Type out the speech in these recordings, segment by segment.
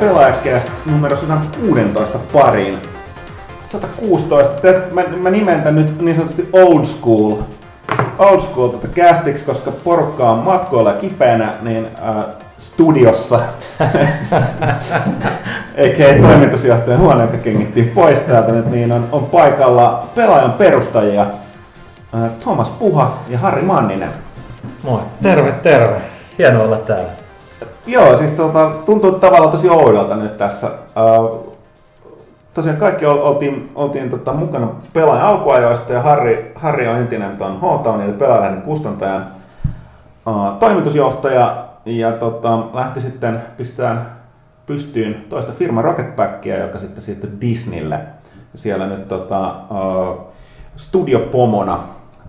Pelaajakästä numero 116 pariin. 116. Tästä mä, mä nimen tän nyt niin sanotusti old school. Old school tätä castiksi, koska porukka on matkoilla kipeänä, niin äh, studiossa. Eikä toimitusjohtajan huone, joka kengittiin pois täältä nyt, niin on, on paikalla pelaajan perustajia äh, Thomas Puha ja Harri Manninen. Moi. Terve, terve. Hienoa olla täällä. Joo, siis tota, tuntuu tavallaan tosi oudolta nyt tässä. Tosiaan kaikki ol, oltiin, oltiin tota, mukana pelaajan alkuajoista ja Harri, Harri on entinen tuon H-Townin eli pelaajan kustantajan uh, toimitusjohtaja ja tota, lähti sitten pistämään pystyyn toista firma Rocketbackia, joka sitten siirtyi Disneylle. Siellä nyt tota, uh, studiopomona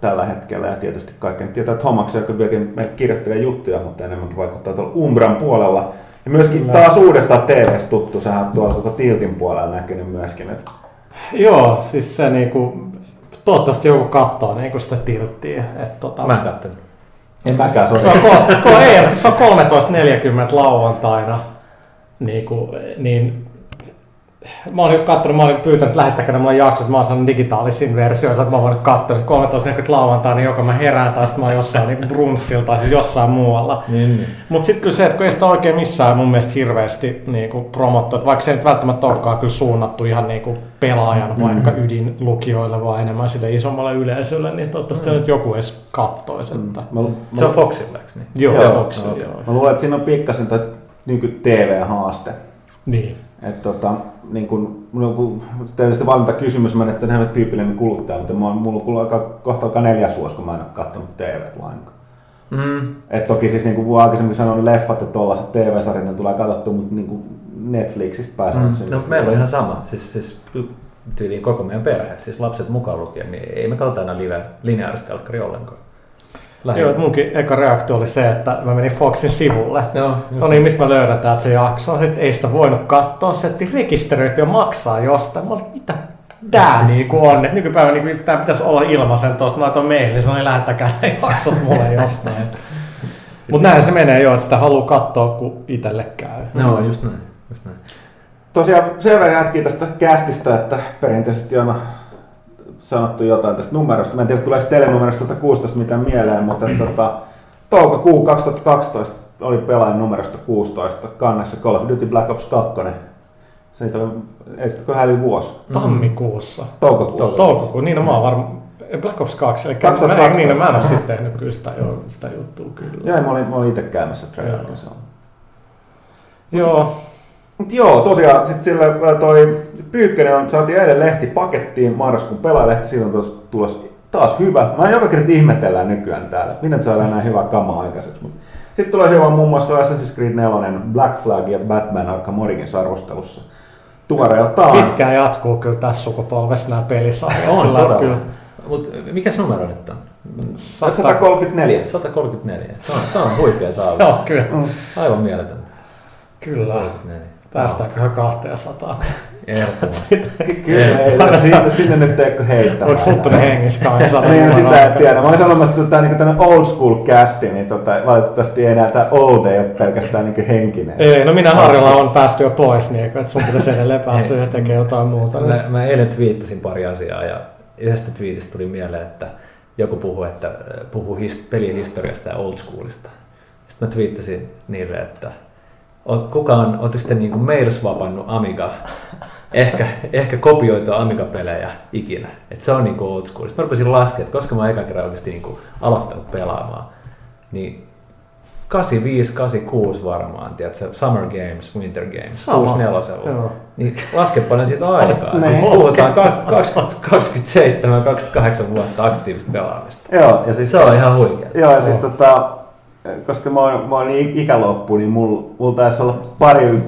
tällä hetkellä ja tietysti kaiken tietää Thomaksen, joka vieläkin kirjoittelee juttuja, mutta enemmänkin vaikuttaa tuolla Umbran puolella. Ja myöskin Kyllä. taas uudestaan tv tuttu, sehän on tuolla koko Tiltin puolella näkynyt myöskin. Että... Joo, siis se niinku, toivottavasti joku katsoo niinku sitä Tilttiä. Että tota... Mä en En mäkään, se on, se on, ko- ko- ei, siis se on 13.40 lauantaina. Niinku, niin mä olin katsonut, mä olin pyytänyt, että lähettäkää mulle jaksot, mä oon saanut digitaalisin versioon, että mä voin katsoa 13.40 lauantaina, niin joko mä herään tai sitten mä oon jossain niin brunssilla tai siis jossain muualla. Niin, niin. Mutta sitten kyllä se, että kun ei sitä oikein missään mun mielestä hirveästi niin kuin promottu, että vaikka se ei nyt välttämättä olekaan kyllä suunnattu ihan niin kuin pelaajan mm. vaikka ydinlukijoille, vaan enemmän sille isommalle yleisölle, niin toivottavasti mm. nyt joku edes kattoisi. Että... Mm. Mä, mä, se on Foxille, niin? Joo, joo, Foxille, joo. Mä luulen, että siinä on pikkasen niin TV-haaste. Niin. Että tota, niin kun, kun tietysti valmiita kysymys, mä en ole tyypillinen kuluttaja, mutta mä, mulla on aika, kohta alkaa neljäs vuosi, kun mä en ole katsonut TVt lainkaan. Mm. Et toki siis niin kuin aikaisemmin sanoin, niin leffat ja tuollaiset TV-sarjat ne tulee katsottua, mutta niin kuin Netflixistä pääsee. Mm. No, meillä on ihan sama. Siis, siis tyyliin koko meidän perhe, siis lapset mukaan lukien, niin ei me katsota aina live lineaarista ollenkaan. Lähinnä. Joo, munkin eka reaktio oli se, että mä menin Foxin sivulle. Joo, no niin, mistä mä löydän täältä se jakso. Sitten ei sitä voinut katsoa, se rekisteröity ja maksaa jostain. Mä olin, mitä tää niinku on? Et nykypäivänä niinku, tää pitäisi olla ilmaisen tuosta. Mä laitoin mailin, sanoin lähettäkää ne jaksot mulle jostain. Mutta näin se menee jo, että sitä haluaa katsoa, kun itselle käy. No, just näin. Just näin. Tosiaan sen verran tästä kästistä, että perinteisesti on sanottu jotain tästä numerosta. Mä en tiedä, tuleeko teille numerosta 116 mitään mieleen, mutta tota, toukokuu 2012 oli pelaajan numerosta 16 kannessa Call of Duty Black Ops 2. Se ei ole, ei sitten häly vuosi. Tammikuussa. Toukokuussa. Toukokuu, niin no mä oon varmaan Black Ops 2, eli 2012. Mä, niin, mä en ole sitten tehnyt kyllä sitä, jo, sitä juttua kyllä. Joo, mä olin, mä olin itse käymässä trailerissa. Joo. Mutta joo, tosiaan sitten sillä äh, toi Pyykkönen on, saatiin eilen lehti pakettiin, marraskuun pelaajalehti, siitä on tulossa taas hyvä. Mä joka kerta ihmetellään nykyään täällä, miten saadaan näin hyvää kamaa aikaiseksi. Sitten tulee hyvä muun muassa Assassin's Creed 4, Black Flag ja Batman Arkham Origins arvostelussa tuoreeltaan. Pitkään jatkuu kyllä tässä sukupolvessa nämä pelisarjat. On todella. Kyllä. Mut mikä numero nyt on? 134. 134. Se on, se on huikea. Joo, kyllä. Mm. Aivan mieletöntä. Kyllä. 134. Päästäänköhän 200? Ehdottomasti. Kyllä, ei, sinne, sinne nyt teekö heittää. Olet Huttunen hengissä kanssa. niin, no sitä en tiedä. Mä olin sanomassa, että tämä niin old school casti, niin tota, valitettavasti ei enää tämä old ei ole pelkästään niin henkinen. Ei, no minä Harjola on päästy jo pois, niin että sun pitäisi edelleen päästä ja tekee jotain muuta. Mä, niin. mä eilen twiittasin pari asiaa ja yhdestä twiitistä tuli mieleen, että joku puhuu, että puhuu hist- pelihistoriasta ja old schoolista. Sitten mä twiittasin niille, että kukaan, ootteko sitten niin mailswapannut Amiga, ehkä, ehkä kopioitua Amiga-pelejä ikinä. Et se on niin old school. Sitten mä rupesin laskemaan, että koska mä eka kerran oikeasti niin aloittanut pelaamaan, niin 85, 86 varmaan, tiedätkö, Summer Games, Winter Games, 64 Niin laskepa ne siitä aikaa. Siis puhutaan 27, 28 vuotta aktiivista pelaamista. Joo, ja siis, se on ihan huikea. Joo, ja siis tota, koska mä oon, mä oon niin ikäloppu, niin mulla mul taisi olla pari,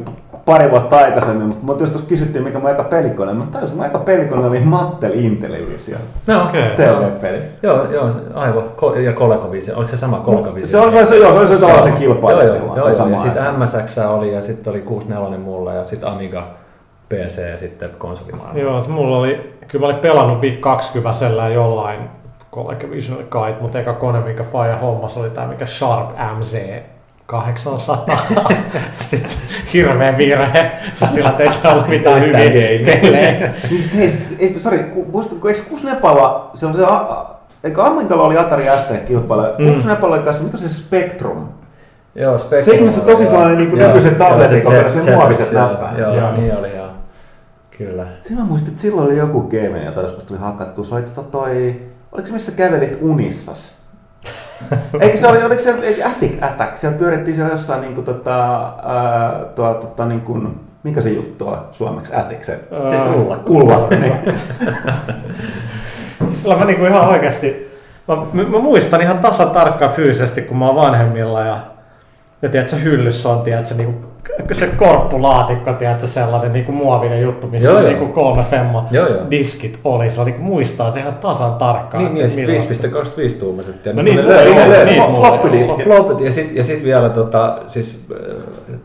pari vuotta aikaisemmin, mutta mut jos tuossa kysyttiin, mikä mun eka pelikone, mä tajusin, mun eka pelikone oli Mattel Intellivision. No okei. Okay. TV-peli. Joo, joo, aivan. Ko- ja ColecoVision. Oliko se sama ColecoVision? Se on se, joo, se, se, se, se kilpailu joo, silloin. Joo, joo, ja sitten MSX oli ja sitten oli 64 mulla ja sitten Amiga PC ja sitten konsolimaailma. Joo, mulla oli, kyllä mä olin pelannut Big 20 jollain ColecoVision kai, mutta eka kone, minkä Faija hommas, oli tämä mikä Sharp MZ 800. Sitten hirveä virhe. Siis sillä ei se ollut mitään hyviä pelejä. Niistä hei, ei, sori, muistatko, eikö Kusnepalla, se on se, eikö Amminkalla oli Atari ST-kilpailu, Mm. mm. Kusnepalla oli kanssa, mikä se Spectrum? Joo, Se ihmeessä tosi sellainen niin kuin nykyiset tabletit, kun on se muoviset näppäimet. Joo, Joo. niin oli joo. Kyllä. Siinä mä muistin, että silloin oli joku game, jota joskus tuli hakattu. Se oli tota toi, oliko se missä kävelit unissas? Eikö se oli, oliko se Attic Attack? Siellä pyörittiin siellä jossain niinku tota, ää, tuo, tota niinku, mikä se juttu on suomeksi? Attic se. Siis sulla. Kulla. niin. Sillä mä niinku ihan oikeasti, mä, mä, muistan ihan tasan tarkkaan fyysisesti, kun mä oon vanhemmilla ja, ja tiedätkö, hyllyssä on tiedätkö, niinku, se korppulaatikko, tiedätkö, sellainen niinku muovinen juttu, missä Joo, joo, joo. niinku kolme femma Joo, joo. diskit oli. Se oli, niinku muistaa se ihan tasan tarkkaan. Niin, niin, että ja millaista. sitten 5,25 tuumaiset. Ja No ne- niin, ne- joo, ne- joo, ne- niin, flo- mulla floppy oli. diski. Flopit, ja sitten ja sit vielä tota, siis, äh,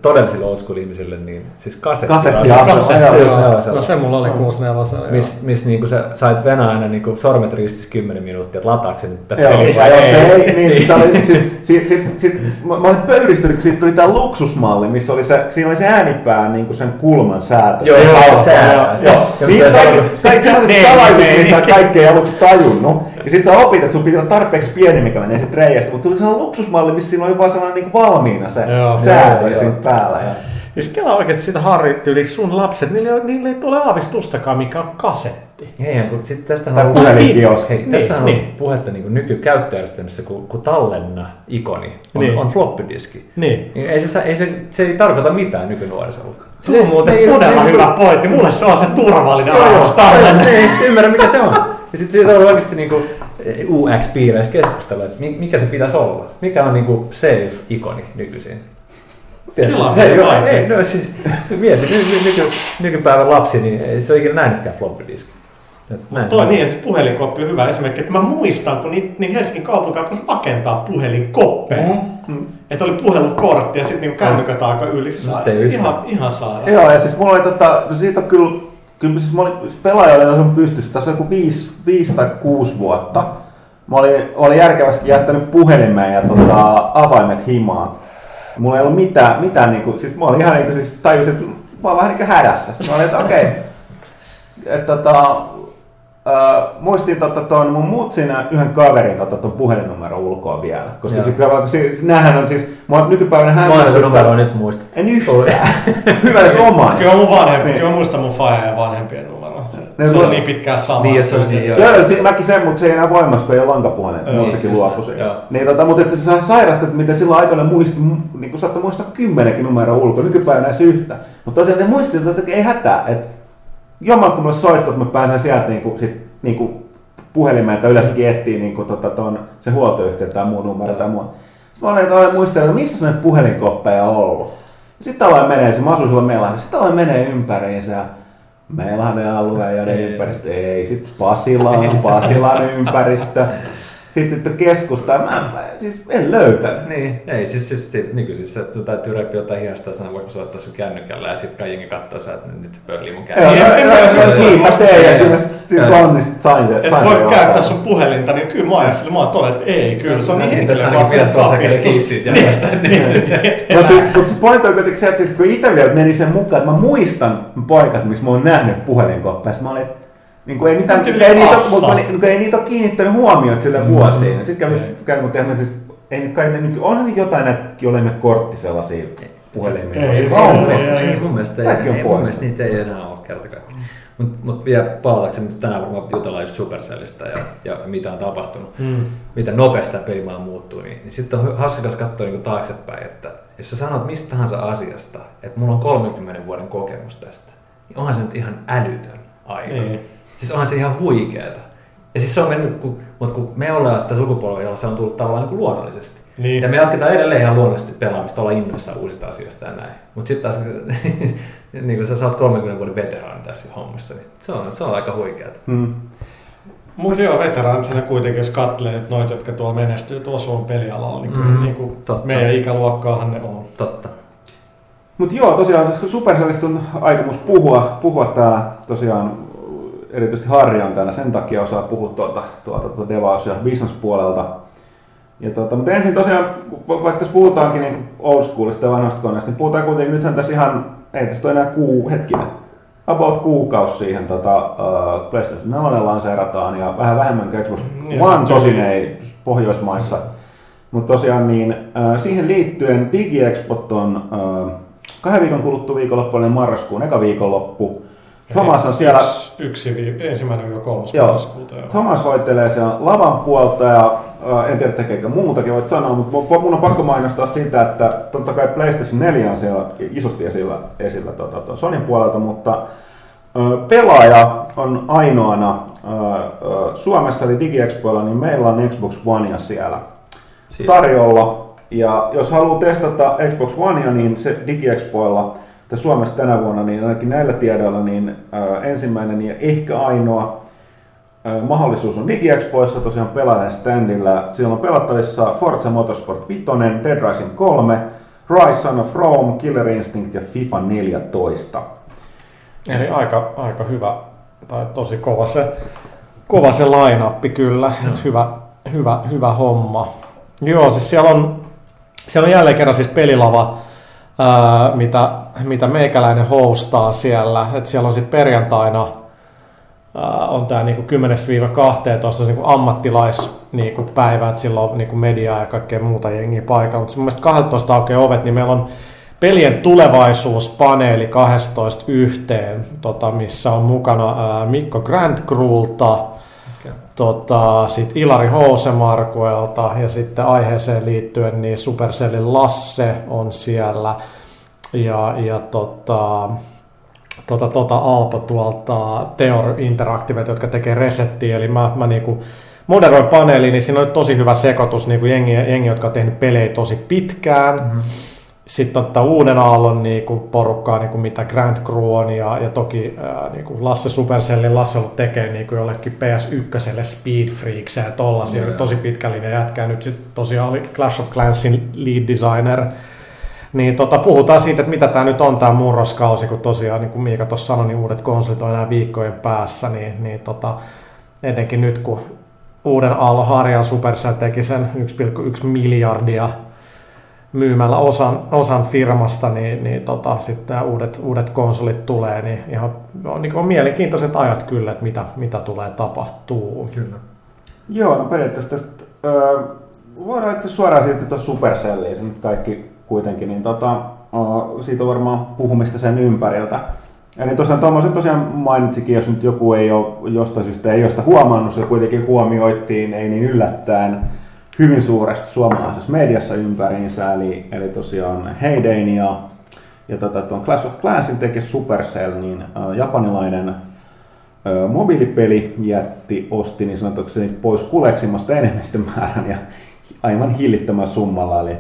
todellisille old school ihmisille, niin siis kasetti. Kasetti- joo, joo. nelosella. No se mulla oli 64. Miss, miss niinku sä sait venää aina niinku sormet ristis 10 minuuttia, että lataako se nyt tätä Joo, peliä vai jos se ei. ei, niin sit, oli, sit, sit, sit, sit, mä, mä olin pöyristynyt, kun siitä tuli tää luksusmalli, missä oli se, siinä oli se äänipää niin kuin sen kulman säätö. Joo, joo, Joo, sää. joo, Joo. joo. Ja Niin, sehän on se Niin, salaisuus, niin. mitä kaikki ei aluksi tajunnut. Ja sit sä opit, että sun pitää olla tarpeeksi pieni, mikä menee sit reiästä. Mutta tuli sellainen luksusmalli, missä siinä oli vaan sellainen niin valmiina se Joo. säätö Joo, joo. siinä päällä. Ja... Ja siis kela oikeesti sitä Harri yli sun lapset, niillä, ei- niillä ei tule aavistustakaan mikä on kasetti. Hei, kun sit tästä Tai on puhelinkioski. Hei, Niin, tässä on niin. puhetta niin nykykäyttöjärjestelmissä, kun, kun tallenna ikoni on, Niin. on floppy diski. Niin. Niin ei se, ei se, se ei tarkoita mitään nykynuorisolla. Se on muuten todella hyvä pointti. Mulle se on se turvallinen joo. arvostallenne. Ne ei sitten ymmärrä mikä se on. Ja sitten siitä on oikeasti niinku UX-piireissä keskustella, että mi- mikä se pitäisi olla. Mikä on niinku safe-ikoni nykyisin. Tiedätkö? Kela, Ei, joo, ei, no siis, mieti, ny, ny, nyky, nykypäivän lapsi, niin ei se ole ikinä nähnytkään floppy diski. Toi niin, se puhelinkoppi on hyvä esimerkki. Että mä muistan, kun niin, niin Helsingin kaupunki alkoi rakentaa puhelinkoppeja. Mm. Että oli puhelukortti ja sitten niin kännykät alkoi yli. Yhtään. ihan, ihan saada. Joo, ja siis mulla oli tota, no siitä on kyllä, kyllä siis mä olin, siis pelaaja oli sun pystyssä, tässä on joku viisi, viisi tai kuusi vuotta. Mä olin, olin järkevästi jättänyt puhelimeen ja tota, avaimet himaan. Mulla ei ollut mitään, mitään niinku, siis mä olin ihan niinku, siis tajusin, että mä oon vähän niinku hädässä. Sitten mä olin, että okei, että tota, äh, muistin tota, ton mun mutsin yhden kaverin tota, ton puhelinnumero ulkoa vielä. Koska sitten tavallaan, kun siis, näähän on siis, mua nykypäivänä Mä oon se hämmästyttää. numero nyt muista. En yhtään. Hyvä jos oman. Kyllä mun vanhempi, Niin. kyllä muistan mun faija ja vanhempien numero. Se, Ne se on niin pitkään sama. Niin, jos on Se- niin, joo. Joo, joo, si- mäkin sen, mutta se ei enää voimassa, kun ei ole lankapuhelin. Joo, Mutta sekin luopui joo. Niin, tota, mutta et se saa sairasta, että miten silloin aikana muisti, niin kuin saattoi muistaa kymmenenkin numeroa ulkoa, nykypäivänä edes yhtä. Mutta tosiaan ne muisti, että ei hätää, että jomman kun mulle soittaa, että mä pääsen sieltä niin kuin, sit, niin kuin puhelimeen, että yleensäkin etsii niin kuin, tota, ton, se huoltoyhtiö tai muu numero tai muu. Sitten mä olin, olen muistellut, että missä näitä puhelinkoppeja on ollut. Sitten aloin menee, se mä asuin silloin Meilahden, sitten aloin menee ympäriinsä ja Meilahden alue ja ne ympäristö, ei, sitten Pasilan, Pasilan ympäristö, sitten että keskusta, mä, mä, siis en löytänyt. Niin, ei, siis, siis, siis nykyisin se täytyy repiä jotain hiasta sanoa, vaikka soittaa sun kännykällä ja sitten kai jengi katsoo sä, että nyt se pöllii mun Joo, kännykällä. joo, joo, joo, kiinni, mä tein ja kyllä mä sit Joo. siitä onnista sain se. Et sain voi sen käyttää sun puhelinta, niin kyllä mä oon sillä mä oon että ei, kyllä se on niin Niin, henkilökohtainen vahvistus. kissit ja tästä. Mutta siis, mut se pointti on kuitenkin se, että siis kun itse vielä meni sen mukaan, että mä muistan paikat, missä mä oon nähnyt puhelinkoppeja. Mä olin, niin kuin ei mitään, Mut ei, ei, niitä, kassa. mutta niin, ei niitä ole kiinnittänyt huomioon sille Mm. vuosiin. Sitten kävi, kävi mutta eihän siis, ei nyt kai ne, nyt- onhan jotain näitä, mene kortti sellaisia puhelimia. Ei, Ei, ei, mun mielestä, ei, ei, mun mielestä niitä ei enää ole kerta kaikkiaan. Mutta mut vielä palatakseni tänään varmaan jutellaan just Supercellista ja, ja mitä on tapahtunut, Mm. miten nopeasti tämä pelimaa muuttuu, niin, niin sitten on hauska katsoa niin taaksepäin, että jos sä sanot mistä tahansa asiasta, että mulla on 30 vuoden kokemus tästä, niin onhan se nyt ihan älytön aika. Niin. Siis onhan se ihan huikeeta. Ja siis se on mennyt, kun, mutta kun me ollaan sitä sukupolvea, jolla se on tullut tavallaan niin kuin luonnollisesti. Niin. Ja me jatketaan edelleen ihan luonnollisesti pelaamista, ollaan innoissaan uusista asioista ja näin. Mutta sitten taas, niin kun sä, sä oot 30 vuoden veteraani tässä hommassa, niin se on, se on aika huikeeta. Hmm. Mutta joo, veteraanithan kuitenkin, jos katselee nyt noita, jotka tuolla menestyy tuolla Suomen pelialalla, niin, kyllä, Mm, niin kuin totta. meidän ikäluokkaahan ne on. Totta. Mutta joo, tosiaan Supercellista on aikomus puhua, puhua täällä tosiaan erityisesti Harri on täällä sen takia osaa puhua tuolta, tuolta, tuolta devaus- ja business-puolelta. Ja tota, mutta ensin tosiaan, vaikka tässä puhutaankin niin old schoolista ja vanhasta koneesta, niin puhutaan kuitenkin, nythän tässä ihan, ei tästä ole enää kuu, hetkinen, about kuukausi siihen tota, uh, PlayStation 4 lanseerataan ja vähän vähemmän kuin Xbox Ja One, tosin tosi- ei Pohjoismaissa. Mutta tosiaan niin, uh, siihen liittyen DigiExpot on uh, kahden viikon kuluttua viikonloppuinen marraskuun eka viikonloppu. Thomas on siellä, Yksi, yksi ensimmäinen viiva kolmas Joo. marraskuuta. joo. Thomas voittelee siellä lavan puolta ja uh, en tiedä tekeekö muutakin, voit sanoa, mutta mun on pakko mainostaa sitä, että totta kai PlayStation 4 on siellä isosti esillä, esillä tota, Sonin puolelta, mutta ö, pelaaja on ainoana ö, ö, Suomessa eli DigiExpoilla, niin meillä on Xbox Onea siellä tarjolla. Ja jos haluaa testata Xbox Onea, niin se DigiExpoilla tai Suomessa tänä vuonna, niin ainakin näillä tiedoilla, niin ensimmäinen ja ehkä ainoa mahdollisuus on DigiExpoissa tosiaan pelaajan standilla. Siellä on pelattavissa Forza Motorsport 5, Dead Rising 3, Rise Son of Rome, Killer Instinct ja FIFA 14. Eli aika, aika hyvä, tai tosi kova se, kova se line kyllä. Et hyvä, hyvä, hyvä homma. Joo, siis siellä on, siellä on jälleen kerran siis pelilava, ää, mitä, mitä meikäläinen hostaa siellä. Et siellä on sitten perjantaina on tämä niinku 10-12 niinku ammattilais niinku päivä, että sillä on niinku mediaa ja kaikkea muuta jengiä paikalla. Mutta mun mielestä 12 aukeaa ovet, niin meillä on pelien tulevaisuuspaneeli 12 yhteen, tota, missä on mukana ää, Mikko Grandcrulta, tota, sit Ilari Housemarkuelta ja sitten aiheeseen liittyen niin Supercellin Lasse on siellä ja, ja tota, tota, tota Alpo tuolta Theor Interactive, jotka tekee resettiä, eli mä, mä niinku moderoin paneeli, niin siinä on tosi hyvä sekoitus, niinku jengi, jengi, jotka on tehnyt pelejä tosi pitkään, mm-hmm. sitten ottaa uuden aallon niinku porukkaa, niinku mitä Grand Crew on, ja, ja toki ää, niinku Lasse Supercellin Lasse on ollut tekee niinku jollekin PS1 Speed Freaksia ja tollasia, Joo. tosi pitkällinen jätkä, nyt sitten tosiaan oli Clash of Clansin lead designer, niin tota, puhutaan siitä, että mitä tämä nyt on tämä murroskausi, kun tosiaan, niin kuin Miika tuossa sanoi, niin uudet konsolit on enää viikkojen päässä, niin, niin tota, etenkin nyt kun uuden aallon Supercell teki sen 1,1 miljardia myymällä osan, osan firmasta, niin, niin tota, sitten uudet, uudet konsolit tulee, niin ihan on, niin on mielenkiintoiset ajat kyllä, että mitä, mitä tulee tapahtuu. Kyllä. Joo, no periaatteessa tästä, öö, voidaan itse suoraan siirtyä tuossa Supercelliin, se nyt kaikki kuitenkin, niin tota, siitä on varmaan puhumista sen ympäriltä. Eli tosiaan Tuomas tosiaan mainitsikin, jos nyt joku ei ole jostain syystä ei sitä huomannut, se kuitenkin huomioittiin, ei niin yllättäen, hyvin suuresti suomalaisessa mediassa ympäriinsä, eli, eli tosiaan Heydayn ja, ja tota, tuon Clash of Clansin teki Supercell, niin äh, japanilainen ö, mobiilipeli jätti osti niin sanotukseni pois kuleksimasta enemmistömäärän ja aivan hillittömän summalla, eli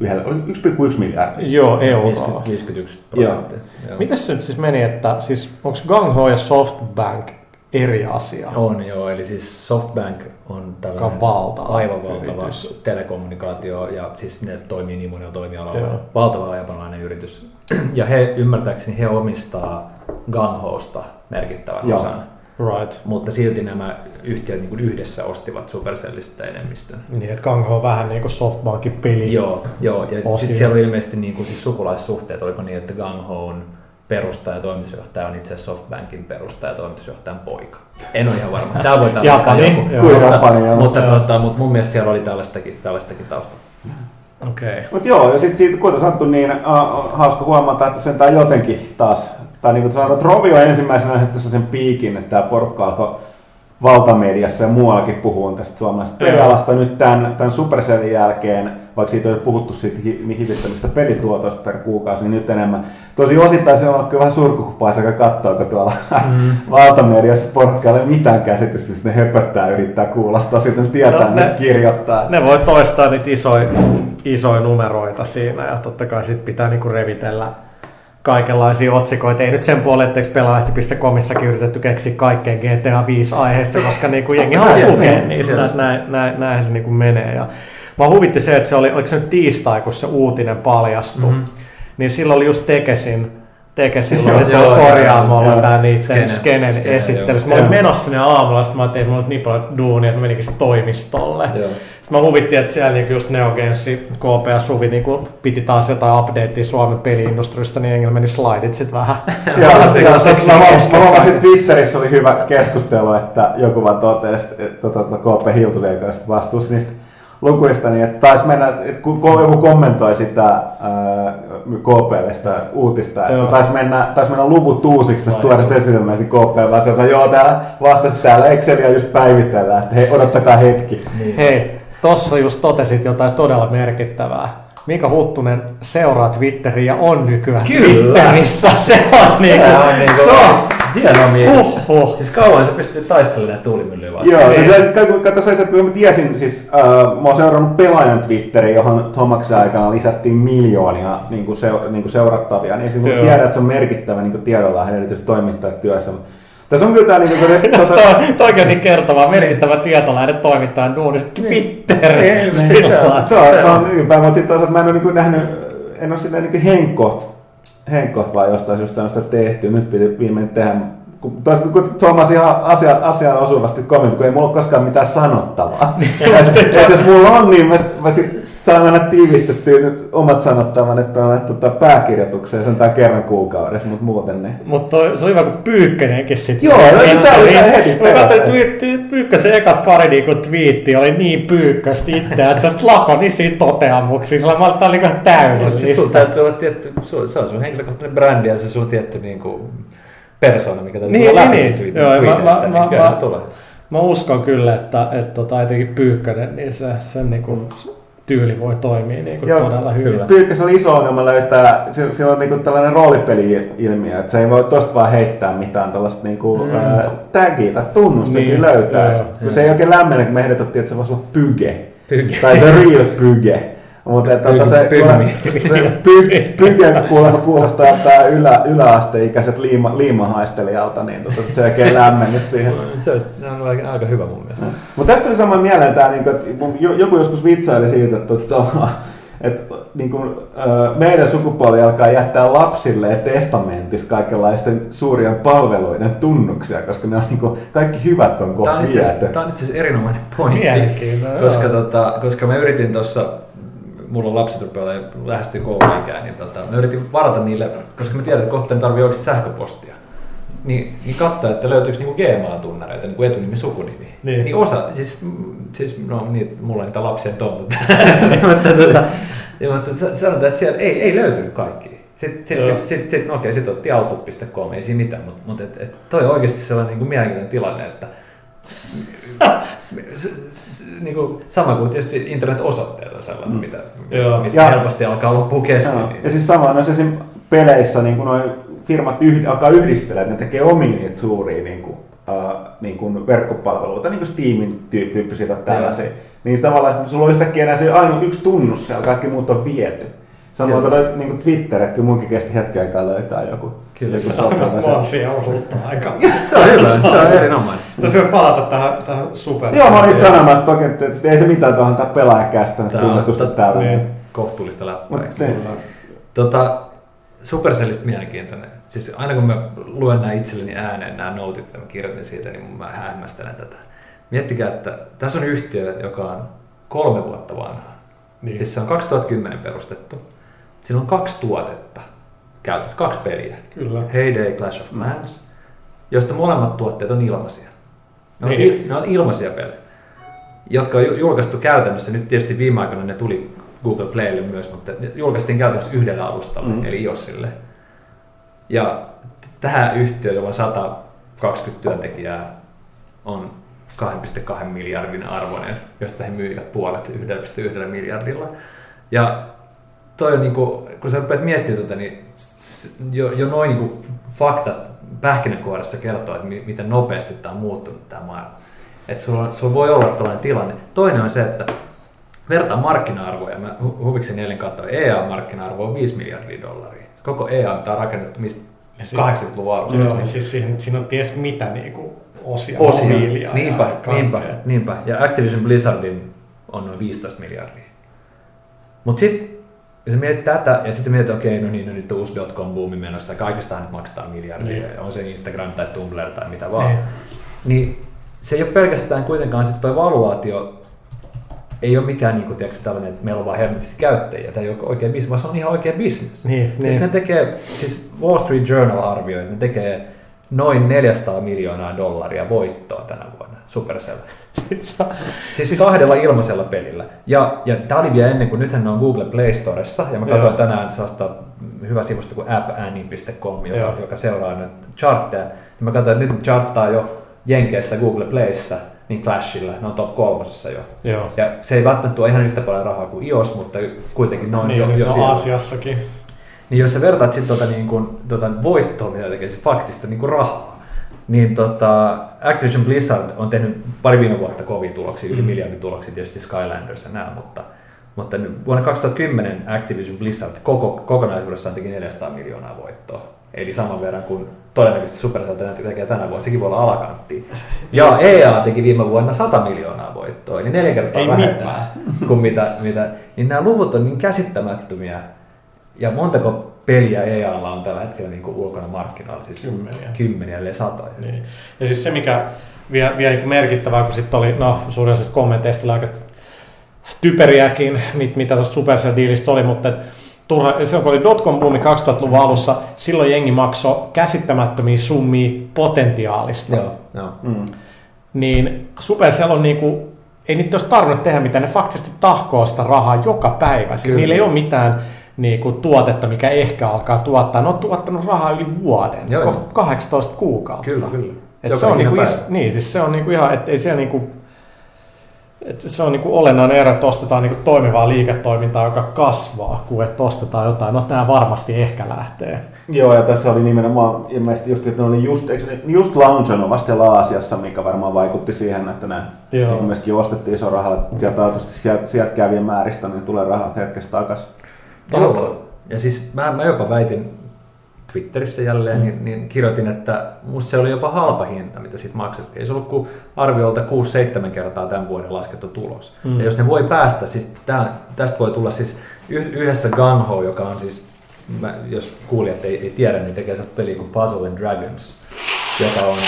yhdellä- oli 1,1 miljardia. Joo, euroa. 50, 51 prosenttia. Miten se nyt siis meni, että siis onko Gang Ho ja Softbank eri asia? On joo, eli siis Softbank on tällainen valtava aivan valtava yritys. telekommunikaatio ja siis ne toimii niin monella toimialalla. Joo. Valtava japanilainen yritys. Ja he ymmärtääkseni he omistaa Ganghosta merkittävän Joo. osan. Right. Mutta silti nämä yhtiöt niin kuin yhdessä ostivat Supercellista enemmistön. Niin, että Gang Ho on vähän niin kuin Softbankin peli. Joo, joo. ja sitten siellä on ilmeisesti niin kuin siis sukulaissuhteet, oliko niin, että Ganghoon perustaja ja toimitusjohtaja on itse asiassa Softbankin perustaja ja toimitusjohtajan poika. En ole ihan varma. Tämä voi tarkistaa Japani, joku. Mutta- Japani, joo. Mutta, Joo. tota, mutta mun mielestä siellä oli tällaistakin, tällaistakin taustalla. Okei. Okay. Mutta joo, ja sitten siitä, kuten sanottu, niin äh, on hauska huomata, että sen tai jotenkin taas, tai niin kuin sanotaan, että Rovi on ensimmäisenä tässä sen piikin, että tämä porukka alkoi valtamediassa ja muuallakin puhua tästä suomalaisesta pelialasta nyt tämän, tämän Supercellin jälkeen, vaikka siitä on puhuttu siitä hi- niin hivittömistä pelituotoista per kuukausi, niin nyt enemmän. Tosi osittain se on ollut kyllä vähän surkuhupaisa, joka katsoo, kun tuolla mm. valtamediassa porukka ei ole mitään käsitystä, mistä ne höpöttää yrittää kuulostaa, sitten tietää, No, ne- mistä kirjoittaa. Ne voi toistaa niitä isoja, isoja numeroita siinä ja totta kai sit pitää niinku revitellä kaikenlaisia otsikoita. Ei nyt sen puolelle, etteikö pelaalehti.comissakin yritetty keksiä kaikkeen GTA 5 aiheesta, koska niinku jengi kai, haluaa niin, lukea niin, niistä, että näin, näin, näin se niinku menee. Ja Mä huvitti se, että se oli, oliko se nyt tiistai, kun se uutinen paljastui, Mhm. mm-hmm. niin silloin oli just Tekesin teke silloin Joo, tuolla korjaamolla niiden Skene. skenen Skene, esittelyssä. Mä olin menossa sinne aamulla, sitten mä ajattelin, että mulla on niin paljon duunia, että mä meninkin toimistolle. Joo. Sitten mä huvittiin, että siellä niinku just Neo Games, KP ja Suvi niinku piti taas jotain updatea Suomen peliindustrista, niin Engel meni slidit sit vähän. Joo, mä, huomasin Twitterissä oli hyvä keskustelu, että joku vaan totesi, että tota, tota, KP Hiltunen, joka on sitten vastuussa niistä lukuista, niin että taisi mennä, että kun joku kommentoi sitä ää, KPlle sitä uutista, että Joo. taisi mennä, taisi mennä luvut uusiksi tästä tuoreesta esitelmästä, niin KP vaan sanoi, joo, täällä vastasi täällä Excelia just päivitellään, että hei, odottakaa hetki. Niin. Hei, tossa just totesit jotain todella merkittävää. Mika Huttunen seuraa Twitteriä ja on nykyään Kyllä. Twitterissä. Se on niinku, on niinku se on hieno mies. Huhhuh. Siis kauan se pystyy taistelemaan tuulimyllyä vastaan. Joo, Niin. ja se, kato, kato se, että kun mä tiesin, siis äh, mä oon seurannut pelaajan Twitteriin, johon Tomaksen aikana lisättiin miljoonia niin kuin se, niin kuin seurattavia, niin silloin Joo. tiedän, että se on merkittävä niin tiedonlähde erityisesti toimittajat työssä. Tässä on kyllä tää niin kuin, tota, Toi- Toikin on niin kertovaa, merkittävä tietolähde toimittajan duunista Twitter. Niin, niin, se on- se on, se on ylpeä, mutta sitten toisaalta mä en ole niin kuin nähnyt, en ole silleen niin henkkoht, henkkoht vaan jostain syystä tämmöistä tehty. Nyt piti viimein tehdä kun, toisaalta kun Tuomas ihan asia, asiaan osuvasti kommentti, kun ei mulla ole koskaan mitään sanottavaa. et, et jos mulla on, niin mä, mä sit saan aina tiivistettyä nyt omat sanottavan, että on tota, pääkirjoitukseen sen kerran kuukaudessa, mutta muuten niin. Mutta se on hyvä, kun Pyykkönenkin sitten. Joo, no sitä oli heti Mä perässä. katsoin, että Twy- Twy- Pyykkösen ekat pari niinku twiitti oli niin pyykköstä itseään, että se on lakonisia toteamuksia. Sillä mä olin niinku Mutta siis täydellistä. sulla täytyy olla tietty, se on sun henkilökohtainen brändi ja se sun tietty niinku persona, mikä täytyy Niin, tulla läpi niin, siitä niin. Joo, mä- mä- niin mä- kyllä mä- se tulee. Mä uskon kyllä, että, että tota, etenkin Pyykkönen, niin se, sen niinku tyyli voi toimia niinku Joo, todella hyvin. kyllä. Pyykkäs oli iso ongelma löytää, sillä on niinku tällainen roolipeli-ilmiö, että se ei voi tosta vaan heittää mitään tällaista niinku, mm. ää, tagia tai tunnustakin Niin, löytää. joo, Sit, kun joo. se ei oikein lämmene, kun me ehdotettiin, että se voisi olla pyge. Pyge. Tai the real pyge. Mutta että tota, se, se py, pyge kuulemma kuulostaa tää ylä, yläasteikäiset liima, liimahaistelijalta, niin tota, sit se ei oikein lämmene siihen. Se on, aika, aika hyvä mun mielestä. Mutta tästä tuli saman mieleen tämä, niinku, että mun- jo- joku joskus vitsaili siitä, että, että, että niinku, ö, meidän sukupuoli alkaa jättää lapsille testamentissa kaikenlaisten suurien palveluiden tunnuksia, koska ne on niinku, kaikki hyvät on Tämä kohta viety. tää on itse asiassa erinomainen pointti, Mielenkiintoinen, koska, tota, koska mä yritin tuossa, mulla on lapset rupeaa olemaan- lähestyy kouluikään, niin tota, mä yritin varata niille, koska mä tiedän, että kohta tarvii oikeasti sähköpostia. Niin, niin katsoa, että löytyykö niinku Gmail-tunnareita, niinku etunimi, sukunimi. Niin. niin osa, siis, siis no niin, mulla niitä lapsia on, mutta, mutta, tota, mutta sa- sanotaan, että siellä ei, ei löytynyt kaikki. Sitten sit, sit, sit, no okei, sitten otti outlook.com, ei siinä mitään, mutta, mutta et, et toi on oikeasti sellainen niin kuin mielenkiintoinen tilanne, että niin kuin, sama kuin tietysti internet-osoitteet on sellainen, Mm. mitä, Joo. mitä Ja- helposti alkaa loppua kesken. Niin. Ja siis samoin noissa esim. peleissä niin noin firmat yhd, alkaa yhdistellä, että ne tekee omia niitä suuria niin kuin, uh, niin kuin verkkopalveluita, niin kuin Steamin tyy- tyyppisiä tai tällaisia. Niin tavallaan että sulla on yhtäkkiä enää se ainoa yksi tunnus siellä, kaikki muut on viety. Samoin kuin toi, niin kuin Twitter, että kyllä munkin kesti hetken aikaa löytää joku, Kyllä. joku sopiva. siellä ollut aika. Se on hyvä, se on erinomainen. Tässä voi palata tähän, tähän super. Joo, mä olin sanomassa toki, että että ei se mitään tuohon tää pelaajakästä on totta, täällä. niin. Kohtuullista läppää. Niin. Tota, Supercellista mielenkiintoinen. Siis aina kun mä luen nämä itselleni ääneen nämä notit, ja mä kirjoitin siitä, niin mä hämmästelen tätä. Miettikää, että tässä on yhtiö, joka on kolme vuotta vanha. Niin. Siis se on 2010 perustettu. Siinä on kaksi tuotetta käytössä, kaksi peliä. Kyllä. Heyday Clash of Clans, josta molemmat tuotteet on ilmaisia. Ne on, Niin. il, ne on ilmaisia pelejä, jotka on ju- julkaistu käytännössä. Nyt tietysti viime aikoina ne tuli Google Playlle myös, mutta ne julkaistiin käytännössä yhdellä alustalla, Mm. eli iOSille. Ja tähän yhtiö, jolla on 120 työntekijää, on 2,2 miljardin arvoinen, josta he myivät puolet 1,1 miljardilla. Ja toi on niinku, kun sä rupeat miettimään tätä, niin s- jo, jo noin niinku faktat pähkinänkuoressa kertoo, että mi- miten nopeasti tämä on muuttunut tämä maailma. Että sulla, sulla voi olla tällainen tilanne. Toinen on se, että vertaa markkina-arvoja. Mä hu- huviksen eilen katsoin, EA-markkina-arvo on 5 miljardia dollaria. Koko EA on rakennettu mistä Ja si- 80-luvun alusta. Joo, niin siis siinä, siinä on ties mitä niinku osia, Osia. mobiilia Niinpä, ja niinpä, niinpä. Ja Activision Blizzardin on noin 15 miljardia. Mutta sitten Ja mietit tätä, ja sitten mietit, okei, no niin, no nyt on uusi dotcom-buumi menossa, ja kaikestahan nyt maksetaan miljardia, Niin. on se Instagram tai Tumblr tai mitä vaan. Niin. Niin se ei ole pelkästään kuitenkaan sitten tuo valuaatio, ei ole mikään niin kuin, tiedätkö, tällainen, että meillä on vaan helvetisti käyttäjiä, tai ei ole oikein bisnes, vaan se on ihan oikea bisnes. Niin, Siis niin. ne tekee, siis Wall Street Journal arvioi, että ne tekee noin 400 miljoonaa dollaria voittoa tänä vuonna, Supercell. Siis kahdella ilmaisella pelillä. Ja, ja tämä oli vielä ennen kuin nythän ne on Google Play Storessa, ja mä katsoin Joo. tänään sellaista hyvä sivusto kuin appannie.com, joka, Joo. joka seuraa nyt chartteja. Ja mä katsoin, että nyt charttaa jo Jenkeissä Google Playssä, niin Clashilla, ne on top kolmosessa jo. Joo. Ja se ei välttämättä tuo ihan yhtä paljon rahaa kuin iOS, mutta kuitenkin ne on Niin, jo, jo siellä. Aasiassakin. Niin jos sä vertaat sitten tota, niin kuin, tota voittoa, mitä tekee, siis faktista niin kuin rahaa, niin tota, Activision Blizzard on tehnyt pari viime vuotta kovia tuloksia, yli Mm. miljardin tuloksia, tietysti Skylanders ja nämä, mutta, mutta vuonna 2010 Activision Blizzard koko, kokonaisuudessaan teki 400 miljoonaa voittoa. Eli saman verran kuin todennäköisesti Supercell tekee tänä vuonna, sekin voi olla alakantti. Ja EA teki viime vuonna 100 miljoonaa voittoa, eli neljä kertaa Ei vähemmän mitään. kuin mitä, mitä. Niin nämä luvut on niin käsittämättömiä. Ja montako peliä EAlla on tällä hetkellä niin kuin ulkona markkinoilla? Siis Kymmeniä. Kymmeniä, ellei satoja. Niin. Ja siis se, mikä vielä, vielä niin merkittävää, kun sitten oli, no suurin osa kommenteista aika typeriäkin, mit, mitä tuosta Supercell-diilistä oli, mutta et turha, silloin kun oli dotcom-buumi 2000-luvun alussa, silloin jengi maksoi käsittämättömiä summia potentiaalista. Joo, joo. Mm. Niin Supercell on niinku, ei niitä olisi tarvinnut tehdä mitään, ne faktisesti tahkoo sitä rahaa joka päivä. Siis Kyllä. niillä ei ole mitään niinku, tuotetta, mikä ehkä alkaa tuottaa. Ne on tuottanut rahaa yli vuoden, Joo, Ko- joo. 18 kuukautta. Kyllä, kyllä. Et se on niinku is, niin, siis se on niinku ihan, että ei siellä niinku, et se on niinku olennainen ero, että ostetaan niinku toimivaa liiketoimintaa, joka kasvaa, kuin että ostetaan jotain, no tämä varmasti ehkä lähtee. Joo, ja tässä oli nimenomaan ilmeisesti just, että ne oli just, eikö ne just launchannut vasta Aasiassa, mikä varmaan vaikutti siihen, että ne Joo. niin myöskin ostettiin iso rahalla. Sieltä sieltä, sieltä kävien määristä, niin tulee rahat hetkessä takaisin. Joo. Ja siis mä, mä jopa väitin Twitterissä jälleen, mm. niin, niin kirjoitin, että musta se oli jopa halpa hinta, mitä siitä maksettiin. Ei se ollut kuin arviolta 6-7 kertaa tämän vuoden laskettu tulos. Mm. Ja jos ne voi päästä, siis tää, tästä voi tulla siis yh- yhdessä Gunho, joka on siis, mä, jos kuulijat ei, ei tiedä, niin tekee sellaista peliä kuin Puzzle and Dragons, joka on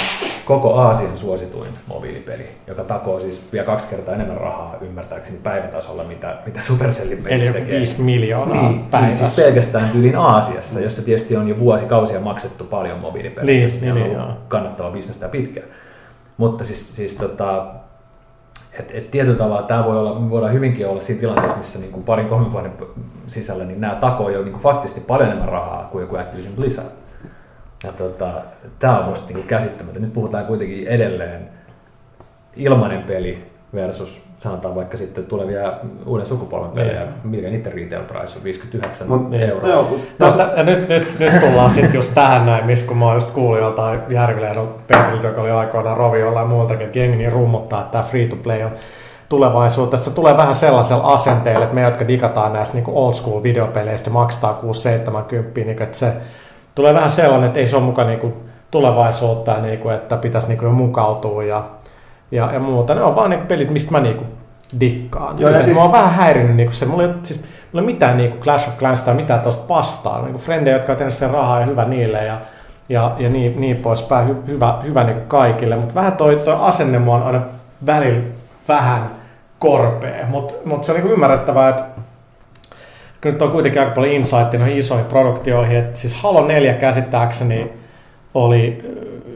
koko Aasian suosituin mobiilipeli, joka takoo siis vielä kaksi kertaa enemmän rahaa ymmärtääkseni päivätasolla, mitä, mitä Supercellin peli Eli tekee. 5 miljoonaa Niin, niin, päivässä. siis pelkästään tyylin Aasiassa, jossa tietysti on jo vuosikausia maksettu paljon mobiilipelejä. Niin, niin, niin, ollut joo. kannattava bisnestä pitkään. Mutta siis, siis tota, et, et tietyllä tavalla tämä voi olla, me voidaan hyvinkin olla siinä tilanteessa, missä niin kuin parin kolmen vuoden sisällä niin nämä takoo jo niin kuin faktisesti paljon enemmän rahaa kuin joku Activision Blizzard. Ja tota, tämä on musta niin käsittämätöntä. Nyt puhutaan kuitenkin edelleen ilmainen peli versus sanotaan vaikka sitten tulevia uuden sukupolven pelejä, mikä niiden retail price on 59 Mut- Niin. euroa. Joo, kun No, tässä- tä- ja nyt, nyt, nyt tullaan sitten just tähän näin, missä kun mä oon just kuullut joltain Järvilehdon Petriltä, joka oli aikoinaan Roviolla ja muiltakin, että jengi niin rummuttaa, että tämä free to play on tulevaisuudessa. Se tulee vähän sellaisella asenteella, että me, jotka digataan näistä niin old school videopeleistä, maksaa 6-70, niin että se tulee vähän sellainen, että ei se ole mukaan niin tulevaisuutta, ja niin kuin, että pitäisi niin kuin jo mukautua ja, ja, ja muuta. Ne on vaan niin pelit, mistä mä niin kuin dikkaan. Joo, ja siis... Mä oon vähän häirinnyt niin se, mulla ei, siis, mulla ei ole mitään niin kuin Clash of Clans tai mitään tuosta vastaan. Niin kuin frendejä, jotka on tehnyt sen rahaa ja hyvä niille ja, ja, ja niin, niin poispäin. Hy, hyvä hyvä niin kuin kaikille, mutta vähän toi, toi asenne mua on aina välillä vähän korpea, mutta mut se on niin kuin ymmärrettävää, että nyt on kuitenkin aika paljon insightia noihin isoihin produktioihin, että siis Halo 4 käsittääkseni oli,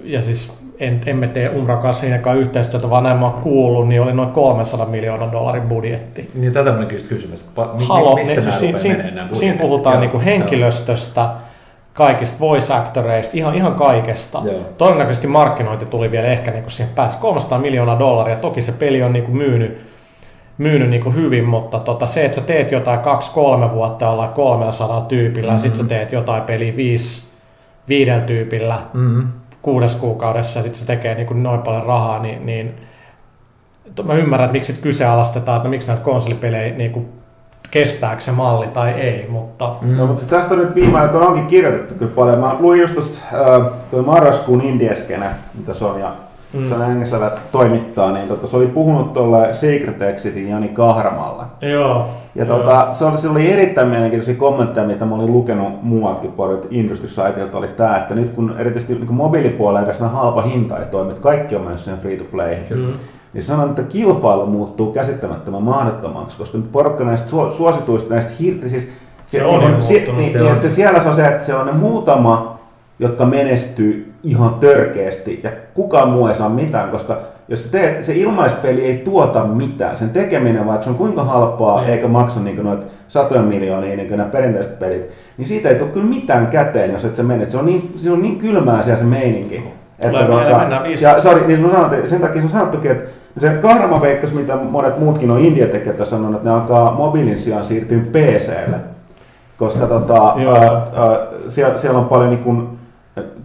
ja siis en, emme tee Umran kanssa siinäkään yhteistyötä, vaan näin mä oon kuullut, niin oli noin 300 miljoonan dollarin budjetti. Niin tätä mä kysymys kysymys, että mi- Halo, missä nämä siis, siinä, siinä, siinä puhutaan Joo, niin kuin joo. henkilöstöstä, kaikista voice actoreista, ihan, ihan kaikesta. Joo. Todennäköisesti markkinointi tuli vielä ehkä niin kuin siihen pääsi 300 miljoonaa dollaria. Toki se peli on niin kuin myynyt, myynyt niin kuin hyvin, mutta tota, se, että sä teet jotain 2-3 vuotta ollaan 300 tyypillä, mm-hmm. ja sit sä teet jotain peliä 5 viidellä tyypillä Mm-hmm. kuudes kuukaudessa, ja sit se tekee niin kuin noin paljon rahaa, niin, niin to- mä ymmärrän, että miksi sit kyseenalaistetaan, että miksi näitä konsolipelejä niin kuin, kestääkö se malli tai ei, mutta No, mutta tästä on nyt viime aikoina onkin kirjoitettu kyllä paljon. Mä luin just tosta, äh, marraskuun indieskene, mitä se on, ja mm. se on Engeslevä toimittaa, niin tota, se oli puhunut tuolle Secret Exitin Jani Kahramalla. Joo. Ja tota, se, oli, se oli erittäin mielenkiintoisia kommentteja, mitä mä olin lukenut muualtakin puolelta industry Siteilta, oli tämä, että nyt kun erityisesti niin mobiilipuolella edes halpa hinta ei toimi, että kaikki on mennyt siihen free to play. Mm niin sanon, että kilpailu muuttuu käsittämättömän mahdottomaksi, koska nyt porukka näistä suosituista, näistä hir- siis se, se on, on se, niin, se, niin, on. se siellä se on se, että siellä on ne muutama, jotka menestyy ihan törkeästi ja kukaan muu ei saa mitään, koska jos se, teet, se ilmaispeli ei tuota mitään, sen tekeminen vaikka se on kuinka halpaa niin. eikä maksa niin noita satoja miljoonia niin nämä perinteiset pelit, niin siitä ei tule kyllä mitään käteen, jos et sä menet. Se on niin, se on niin kylmää siellä se meininki. Että tuota, ja sorry, niin sanon, että sen takia on sanottukin, että se kahrama veikkas, mitä monet muutkin on India-tekijät sanonut, että ne alkaa mobiilin sijaan siirtyä PClle. Koska tota, ää, ää, siellä, siellä, on paljon niin kuin,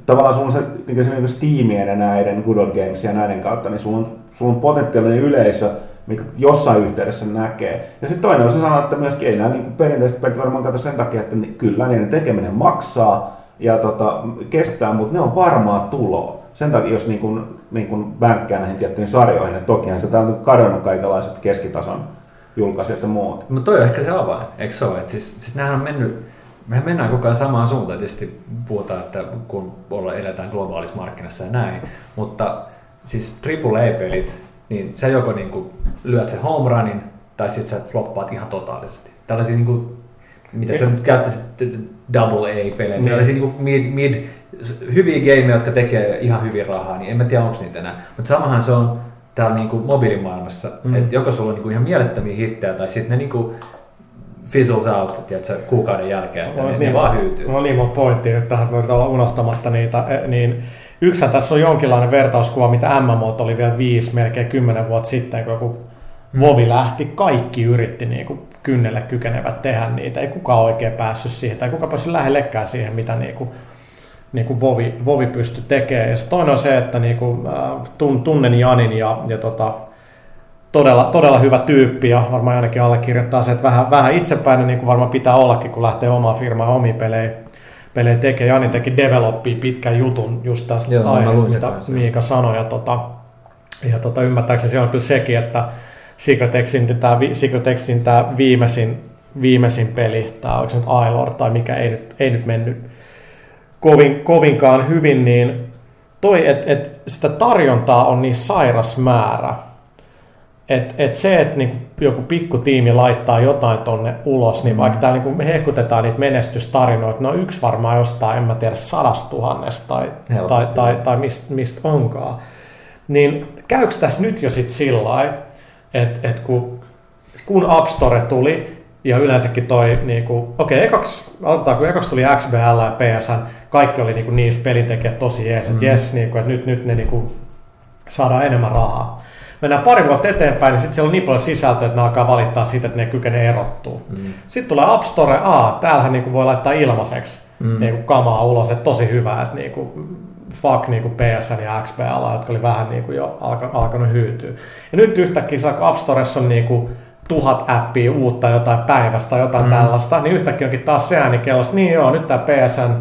tavallaan on se, niin se niin Steamien ja näiden Good Old Games ja näiden kautta, niin on, sulla on potentiaalinen yleisö, mikä jossain yhteydessä näkee. Ja sitten toinen on se sanoa, että myöskin ei nämä niin perinteisesti pelit varmaan katso sen takia, että kyllä niiden tekeminen maksaa ja tota, kestää, mutta ne on varmaa tuloa sen takia, jos niin kuin, niin kuin bänkkää näihin tiettyihin sarjoihin, niin tokihan se on kadonnut kaikenlaiset keskitason julkaisijat ja muut. Mutta toi on ehkä se avain, eikö se ole? Et siis, siis nämähän on mennyt, mehän mennään koko ajan samaan suuntaan, tietysti puhutaan, että kun olla, eletään globaalissa markkinassa ja näin, mutta siis AAA-pelit, niin sä joko niin kuin lyöt sen home runin, tai sitten sä floppaat ihan totaalisesti. Tällaisia niin kuin, mitä sä nyt käyttäisit double A-pelejä, niin. tällaisia niin kuin mid, mid hyviä gameja, jotka tekee ihan hyvin rahaa, niin en mä tiedä onko niitä enää. Mutta samahan se on täällä niinku mobiilimaailmassa, mm. että joko sulla on niinku ihan mielettömiä hittejä tai sitten ne niinku fizzles out tiedätkö, kuukauden jälkeen, että no, niin, ne vaan hyytyy. No niin, mun pointti nyt tähän, että olla unohtamatta niitä, e, niin yksihän tässä on jonkinlainen vertauskuva, mitä MMO oli vielä viisi, melkein kymmenen vuotta sitten, kun joku mm. Vovi lähti, kaikki yritti niin kuin kynnelle kykenevät tehdä niitä, ei kukaan oikein päässyt siihen, tai kuka päässyt lähellekään siihen, mitä niin kuin niin kuin Vovi, Vovi pystyi tekemään. Ja toinen on se, että niin kuin, äh, tunnen Janin ja, ja tota, todella, todella hyvä tyyppi ja varmaan ainakin allekirjoittaa se, että vähän, vähän itsepäinen niin kuin varmaan pitää ollakin, kun lähtee omaa firmaa omiin pelejä, pelejä tekemään. Jani teki developpia pitkän jutun just tästä Joo, aiheesta, mitä Miika sanoi. Ja, tota, ja tota, ymmärtääkseni se on kyllä sekin, että Secret Exin, tämä, Secret Exin tämä viimeisin, viimeisin peli, tämä onko se nyt Ailor tai mikä ei nyt, ei nyt mennyt kovin, kovinkaan hyvin, niin toi, että et sitä tarjontaa on niin sairas määrä, että et se, että niinku joku pikku tiimi laittaa jotain tonne ulos, niin mm. vaikka täällä niinku hehkutetaan niitä menestystarinoita, no yksi varmaan jostain, en mä tiedä, sadastuhannesta tai, tai, tai, tai mistä mist onkaan, niin käykö tässä nyt jo sitten sillä että et kun, kun App Store tuli, ja yleensäkin toi, niinku, okei, okay, ekaksi, aloitetaan, kun ekaksi tuli XBL ja PSN, kaikki oli niinku niistä pelintekijät tosi jees, että mm. jes, niinku, että nyt, nyt ne niinku saadaan enemmän rahaa. Mennään pari vuotta eteenpäin, niin sitten siellä on niin paljon sisältöä, että ne alkaa valittaa siitä, että ne kykenee erottua. Mm. Sitten tulee App Store, a, täällähän niinku voi laittaa ilmaiseksi mm. niinku kamaa ulos, että tosi hyvä, että niinku, fuck niinku PSN ja XBL, jotka oli vähän niinku jo alkanut hyytyä. Ja nyt yhtäkkiä App Storessa on niinku tuhat appia uutta jotain päivästä tai jotain mm. tällaista, niin yhtäkkiä onkin taas se ääni kellossa, niin joo, nyt tämä PSN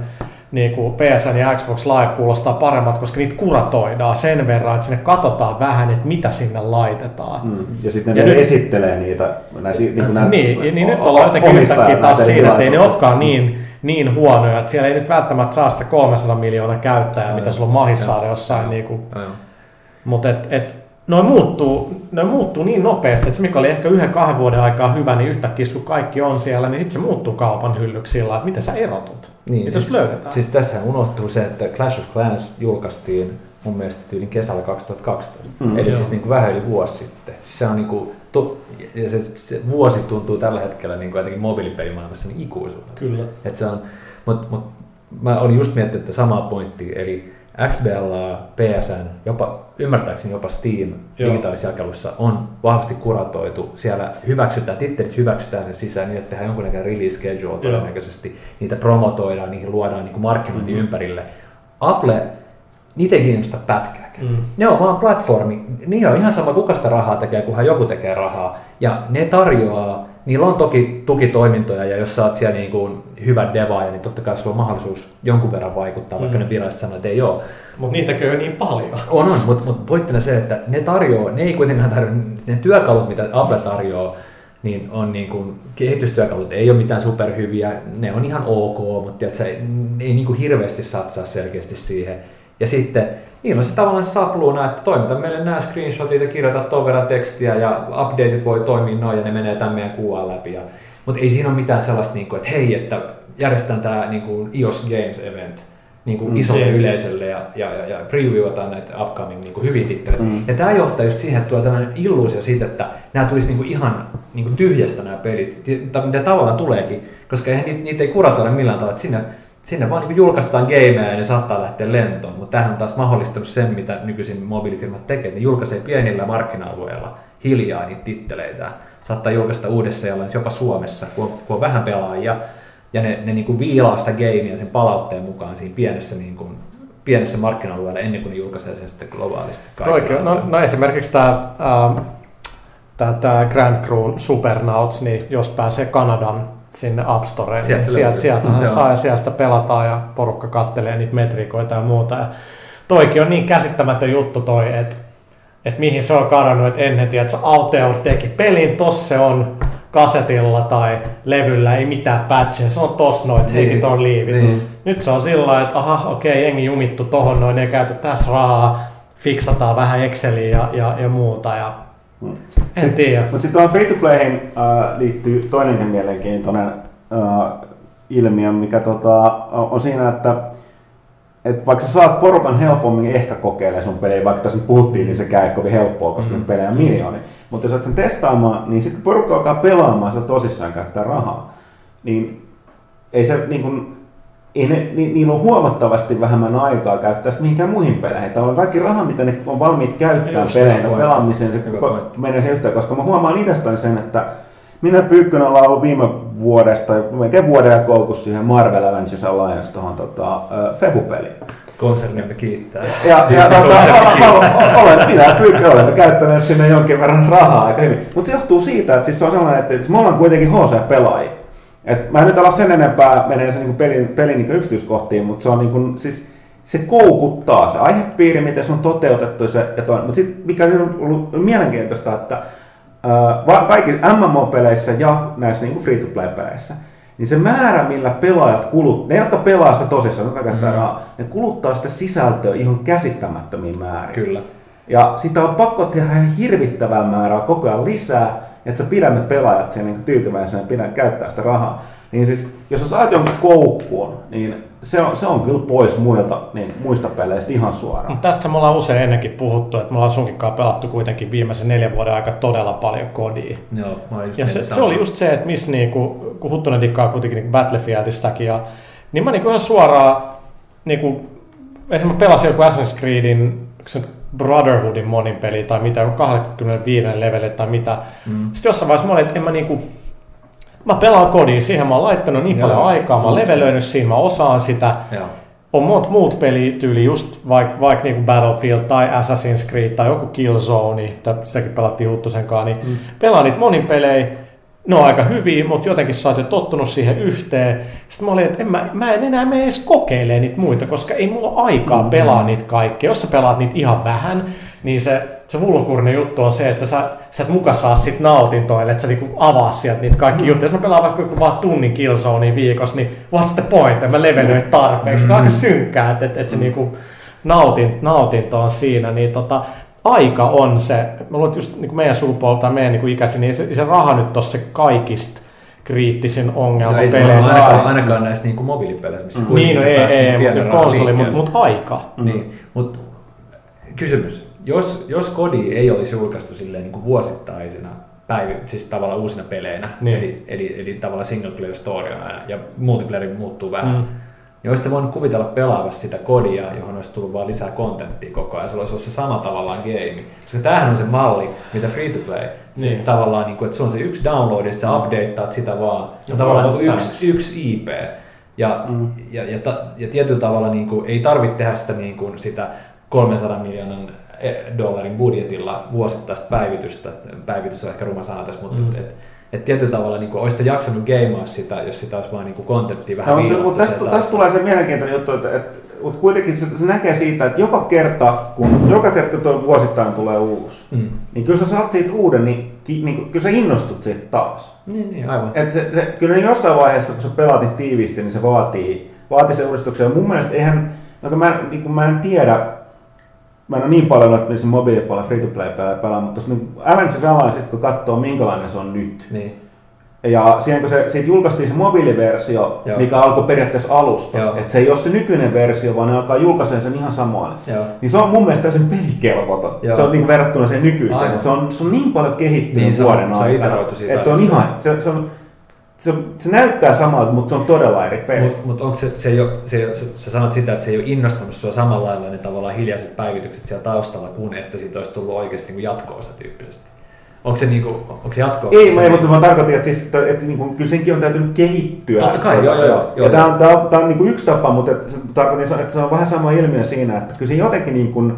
niin kuin PSN ja Xbox Live kuulostaa paremmat, koska niitä kuratoidaan sen verran, että sinne katsotaan vähän, että mitä sinne laitetaan. Mm. Ja sitten ne ja nyt, esittelee niitä. Näisi, niin, kuin niin, niin, niin nyt ollaan jotenkin yhtäkkiä taas siinä, että ei ne olekaan niin, niin huonoja, että siellä ei nyt välttämättä saa sitä 300 miljoonaa käyttäjää, mitä sulla on mahis saada jossain. Niin kuin, mutta et, et, noin muuttuu, noin muuttuu niin nopeasti, että se mikä oli ehkä yhden kahden vuoden aikaa hyvä, niin yhtäkkiä kun kaikki on siellä, niin sitten se muuttuu kaupan hyllyksi sillä että miten sä erotut, niin, miten siis, löydetään. Siis tässä unohtuu se, että Clash of Clans julkaistiin mun mielestä tyylin kesällä 2012, mm, eli joo. siis niin kuin vähän yli vuosi sitten. Se on niin kuin, to, ja se, se, vuosi tuntuu tällä hetkellä niin kuin jotenkin mobiilipelimaailmassa niin ikuisuudelta. Kyllä. Et se on, mut, mut, mä olin just miettinyt että samaa pointtia, eli XBL, PSN, jopa, ymmärtääkseni jopa Steam digitaalisessa jakelussa on vahvasti kuratoitu. Siellä hyväksytään, tittelit hyväksytään sen sisään niin, että tehdään jonkunlainen release schedule todennäköisesti. Niitä promotoidaan, niihin luodaan niin markkinointi mm-hmm. ympärille. Apple, niitä ei kiinnosta pätkääkään. Mm. Ne on vaan platformi. Niin on ihan sama, kuka sitä rahaa tekee, kunhan joku tekee rahaa. Ja ne tarjoaa niillä on toki tukitoimintoja, ja jos sä oot siellä niin kuin hyvä devaaja, niin totta kai sulla on mahdollisuus jonkun verran vaikuttaa, vaikka Mm. ne viralliset sanoo, että ei ole. Mutta niitäkin on niin paljon. On, on, mutta mut pointtina se, että ne tarjoaa, ne ei kuitenkaan tarjoa, ne työkalut, mitä Apple tarjoaa, niin on niin kuin, kehitystyökalut ei ole mitään superhyviä, ne on ihan ok, mutta tiedät, sä, ne ei niin kuin hirveästi satsaa selkeästi siihen. Ja sitten niillä on se tavallaan sapluuna, että toimita meille nämä screenshotit ja kirjoita ton verran tekstiä ja updateit voi toimia noin ja ne menee tämän meidän kuvan läpi. Ja, mutta ei siinä ole mitään sellaista, niin kuin, että hei, että järjestetään tämä niin kuin iOS Games Event niin kuin Mm, isolle jep. yleisölle ja, ja, ja, ja previewataan näitä upcoming niin kuin hyviä titteleitä. Mm. Ja tämä johtaa just siihen, että tulee tällainen illuusio siitä, että nämä tulisi niin kuin ihan niin kuin tyhjästä nämä pelit, mitä tavallaan tuleekin, koska eihän niitä, niitä ei kuratoida millään tavalla, että sinne, sinne vaan niin julkaistaan gameja ja ne saattaa lähteä lentoon, mutta tämähän on taas mahdollistanut sen, mitä nykyisin mobiilifirmat tekee, että ne julkaisee pienillä markkina-alueilla hiljaa niitä titteleitä, saattaa julkaista uudessa ja jopa Suomessa, kun on, kun on vähän pelaajia, ja ne, ne niin kuin viilaa sitä gamea sen palautteen mukaan siinä pienessä, niin kuin, pienessä markkina-alueella ennen kuin ne julkaisee sen sitten globaalisti. Toikin, on- no, no esimerkiksi tämä tää, tää Grand Crew Supernauts, niin jos pääsee Kanadan sinne App Storeen, Sieltä niin sieltä, sieltä Joo. saa ja sieltä pelataan ja porukka kattelee niitä metrikoita ja muuta. Ja toikin on niin käsittämätön juttu toi, että et mihin se on kadonnut, että ennen tiedät, Auteo teki pelin, tossa se on kasetilla tai levyllä, ei mitään patcheja, se on tossa noin, Niin. it or leave it. Niin. Nyt se on sillä että aha, okei, jengi jumittu tohon noin, ei käytä tässä rahaa, fiksataan vähän Exceliä ja, ja, ja muuta. Ja Mm. en tiedä. Mutta sitten tuohon free-to-playhin äh, liittyy toinenkin mielenkiintoinen äh, ilmiö, mikä tota, on siinä, että et vaikka sä saat porukan helpommin ehkä kokeilemaan sun pelejä, vaikka tässä nyt puhuttiin, niin se käy kovin helppoa, koska Mm. mm. pelejä on miljooni. Mutta jos et sen testaamaan, niin sitten kun porukka alkaa pelaamaan, sitä tosissaan käyttää rahaa, niin ei se niin kuin, ei ne, ni, niillä on huomattavasti vähemmän aikaa käyttää sitä mihinkään muihin peleihin. Tavallaan kaikki raha, mitä ne on valmiit käyttämään peleihin, pelaamiseen, se ko- menee sen yhteen, koska mä huomaan itsestäni sen, että minä Pyykkönen ollaan ollut viime vuodesta, melkein vuoden ja koukussa siihen Marvel Avengers Alliance tuohon tota, Febu-peliin. Konsernimme kiittää. Ja, ja tota, olen, minä ja Pyykkä olemme käyttäneet sinne jonkin verran rahaa aika hyvin. Mutta se johtuu siitä, että siis se on sellainen, että siis me ollaan kuitenkin HC-pelaajia. Et mä en nyt ala sen enempää menee se niinku pelin, pelin niinku yksityiskohtiin, mutta se on niinku, siis se koukuttaa se aihepiiri, miten se on toteutettu se, mutta sitten mikä on ollut mielenkiintoista, että ää, va- kaikissa MMO-peleissä ja näissä niinku free-to-play-peleissä, niin se määrä, millä pelaajat kulut, ne jotka pelaa sitä tosissaan, jotka käyttää Mm. rahaa, ne kuluttaa sitä sisältöä ihan käsittämättömiin määrin. Kyllä. Ja sitä on pakko tehdä ihan hirvittävää määrää koko ajan lisää, että sä pidät ne pelaajat siihen niin tyytyväisenä ja pidät käyttää sitä rahaa. Niin siis, jos sä saat jonkun koukkuun, niin se on, se on kyllä pois muilta, niin muista peleistä ihan suoraan. Tästä me ollaan usein ennenkin puhuttu, että me ollaan sunkin pelattu kuitenkin viimeisen neljän vuoden aika todella paljon kodia. Joo, mä Ja se, se oli just se, että missä niinku, kun Huttunen dikkaa kuitenkin niinku Battlefieldistakin, ja, niin mä niinku ihan suoraan, niinku, esimerkiksi mä pelasin joku Assassin's Creedin Brotherhoodin monin peli tai mitä, 25 levelle tai mitä. Mm. Sitten jossain vaiheessa mä olin, että en mä niinku, mä pelaan kodia, siihen mä oon laittanut niin Joo. paljon aikaa, mä oon levelöinyt siinä, mä osaan sitä. Joo. On monta muut pelityyli, just vaikka vaik niinku Battlefield tai Assassin's Creed tai joku Killzone, tai sitäkin pelattiin Huttusen kanssa, niin Mm. pelaan niitä monin pelejä, ne on aika hyviä, mutta jotenkin sä oot jo tottunut siihen yhteen. Sitten mä olin, että en mä, mä en enää mene edes kokeilemaan niitä muita, koska ei mulla ole aikaa Mm. pelaa niitä kaikkea. Jos sä pelaat niitä ihan vähän, niin se, se hullunkurinen juttu on se, että sä, sä et muka saa sit nautintoille, että sä niinku avaa sieltä niitä kaikki juttuja. Jos mä pelaan vaikka joku vaan tunnin Killzonea viikossa, niin what's the point, en mä levelöi tarpeeksi. Se on aika synkkää, että, että, että se niinku nautin, nautinto on siinä. Niin tota, aika on se, mä luulen, että just niin meidän sukupolvi tai meidän niin ikäisiä, niin se, se raha nyt on se kaikista kriittisin ongelma No, ei se peleissä. ainakaan, ainakaan näissä niinku mobiilipeleissä, missä Niin, kuitenkin no ei, ei, niinku mutta konsoli, mutta mut aika. Niin, mutta kysymys. Jos, jos kodi ei olisi julkaistu silleen niin kuin vuosittaisina päivi, siis tavallaan uusina peleinä, Niin. eli, eli, eli tavallaan single player storyna ja, ja multiplayer muuttuu vähän, Mm. Mm. niin olisitte voinut kuvitella pelaavassa sitä kodia, johon olisi tullut vaan lisää kontenttia koko ajan. Sulla olisi ollut se sama tavallaan game. Koska tämähän on se malli, mitä free to play. Niin. Niin. Tavallaan, niin kuin, että sulla on se yksi download, ja sä updateat sitä vaan. Se on Ja tavallaan niin yksi, yksi IP. Ja, Mm. ja, ja, ta, ja tietyllä tavalla niin kuin, ei tarvitse tehdä sitä, niin kuin, sitä 300 miljoonan eh, dollarin budjetilla vuosittaista päivitystä. Päivitys on ehkä ruma sana tässä, mutta Mm. mm. et, Että tietyllä tavalla niin kuin, olisit jaksanut gameaa sitä, jos sitä olisi vaan niin kontenttia vähän No, mutta, mutta tästä, tästä tulee se mielenkiintoinen juttu, että, että mutta kuitenkin se, se, näkee siitä, että joka kerta, kun joka kerta kun tuo vuosittain tulee uusi, Mm. niin kyllä sä saat siitä uuden, niin, ki, niin kyllä sä innostut siitä taas. Niin, niin, aivan. Et se, se, kyllä ne jossain vaiheessa, kun sä pelaat niin tiiviisti, niin se vaatii, vaatii sen uudistuksen. Ja mun mielestä eihän, no mä, niin mä en tiedä, mä en ole niin paljon noita missä mobiilipuolella free-to-play-pelejä pelaa, mutta tuossa niin Avengers Alliance, kun katsoo minkälainen se on nyt, Niin. ja siihen kun se, siitä julkaistiin se mobiiliversio, Joo. mikä alkoi periaatteessa alusta, Joo. että se ei ole se nykyinen versio, vaan ne alkaa julkaisemaan sen ihan samoin. Niin se on mun mielestä täysin pelikelvoton. Joo. Se on niin verrattuna siihen nykyiseen. Aivan. Se on, se on niin paljon kehittynyt Niin, se on- vuoden se on aikana. se on ihan, se, se, on, se, se näyttää samalta, mutta se on todella eri peli. Mutta mut onko se, se, ei ole, se, ei ole- sä, sanot sitä, että se ei ole innostanut sua samalla lailla ne tavallaan hiljaiset päivitykset siellä taustalla, kuin että siitä olisi tullut oikeasti niin jatko-osa tyyppisesti. Onko se, niinku, onko se jatko Ei, mä, ei, mutta mä tarkoitin, että, siis, että, että niin kuin, kyllä senkin on täytynyt kehittyä. Totta kai, Se- joo, joo, joo, ja joo. tämä on, tämä on, tämä on niin kuin yksi tapa, mutta että se, tarkoitin, että se on vähän sama ilmiö siinä, että kyllä se jotenkin niin kuin,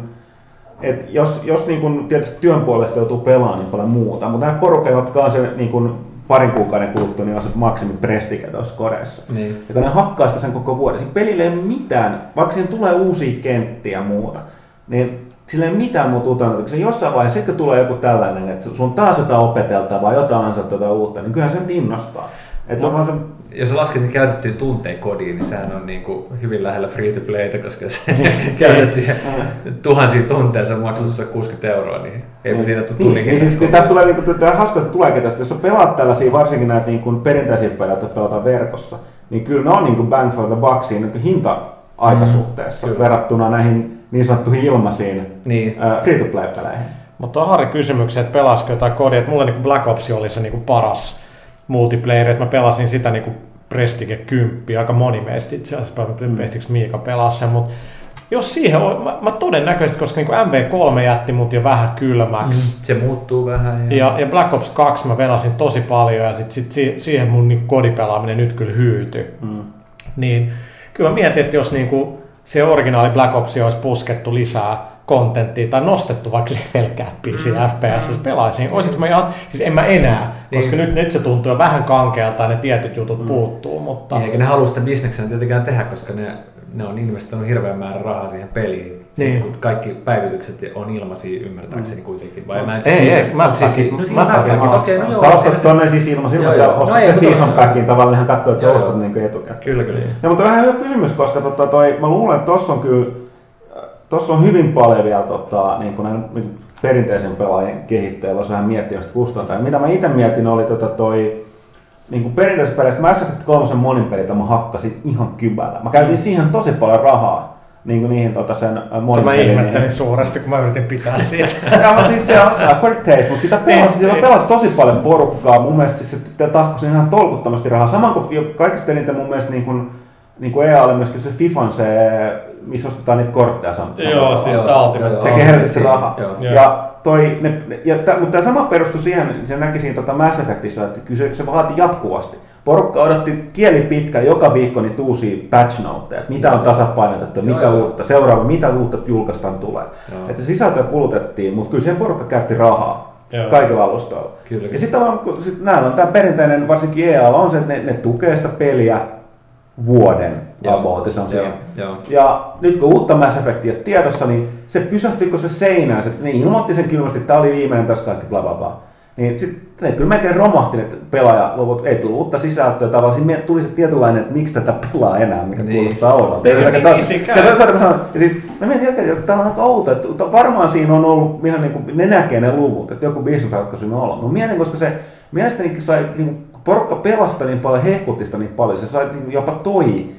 että jos, jos niin kuin, tietysti työn puolesta joutuu pelaamaan niin paljon muuta, mutta nämä porukka, jotka on se niin kuin, parin kuukauden kuluttua, niin on se maksimi prestike tuossa koreassa. Niin. Ja kun ne hakkaa sitä sen koko vuoden, siinä pelillä ei ole mitään, vaikka siihen tulee uusia kenttiä ja muuta, niin sillä ei ole mitään muuta uutta. Jossain vaiheessa, sitten tulee joku tällainen, että sun on taas jotain opeteltavaa, jotain ansat jotain uutta, niin kyllähän se nyt innostaa. Että se on vaan se, Jos lasket niin käytettyjä tunteja kodiin, niin sehän on niin kuin hyvin lähellä free to playta, koska sä käytät siihen tuhansia tunteja, se maksat sulle 60 euroa, niin eipä siinä tule niin, tunnin niin siis, niin tästä tulee, niin kuin, hauska, että tuleekin tästä, jos sä pelaat tällaisia, varsinkin näitä niin kuin perinteisiä pelejä, joita pelataan verkossa, niin kyllä ne on niin kuin bang for the buck siinä niin hinta-aikasuhteessa Mm, verrattuna näihin niin sanottuihin ilmaisiin Niin. äh, free-to-play-peleihin. Mutta on Harri kysymyksiä, että pelasiko jotain kodia. Että mulle niin Black Ops oli se niin paras multiplayer, että mä pelasin sitä niin Prestige 10, aika moni meistä itse asiassa, mm. ehtikö Miika pelaa sen, mutta jos siihen on, mä, mä todennäköisesti, koska niin MV3 jätti mut jo vähän kylmäksi, Se muuttuu vähän. ja, ja Black Ops 2 mä pelasin tosi paljon, ja sit, sit si- siihen mun niin kodipelaaminen nyt kyllä hyytyi. Mm. Niin kyllä mä mietin, että jos niinku se originaali Black Ops olisi puskettu lisää kontenttia tai nostettu vaikka level capia siinä FPS, pelaisin. Olisinko mä, ihan- siis en mä enää, Niin. koska nyt, nyt se tuntuu jo vähän kankealta ja ne tietyt jutut puuttuu, mutta... Niin, eikä ne halua sitä bisneksenä tietenkään tehdä, koska ne, ne on investoinut hirveän määrän rahaa siihen peliin. Niin. Niin. Kun kaikki päivitykset on ilmaisia ymmärtääkseni kuitenkin. Vai mä en Ei, siis- ei, mä onko siis- no, siis mä pakin, okei, no joo. Sä ostat no- tuonne siis silloin Joo, sä joo. ostat No sen season on- packin tavallaan, katsoo, että sä ostat joo. niin etukäteen. Kyllä, kyllä. Ja, mutta vähän hyvä kysymys, koska tota, toi, mä luulen, että tossa on kyllä, tossa on hyvin paljon vielä tota, niin kuin näin, perinteisen pelaajien kehittäjillä, jos vähän miettii sitä kustantaa. Mitä mä itse mietin oli tota, toi, niin kuin perinteisessä peleistä, Mass Effect 3 monin pelit mä hakkasin ihan kybällä. Mä käytin siihen tosi paljon rahaa, niin kuin niihin tota, sen äh, monin Mä ihmettelin suuresti, kun mä yritin pitää siitä. ja, mutta siis se on, se on acquired taste, mutta sitä pelasi, niin. pelasi tosi paljon porukkaa. Mun mielestä siis se tahkosi ihan tolkuttomasti rahaa. Saman kuin kaikista eniten mun mielestä niin kuin, niin kuin EA oli myöskin se FIFAn se, missä ostetaan niitä kortteja. sam- Joo, samalla siis tavalla. tää Ultimate joo. helvetisti rahaa. Joo. Joo. Ja, toi, ne, ne- ja tä, mutta tämä sama perustui siihen, se näki siinä tota Mass Effectissa, että kyllä se, se vaati jatkuvasti. Porukka odotti kieli pitkä joka viikko niitä uusia patch noteja, että mitä on tasapainotettu, Joo, mitä joo. uutta, seuraava, mitä uutta julkaistaan tulee. Joo. Että se sisältöä kulutettiin, mutta kyllä siihen porukka käytti rahaa Joo. kaikilla alustoilla. Kyllä, Ja sitten sit näillä on tämä perinteinen, varsinkin EA on se, että ne, ne tukee sitä peliä vuoden about, se on Joo. Ja nyt kun uutta Mass Effectia tiedossa, niin se pysähtyi kun se seinään. Se, ne ilmoitti sen kylmästi, että tämä oli viimeinen tässä kaikki bla bla bla. Niin sitten kyllä melkein romahti, että pelaajaluvut ei tullut uutta sisältöä. Tavallaan siinä tuli se tietynlainen, että miksi tätä pelaa enää, mikä Niin. niin. kuulostaa oudolta. Niin, Ja niin, se- niin siinä käy. ja siis mä mietin jälkeen, että tämä on aika outo, että varmaan siinä on ollut ihan niin kuin, ne näkee ne luvut, että joku bisnesratkaisu on ollut. Mutta mietin, koska se mielestäni sai, niin kuin, porukka pelasta niin paljon, hehkutti sitä niin paljon, se sai niin jopa toi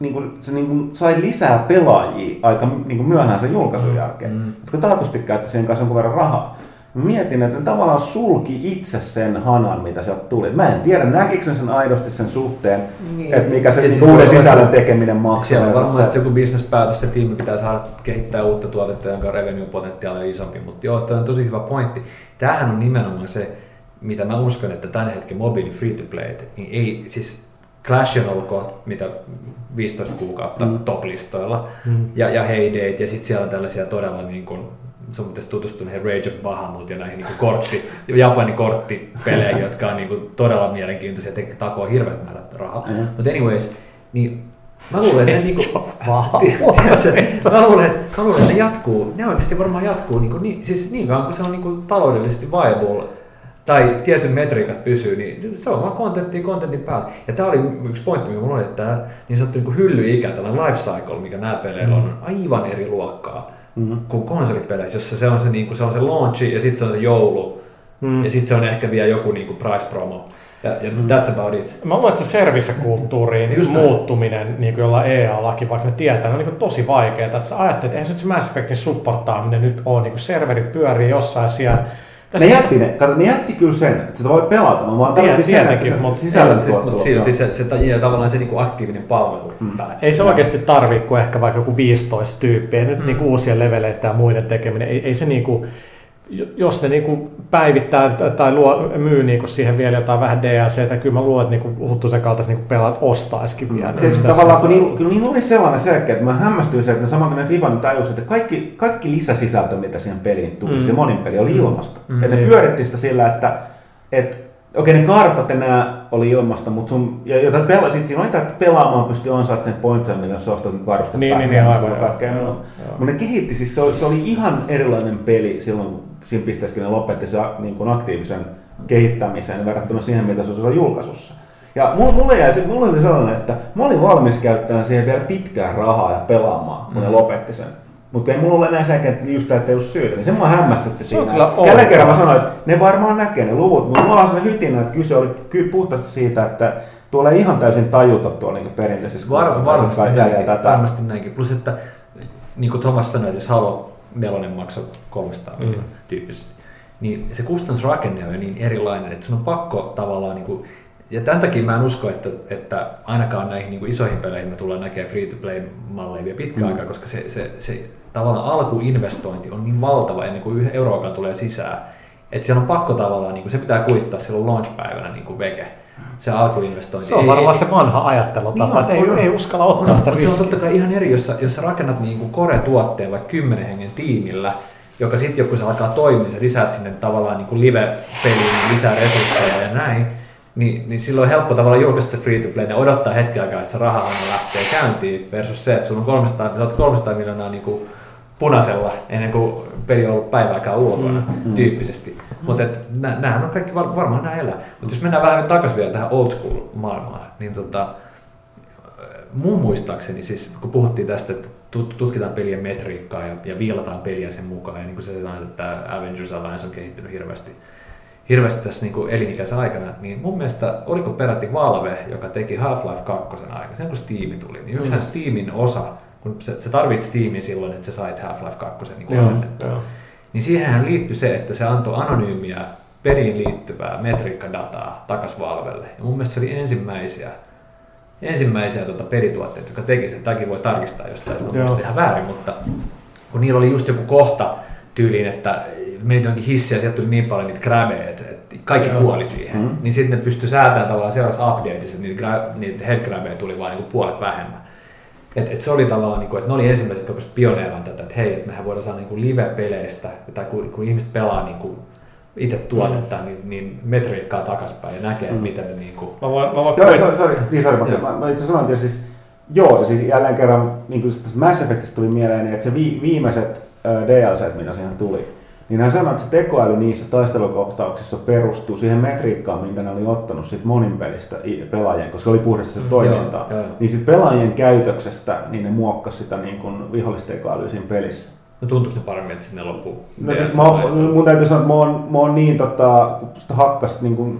niin kuin, se niin kuin sai lisää pelaajia aika niin kuin myöhään sen julkaisun jälkeen, Mm. jotka taatusti käytti siihen kanssa jonkun verran rahaa. Mä Mietin, että ne tavallaan sulki itse sen hanan, mitä sieltä tuli. Mä en tiedä, näkikö sen aidosti sen suhteen, Niin. että mikä se niin siis uuden sisällön tekeminen maksaa. Siellä on varmaan se- sitten joku bisnespäätös, se tiimi pitää saada kehittää uutta tuotetta, jonka revenue-potentiaali on isompi, mutta joo, toi on tosi hyvä pointti. Tämähän on nimenomaan se, mitä mä uskon, että tämän hetken mobiili free-to-play, niin ei, siis Clash on ollut kohta, mitä 15 kuukautta Mm. top-listoilla, Mm. ja, ja Heydayt, ja sitten siellä on tällaisia todella niin kuin, sun pitäisi tutustua näihin Rage of Bahamut ja näihin niin kortti, Japanin korttipeleihin, jotka on niin kuin todella mielenkiintoisia ja takoo hirveät määrät rahaa. Mhm. Mutta anyways, niin mä luulen, että ne niinku, mä luulen, että, mä luulen, että ne jatkuu, ne oikeasti varmaan jatkuu niin, kuin, niin, siis niin kauan kuin se on niin kuin taloudellisesti viable tai tietyn metriikat pysyy, niin se on vaan kontenttia kontentin päällä. Ja tämä oli yksi pointti, mikä mulla oli, että tämä niin sanottu niin hyllyikä, tällainen life cycle, mikä nämä peleillä on, on aivan eri luokkaa Mhm. kuin konsolipeleissä, jossa se on se, niin kuin, se, on se launchi ja sitten se on se joulu Mm. ja sitten se on ehkä vielä joku niin kuin price promo. Ja, ja that's about it. Mä luulen, että se servicekulttuuriin Just muuttuminen, niin kuin jolla EA-laki, vaikka ne tietää, on niin kuin tosi vaikeaa. Että sä ajattelet, että eihän se nyt se Mass Effectin supportaaminen nyt ole, niin kuin serverit pyörii jossain siellä. Ne jätti, ne, kato, ne jätti kyllä sen, että sitä voi pelata, mä vaan tarvitsin sen, että se mutta- sisällön Mutta tuotto. silti se, se, se, tavallaan se niin kuin aktiivinen palvelu. Mm. Ei se oikeasti tarvii kuin ehkä vaikka joku 15 tyyppiä. Nyt Mm. niin kuin uusien leveleiden ja muiden tekeminen, ei, ei se niin kuin, jos ne niin kuin päivittää tai luo, myy niin kuin siihen vielä jotain vähän DLCtä, kyllä mä luulen, että niin kuin Huttusen kaltaiset niin kuin pelaat ostaisikin vielä. Tietysti Tässä- Mm. tavallaan, kun niillä, kyllä niillä oli sellainen selkeä, että mä hämmästyin se, että saman kuin ne FIFA tajus, että kaikki, kaikki lisäsisältö, mitä siihen peliin tuli, Mm. mm. se monin peli oli ilmasta. Mm. Mm. Että ne Niin. pyöritti sitä sillä, että, että okei ne kartat ja nämä oli ilmasta, mutta sun, ja jota pelasit, siinä oli tämä, että pelaamalla pystyy ansaitsemaan pointseja, millä sä ostat varustet Niin, niin, niin, aivan. Mutta ne kehitti, siis se oli, se oli ihan erilainen peli silloin, siinä pisteessä, ne lopetti sen niin kuin aktiivisen kehittämisen verrattuna siihen, mitä se silloin julkaisussa. Ja mulla, jäi, se- mulla oli sellainen, että mä olin valmis käyttämään siihen vielä pitkään rahaa ja pelaamaan, kun mm. ne lopetti sen. Mutta ei mulla ollut enää sekä että just tämä, että ei ollut syytä, niin se mua hämmästytti Se on siinä. outoa. kerran mä sanoin, että ne varmaan näkee ne luvut, mutta mulla on sellainen hytinä, että kyse oli puhtaasti siitä, että tuolla ei ihan täysin tajuta tuolla niin perinteisissä Var, varmasti, jäljellä näinkin, tätä. varmasti näinkin. Plus, että niin kuin Thomas sanoi, että jos haluaa nelonen maksaa 300 Mm. tyyppisesti, niin se kustannusrakenne on jo niin erilainen, että sun on pakko tavallaan, niin kuin, ja tämän takia mä en usko, että, että ainakaan näihin niin kuin isoihin peleihin me tullaan näkemään free-to-play-malleja vielä pitkään Mm. aikaa, koska se, se, se tavallaan alkuinvestointi on niin valtava ennen kuin yhden euroakaan tulee sisään, että siellä on pakko tavallaan, niin kuin se pitää kuittaa silloin launch-päivänä niin kuin veke, se alkuinvestointi. Se on Ei- varmaan ei- se vanha ajattelutapa, Niin on, että ei, on. ei uskalla ottaa sitä mutta se on riskiä. totta kai ihan eri, jos sä, jos sä rakennat niin kuin core-tuotteen vaikka kymmenen hengen tiimillä, joka sitten kun se alkaa toimia, sä lisäät sinne tavallaan niin kuin live-peliin lisää resursseja ja näin, niin, niin silloin on helppo tavallaan julkaista se free to play ja odottaa hetken aikaa, että se raha aina lähtee käyntiin versus se, että sulla on 300, sä oot 300 miljoonaa niin kuin punaisella ennen kuin peli on ollut päivääkään ulkona Mm, mm. tyyppisesti. Mutta näähän on kaikki var, varmaan nämä elää. Mutta jos mennään vähän takaisin vielä tähän old school maailmaan, niin tota, mun muistaakseni, siis kun puhuttiin tästä, että tut- tutkitaan pelien metriikkaa ja, ja viilataan peliä sen mukaan, ja niin kuin sä sanoit, että tämä Avengers Alliance on kehittynyt hirveästi, hirveästi tässä niin kuin elinikäisen aikana, niin mun mielestä oliko peräti Valve, joka teki Half-Life 2 aikana, sen kun Steam tuli, niin yksihän Steamin osa, kun sä, sä tarvitset Steamin silloin, että sä sait Half-Life 2 niin asennettua. Niin siihenhän liittyi se, että se antoi anonyymiä peliin liittyvää metriikkadataa takas Valvelle. Ja mun mielestä se oli ensimmäisiä, ensimmäisiä tota pelituotteita, jotka teki sen. Tämäkin voi tarkistaa jostain, muistan ihan väärin, mutta kun niillä oli just joku kohta tyyliin, että menit johonkin hissiin ja sieltä tuli niin paljon niitä grabeja, että että kaikki Joo. kuoli siihen. Mm. Niin sitten ne pystyi säätämään tavallaan seuraavassa updateissa, että niitä, gra- niitä head grabeja tuli vain niin puolet vähemmän. Et, et se oli tavallaan, niin kuin, että ne oli ensimmäiset, jotka pioneeraan tätä, että hei, että mehän voidaan saada niin kuin live-peleistä, tai kun, kun ihmiset pelaa niin kuin itse tuotetta, niin, niin metriikkaa takaspäin ja näkee, Mm. mm. miten ne niin kuin, Mä voin, mä voin Joo, sorry, sorry, niin sorry, mä, mä itse sanoin, että siis, joo, siis jälleen kerran niin kuin tästä Mass Effectista tuli mieleen, että se vi, viimeiset äh, DLC, mitä siihen tuli, niin hän sanoi, että se tekoäly niissä taistelukohtauksissa perustuu siihen metriikkaan, minkä ne oli ottanut sit monin pelistä pelaajien, koska oli puhdasta se Mm, toimintaa. joo, joo. Niin sitten pelaajien käytöksestä, niin ne muokkasi sitä niin kuin vihollistekoälyä siinä pelissä. no tuntuuko se paremmin, että sinne loppuu? No siis mä, mun täytyy sanoa, että mä oon, mä oon niin tota, kun sitä hakkasit niin kuin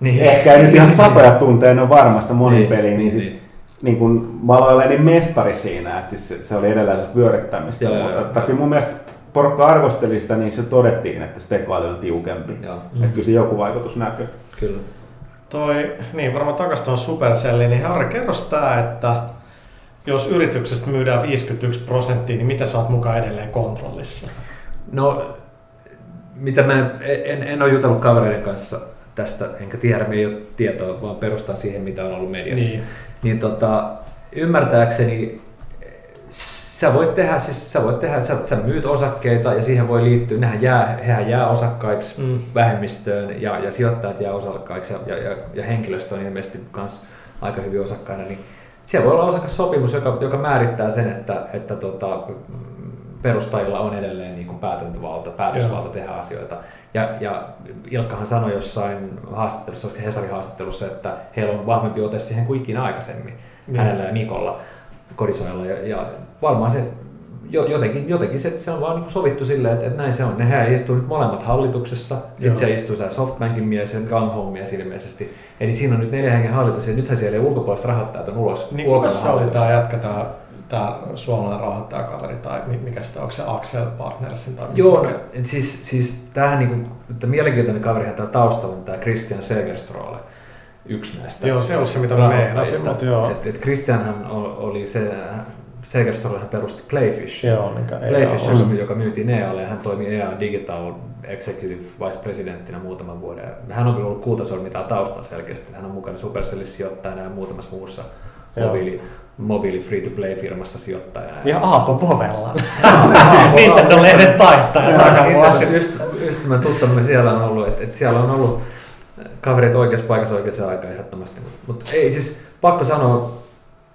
niin. ehkä ei nyt ihan satoja tunteja en ole varmasta monin Niin, peliin, niin siis niin. niin kun, mä aloin niin mestari siinä, että siis se, se oli edelleen sellaista vyöryttämistä, Joo, mutta joo. kyllä mun mielestä porukka arvosteli sitä, niin se todettiin, että se tekoäly on tiukempi. Joo, Mm. Että kyllä se joku vaikutus näkyy. kyllä. Toi, niin varmaan takaisin tuohon Supercelliin, niin Harri, kerro tää, että jos yrityksestä myydään 51 prosenttia, niin mitä sä oot mukaan edelleen kontrollissa? No, mitä mä en, en, en ole jutellut kavereiden kanssa tästä, enkä tiedä, me ei ole tietoa, vaan perustan siihen, mitä on ollut mediassa. Niin. niin tota, ymmärtääkseni sä voit tehdä, siis sä voit tehdä, sä, sä myyt osakkeita ja siihen voi liittyä, nehän jää, hehän jää osakkaiksi Mm. vähemmistöön ja, ja sijoittajat jää osakkaiksi ja, ja, ja, ja henkilöstö on ilmeisesti myös aika hyvin osakkaina, niin siellä voi olla osakassopimus, joka, joka määrittää sen, että, että tota, perustajilla on edelleen niin kuin päätäntövalta, päätösvalta tehdä asioita. Ja, ja Ilkkahan sanoi jossain haastattelussa, Hesarin haastattelussa, että heillä on vahvempi ote siihen kuin ikinä aikaisemmin, Niin. hänellä ja Mikolla Kodisojalla. Ja, ja varmaan se jo- jotenkin, jotenkin se, se on vaan niin sovittu silleen, että, että näin se on. Nehän istuu nyt molemmat hallituksessa, sitten siellä istuu se Softbankin mies ja Gang Home mies ilmeisesti. Eli siinä on nyt neljä hengen hallitus ja nythän siellä ei ulkopuoliset rahoittajat on ulos. Niin kuka se oli tämä jätkä, tämä, tämä suomalainen rahoittajakaveri, tai mi- mikä sitä, onko se Axel Partnersin tai Joo, no, mikä? et siis, siis tämähän niinku, että mielenkiintoinen kaverihan täällä taustalla on tämä Christian Segerstrole, yksi näistä Joo, se on se, mitä mä meinasin, mutta joo. Et, et Christianhan oli se, Segerstrolehan perusti Playfish. Joo, mikä ei Playfish, ole. joka, joka myytiin EAlle ja hän toimi EA Digital Executive Vice Presidenttinä muutaman vuoden. Hän on kyllä ollut kultasormi täällä taustalla selkeästi. Hän on mukana Supercellissa sijoittajana ja muutamassa muussa mobiili, mobiili free-to-play-firmassa sijoittajana. Ja Aapo Povella. Nintendo-lehden taittaja Niin, takavuosi. just, ystävän tuttamme siellä on ollut, että, että siellä on ollut kaverit oikeassa paikassa oikeassa aikaan ehdottomasti. Mutta ei siis, pakko sanoa,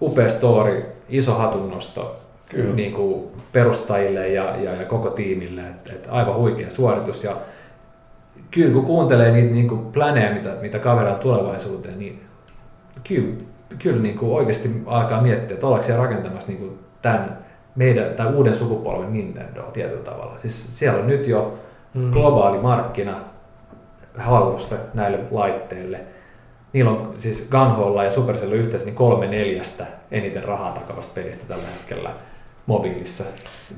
upea story, iso hatunnosto Kyllä. niin kuin perustajille ja, ja, ja koko tiimille. Et, et aivan huikea suoritus. Ja kyllä kun kuuntelee niitä niin kuin planeja, mitä, mitä kavereilla tulevaisuuteen, niin kyllä, kyllä niin kuin oikeasti alkaa miettiä, että ollaanko siellä rakentamassa niin kuin tämän meidän, tai uuden sukupolven Nintendo tietyllä tavalla. Siis siellä on nyt jo Mm. globaali markkina hallussa näille laitteille. Niillä on siis Gunholla ja Supercell yhteensä niin kolme neljästä eniten rahaa takavasta pelistä tällä hetkellä mobiilissa.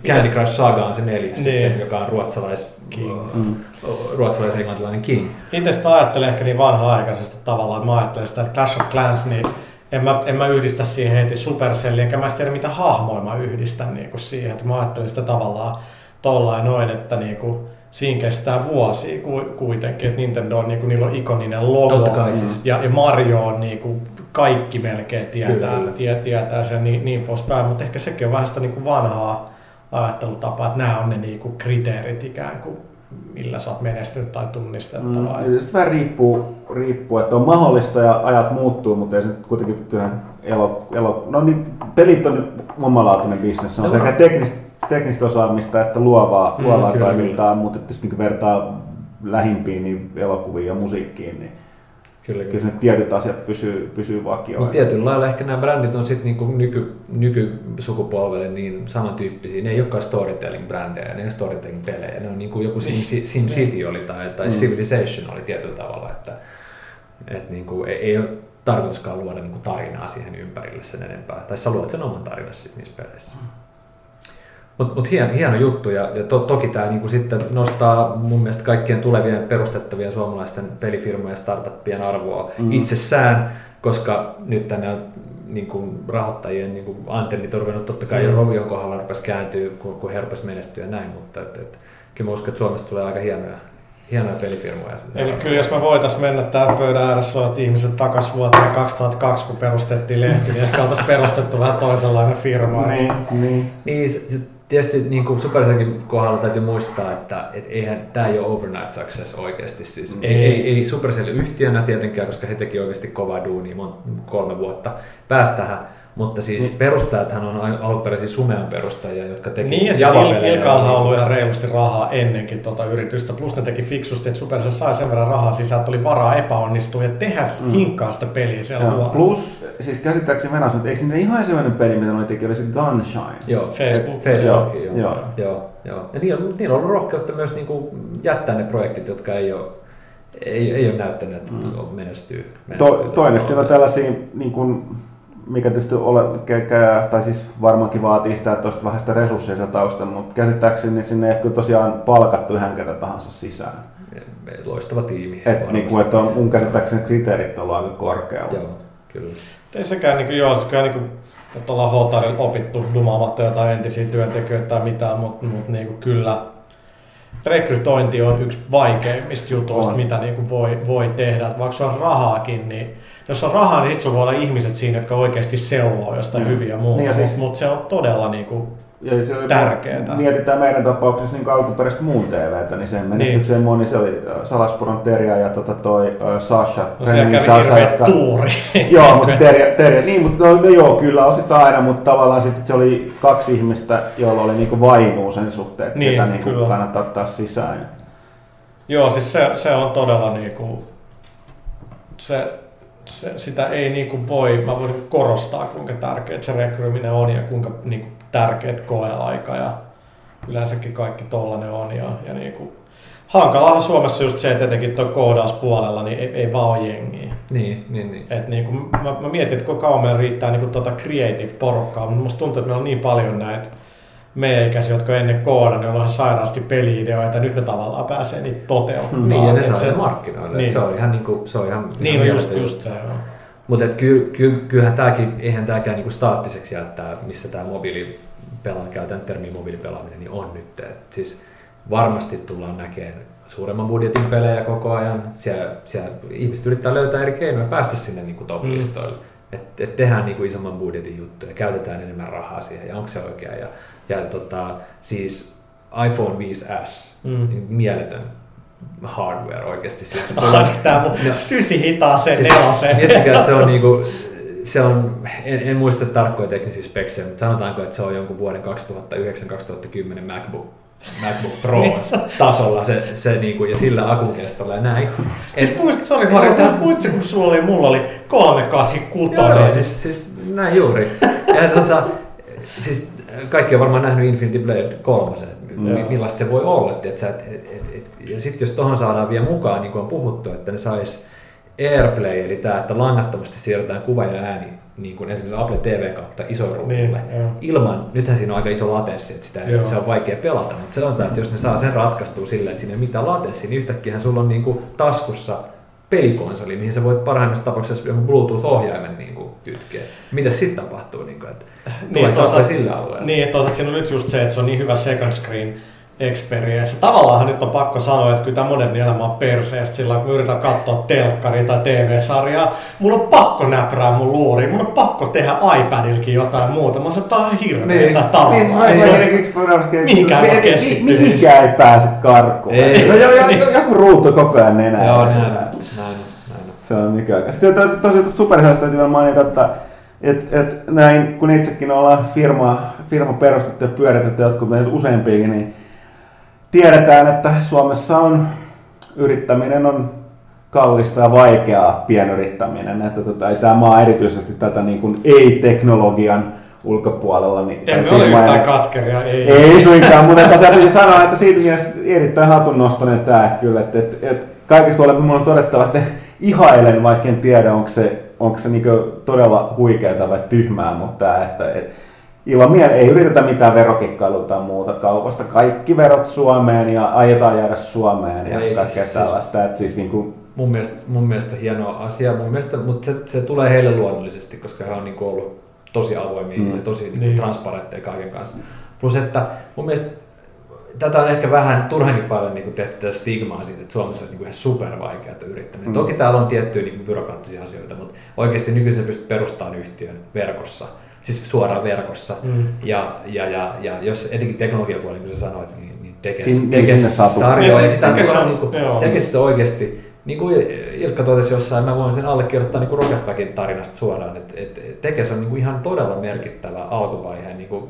Candy Crush Saga on se neljäs, Niin. sitten, joka on ruotsalais, King. Mm. ruotsalais-englantilainen King. Itse sitä ajattelen ehkä niin vanha-aikaisesti tavallaan, että mä ajattelen sitä, että Clash of Clans, niin en mä, en mä yhdistä siihen heti Supercelliin, enkä mä tiedä mitä hahmoja mä yhdistän niin kuin siihen, että mä ajattelen sitä tavallaan tollain noin, että niin kuin, siinä kestää vuosia ku- kuitenkin, että Nintendo on, niin kuin, niillä on ikoninen logo, Totta kai siis. ja, ja Mario on niin kuin, kaikki melkein tietää, Kyllä. tie, tietää sen niin, niin poispäin, mutta ehkä sekin on vähän sitä niin kuin vanhaa ajattelutapaa, että nämä on ne niin kuin kriteerit ikään kuin, millä sä oot menestynyt tai tunnistettava. Mm, sitten vähän riippuu, riippuu, että on mahdollista ja ajat muuttuu, mutta ei se nyt kuitenkin kyllähän elo, elo, no niin, pelit on omalaatuinen bisnes, se on No, sekä no. Teknistä, osaamista että luovaa, Mm, luovaa kyllä, toimintaa, mutta jos niin vertaa lähimpiin niin elokuviin ja musiikkiin, niin Kyllä, kyllä ne tietyt asiat pysyy, pysyy vakioina. Mutta tietyllä lailla ehkä nämä brändit on sitten niinku nyky, nykysukupolvelle niin samantyyppisiä. Ne ei olekaan storytelling-brändejä, ne on storytelling-pelejä. Ne on niinku joku Sim, Sim City oli tai, tai Mm. Civilization oli tietyllä tavalla. Että, et niinku, ei, ei ole tarkoituskaan luoda niinku tarinaa siihen ympärille sen enempää. Tai sä luot sen oman tarinan sit niissä peleissä. Mutta mut hieno, hieno juttu ja, ja to, toki tämä niinku sitten nostaa mun mielestä kaikkien tulevien perustettavien suomalaisten pelifirmojen ja startuppien arvoa Mm. itsessään, koska nyt tänne on niin kuin rahoittajien niin kuin antennit on ruvennut totta kai jo Mm. Rovion kohdalla rupesi kääntyä, kun, kun he rupesi menestyä ja näin, mutta et, et, kyllä mä uskon, että Suomesta tulee aika hienoja, hienoja pelifirmoja. Eli kyllä jos me voitais mennä tähän pöydän ääressä olevat ihmiset takas vuoteen 2002, kun perustettiin lehti, niin ehkä oltaisiin perustettu vähän toisenlainen firma. Niin, niin. Niin, se, se, tietysti niin kuin Supercellin kohdalla täytyy muistaa, että et eihän tämä ei ole overnight success oikeasti. Siis Mm. ei, ei, ei Supercell yhtiönä tietenkään, koska he teki oikeasti kovaa duunia mon, kolme vuotta päästä tähän. Mutta siis perustajathan on al- alkuperäisiä Sumean perustajia, jotka teki Niin ja siis. Ilkalla on ollut ihan reilusti rahaa ennenkin tuota yritystä, plus ne teki fiksusti, että Supercell sai sen verran rahaa sisään, että oli varaa epäonnistua ja tehdä mm. Hinkkaa sitä peliä siellä Ja plus, siis käsittääkseni Venäjässä, mutta eikö niitä ihan sellainen peli, mitä ne teki, oli se Gunshine? Joo, Facebook. Facebook, Joo, joo, joo. joo. joo, joo. Ja niillä on, niillä on ollut rohkeutta myös niin kuin jättää ne projektit, jotka ei ole, ei, ei ole näyttänyt, että Mm. mm. menestyy. To, menestyy toinen on tällaisia, niin kuin, mikä tietysti ole, tai siis varmaankin vaatii sitä, että olisi vähän sitä resursseja siellä taustalla, mutta käsittääkseni niin sinne ei ole kyllä tosiaan palkattu ihan ketä tahansa sisään. Loistava tiimi. Et, niin kuin, että on, mun käsittääkseni kriteerit on aika korkealla. Joo, kyllä. Ei sekään, niin kuin, joo, se kyllä niin kuin, että ollaan Hotarilla opittu dumaamatta jotain entisiä työntekijöitä tai mitään, mutta mut, niin kuin, kyllä rekrytointi on yksi vaikeimmista jutuista, On. mitä niin kuin voi, voi tehdä. Vaikka sulla on rahaakin, niin jos on rahaa, niin sit sulla voi olla ihmiset siinä, jotka oikeasti seuloo jostain Mm. hyviä muuta. Niin Niin siis- Mutta se on todella niin kuin, ja se, Tärkeetä. Mietitään meidän tapauksessa niin alkuperäistä muun TVtä, niin sen menestykseen moni se oli Salaspuron Terja ja tota toi äh, Sasha. No Renin kävi Sasha, jotka- tuuri. Joo, mutta Terja, Terja niin, mutta no, no, joo, kyllä osittain aina, mutta tavallaan sitten se oli kaksi ihmistä, joilla oli niinku vainuu sen suhteen, että Niin, ketä niinku kyllä. kannattaa ottaa sisään. Joo, siis se, se on todella niinku, se, se, sitä ei niinku voi, mä voin korostaa kuinka tärkeää se rekryyminen on ja kuinka niinku tärkeät koeaika ja yleensäkin kaikki tollanen on ja, ja niinku, hankalahan Suomessa just se, että etenkin tuo koodauspuolella niin ei, ei vaan ole jengiä. Niin, niin, niin. Et niinku, mä, mä mietin, että kuinka kauan meillä riittää niinku tuota creative porukkaa, mutta musta tuntuu, että meillä on niin paljon näitä ikäisiä, jotka ennen koodan, niin on ihan sairaasti peli-ideoita, ja nyt ne tavallaan pääsee niitä toteuttamaan. Niin, ja ne saa se- markkinoille. Niin. Se on ihan, niinku, se on ihan, Niin, ihan no just, just se on. Mutta ky, ky, kyllähän tämäkin, eihän tämäkään niinku staattiseksi jää, tää, missä tämä mobiilipelaaminen, käytän termiä mobiilipelaaminen, niin on nyt. Et siis varmasti tullaan näkemään suuremman budjetin pelejä koko ajan. Siellä, siellä ihmiset yrittää löytää eri keinoja päästä sinne niinku top-listoille. Mm. Että et tehdään niinku isomman budjetin juttuja, käytetään enemmän rahaa siihen ja onko se oikein. Ja, ja tota, siis iPhone 5S, Mm. niin mieletön hardware oikeasti. Siis, Ai, tää mun No. sysi hitaa sen Siis nelosen. Miettikää, että se on niinku, se on, en, en muista tarkkoja teknisiä speksejä, mutta sanotaanko, että se on jonkun vuoden 2009-2010 MacBook, MacBook Pro Niin, tasolla se, se niinku, ja sillä akun kestolla ja näin. Et, muistat, Joo, tää- muistatko kun sulla oli, mulla oli 386. Joo, joo, siis, siis näin juuri. Ja tota, siis kaikki on varmaan nähnyt Infinity Blade 3, että mi- Joo. millaista se voi olla. Tiedätkö, et, et, et, et, ja sitten jos tuohon saadaan vielä mukaan, niin kuin on puhuttu, että ne sais AirPlay, eli tämä, että langattomasti siirretään kuva ja ääni niin kuin esimerkiksi Apple TV kautta isoruudulle. Niin, joo. Ilman, nythän siinä on aika iso latenssi, että sitä, Joo. se on vaikea pelata, mutta sanotaan, että jos ne saa sen ratkaistua silleen, että siinä ei ole mitään latenssia, niin yhtäkkiä sulla on niin kuin taskussa pelikonsoli, mihin sä voit parhaimmassa tapauksessa Bluetooth-ohjaimen niin kuin kytkeä. Mitä sitten tapahtuu? Niin kuin, että niin, toisaalta- sillä alueella? Niin, että toisaalta siinä on nyt just se, että se on niin hyvä second screen experience. Tavallaan nyt on pakko sanoa, että kyllä tämä moderni elämä on perseestä sillä kun mä yritän katsoa telkkaria tai TV-sarjaa. Mulla on pakko näprää mun luuri, mun on pakko tehdä iPadilkin jotain muuta. Mä sanoin, että tää on hirveetä Niin. tavallaan. Niin, siis mä Ei se Mihinkään mi- mi- keskittyy. Mihinkään ei pääse karkuun. Ei. No, jo, jo, jo, joku ruutu koko ajan nenää. Joo, näin, on, näin, on, näin on. Se on nykyaika. Sitten tos, tosiaan tuosta Supercellista täytyy vielä mainita, että et, et näin, kun itsekin ollaan firma, firma perustettu ja pyöritetty jotkut meistä useampiakin, niin tiedetään, että Suomessa on yrittäminen on kallista ja vaikeaa pienyrittäminen. Että tota, ei tämä maa erityisesti tätä niin kuin ei-teknologian ulkopuolella. Niin Emme ole yhtään katkeria, ei. ei suinkaan, mutta tosiaan piti sanoa, että siitä mielessä erittäin hatunnostoinen tämä kyllä, että, että, että kaikista ole, mun on todettava, että ihailen, vaikka en tiedä, onko se, onko se niin todella huikeaa vai tyhmää, mutta tämä, että, että ilman miele ei yritetä mitään verokikkailua tai muuta kaupasta. Kaikki verot Suomeen ja ajetaan jäädä Suomeen ja Ei, kaikkea siis- tällaista. Että siis niin kuin, Mun mielestä, mun mielestä hieno asia, mun mielestä, mutta se, se tulee heille luonnollisesti, koska he on niin ollut tosi avoimia Mm. mm. ja tosi niin Niin. transparentteja kaiken kanssa. Plus, että mun mielestä tätä on ehkä vähän turhankin paljon niin tehty tätä stigmaa siitä, että Suomessa olisi niin ihan supervaikeaa yrittäminen. Mm. Toki täällä on tiettyjä niin byrokraattisia asioita, mutta oikeasti nykyisin pystyt perustamaan yhtiön verkossa, siis suoraan verkossa. Mm. Ja, ja, ja, ja jos etenkin teknologiapuoli, niin kuin sä sanoit, niin, niin Tekes, Sin- niin Tekes tarjoaa. Niin, sitä Tekes on- on, niin kuin. Tekes oikeasti, niin kuin Ilkka totesi jossain, mä voin sen allekirjoittaa niin kuin Rocketbackin tarinasta suoraan, että et Tekes on niin kuin ihan todella merkittävä alkuvaiheen niin kuin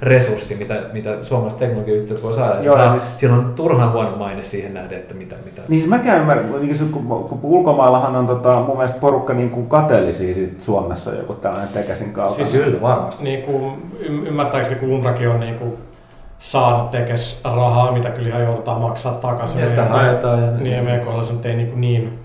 rahoitusresurssi, mitä, mitä suomalaiset teknologiayhtiöt voi saada. Joo, saa, siis-. Siellä on turhan huono maine siihen nähden, että mitä... mitä Niin siis mäkään ymmärrän, niin kun, kun ulkomaillahan on tota, mun mielestä porukka niin kuin kateellisia sit Suomessa joku tällainen Tekesin kautta. Siis- kyllä, varmasti. Niin kuin, ym- ymmärtääkseni kun Umbrakin on niin kuin saanut tekes rahaa, mitä kyllä ihan joudutaan maksaa takaisin. Ja sitä Niin- haetaan. Ja, Niin, ja meidän kohdalla se nyt ei niin, niin,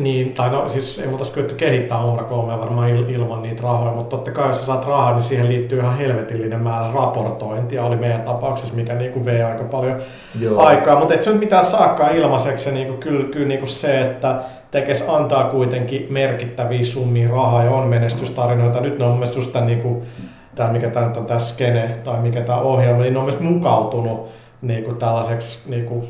niin, tai no siis ei oltaisi kyetty kehittää Umbra 3 varmaan il, ilman niitä rahoja, mutta totta kai jos sä saat rahaa, niin siihen liittyy ihan helvetillinen määrä raportointia, oli meidän tapauksessa, mikä niin kuin vei aika paljon Joo. aikaa, mutta et se nyt mitään saakaan ilmaiseksi, niinku, kyllä, kyllä niinku se, että Tekes antaa kuitenkin merkittäviä summia rahaa ja on menestystarinoita. Nyt ne on mun mielestä just tämän, niinku, tämä, mikä tämä nyt on tämä skene tai mikä tämä ohjelma, niin ne on myös mukautunut niinku, tällaiseksi niinku,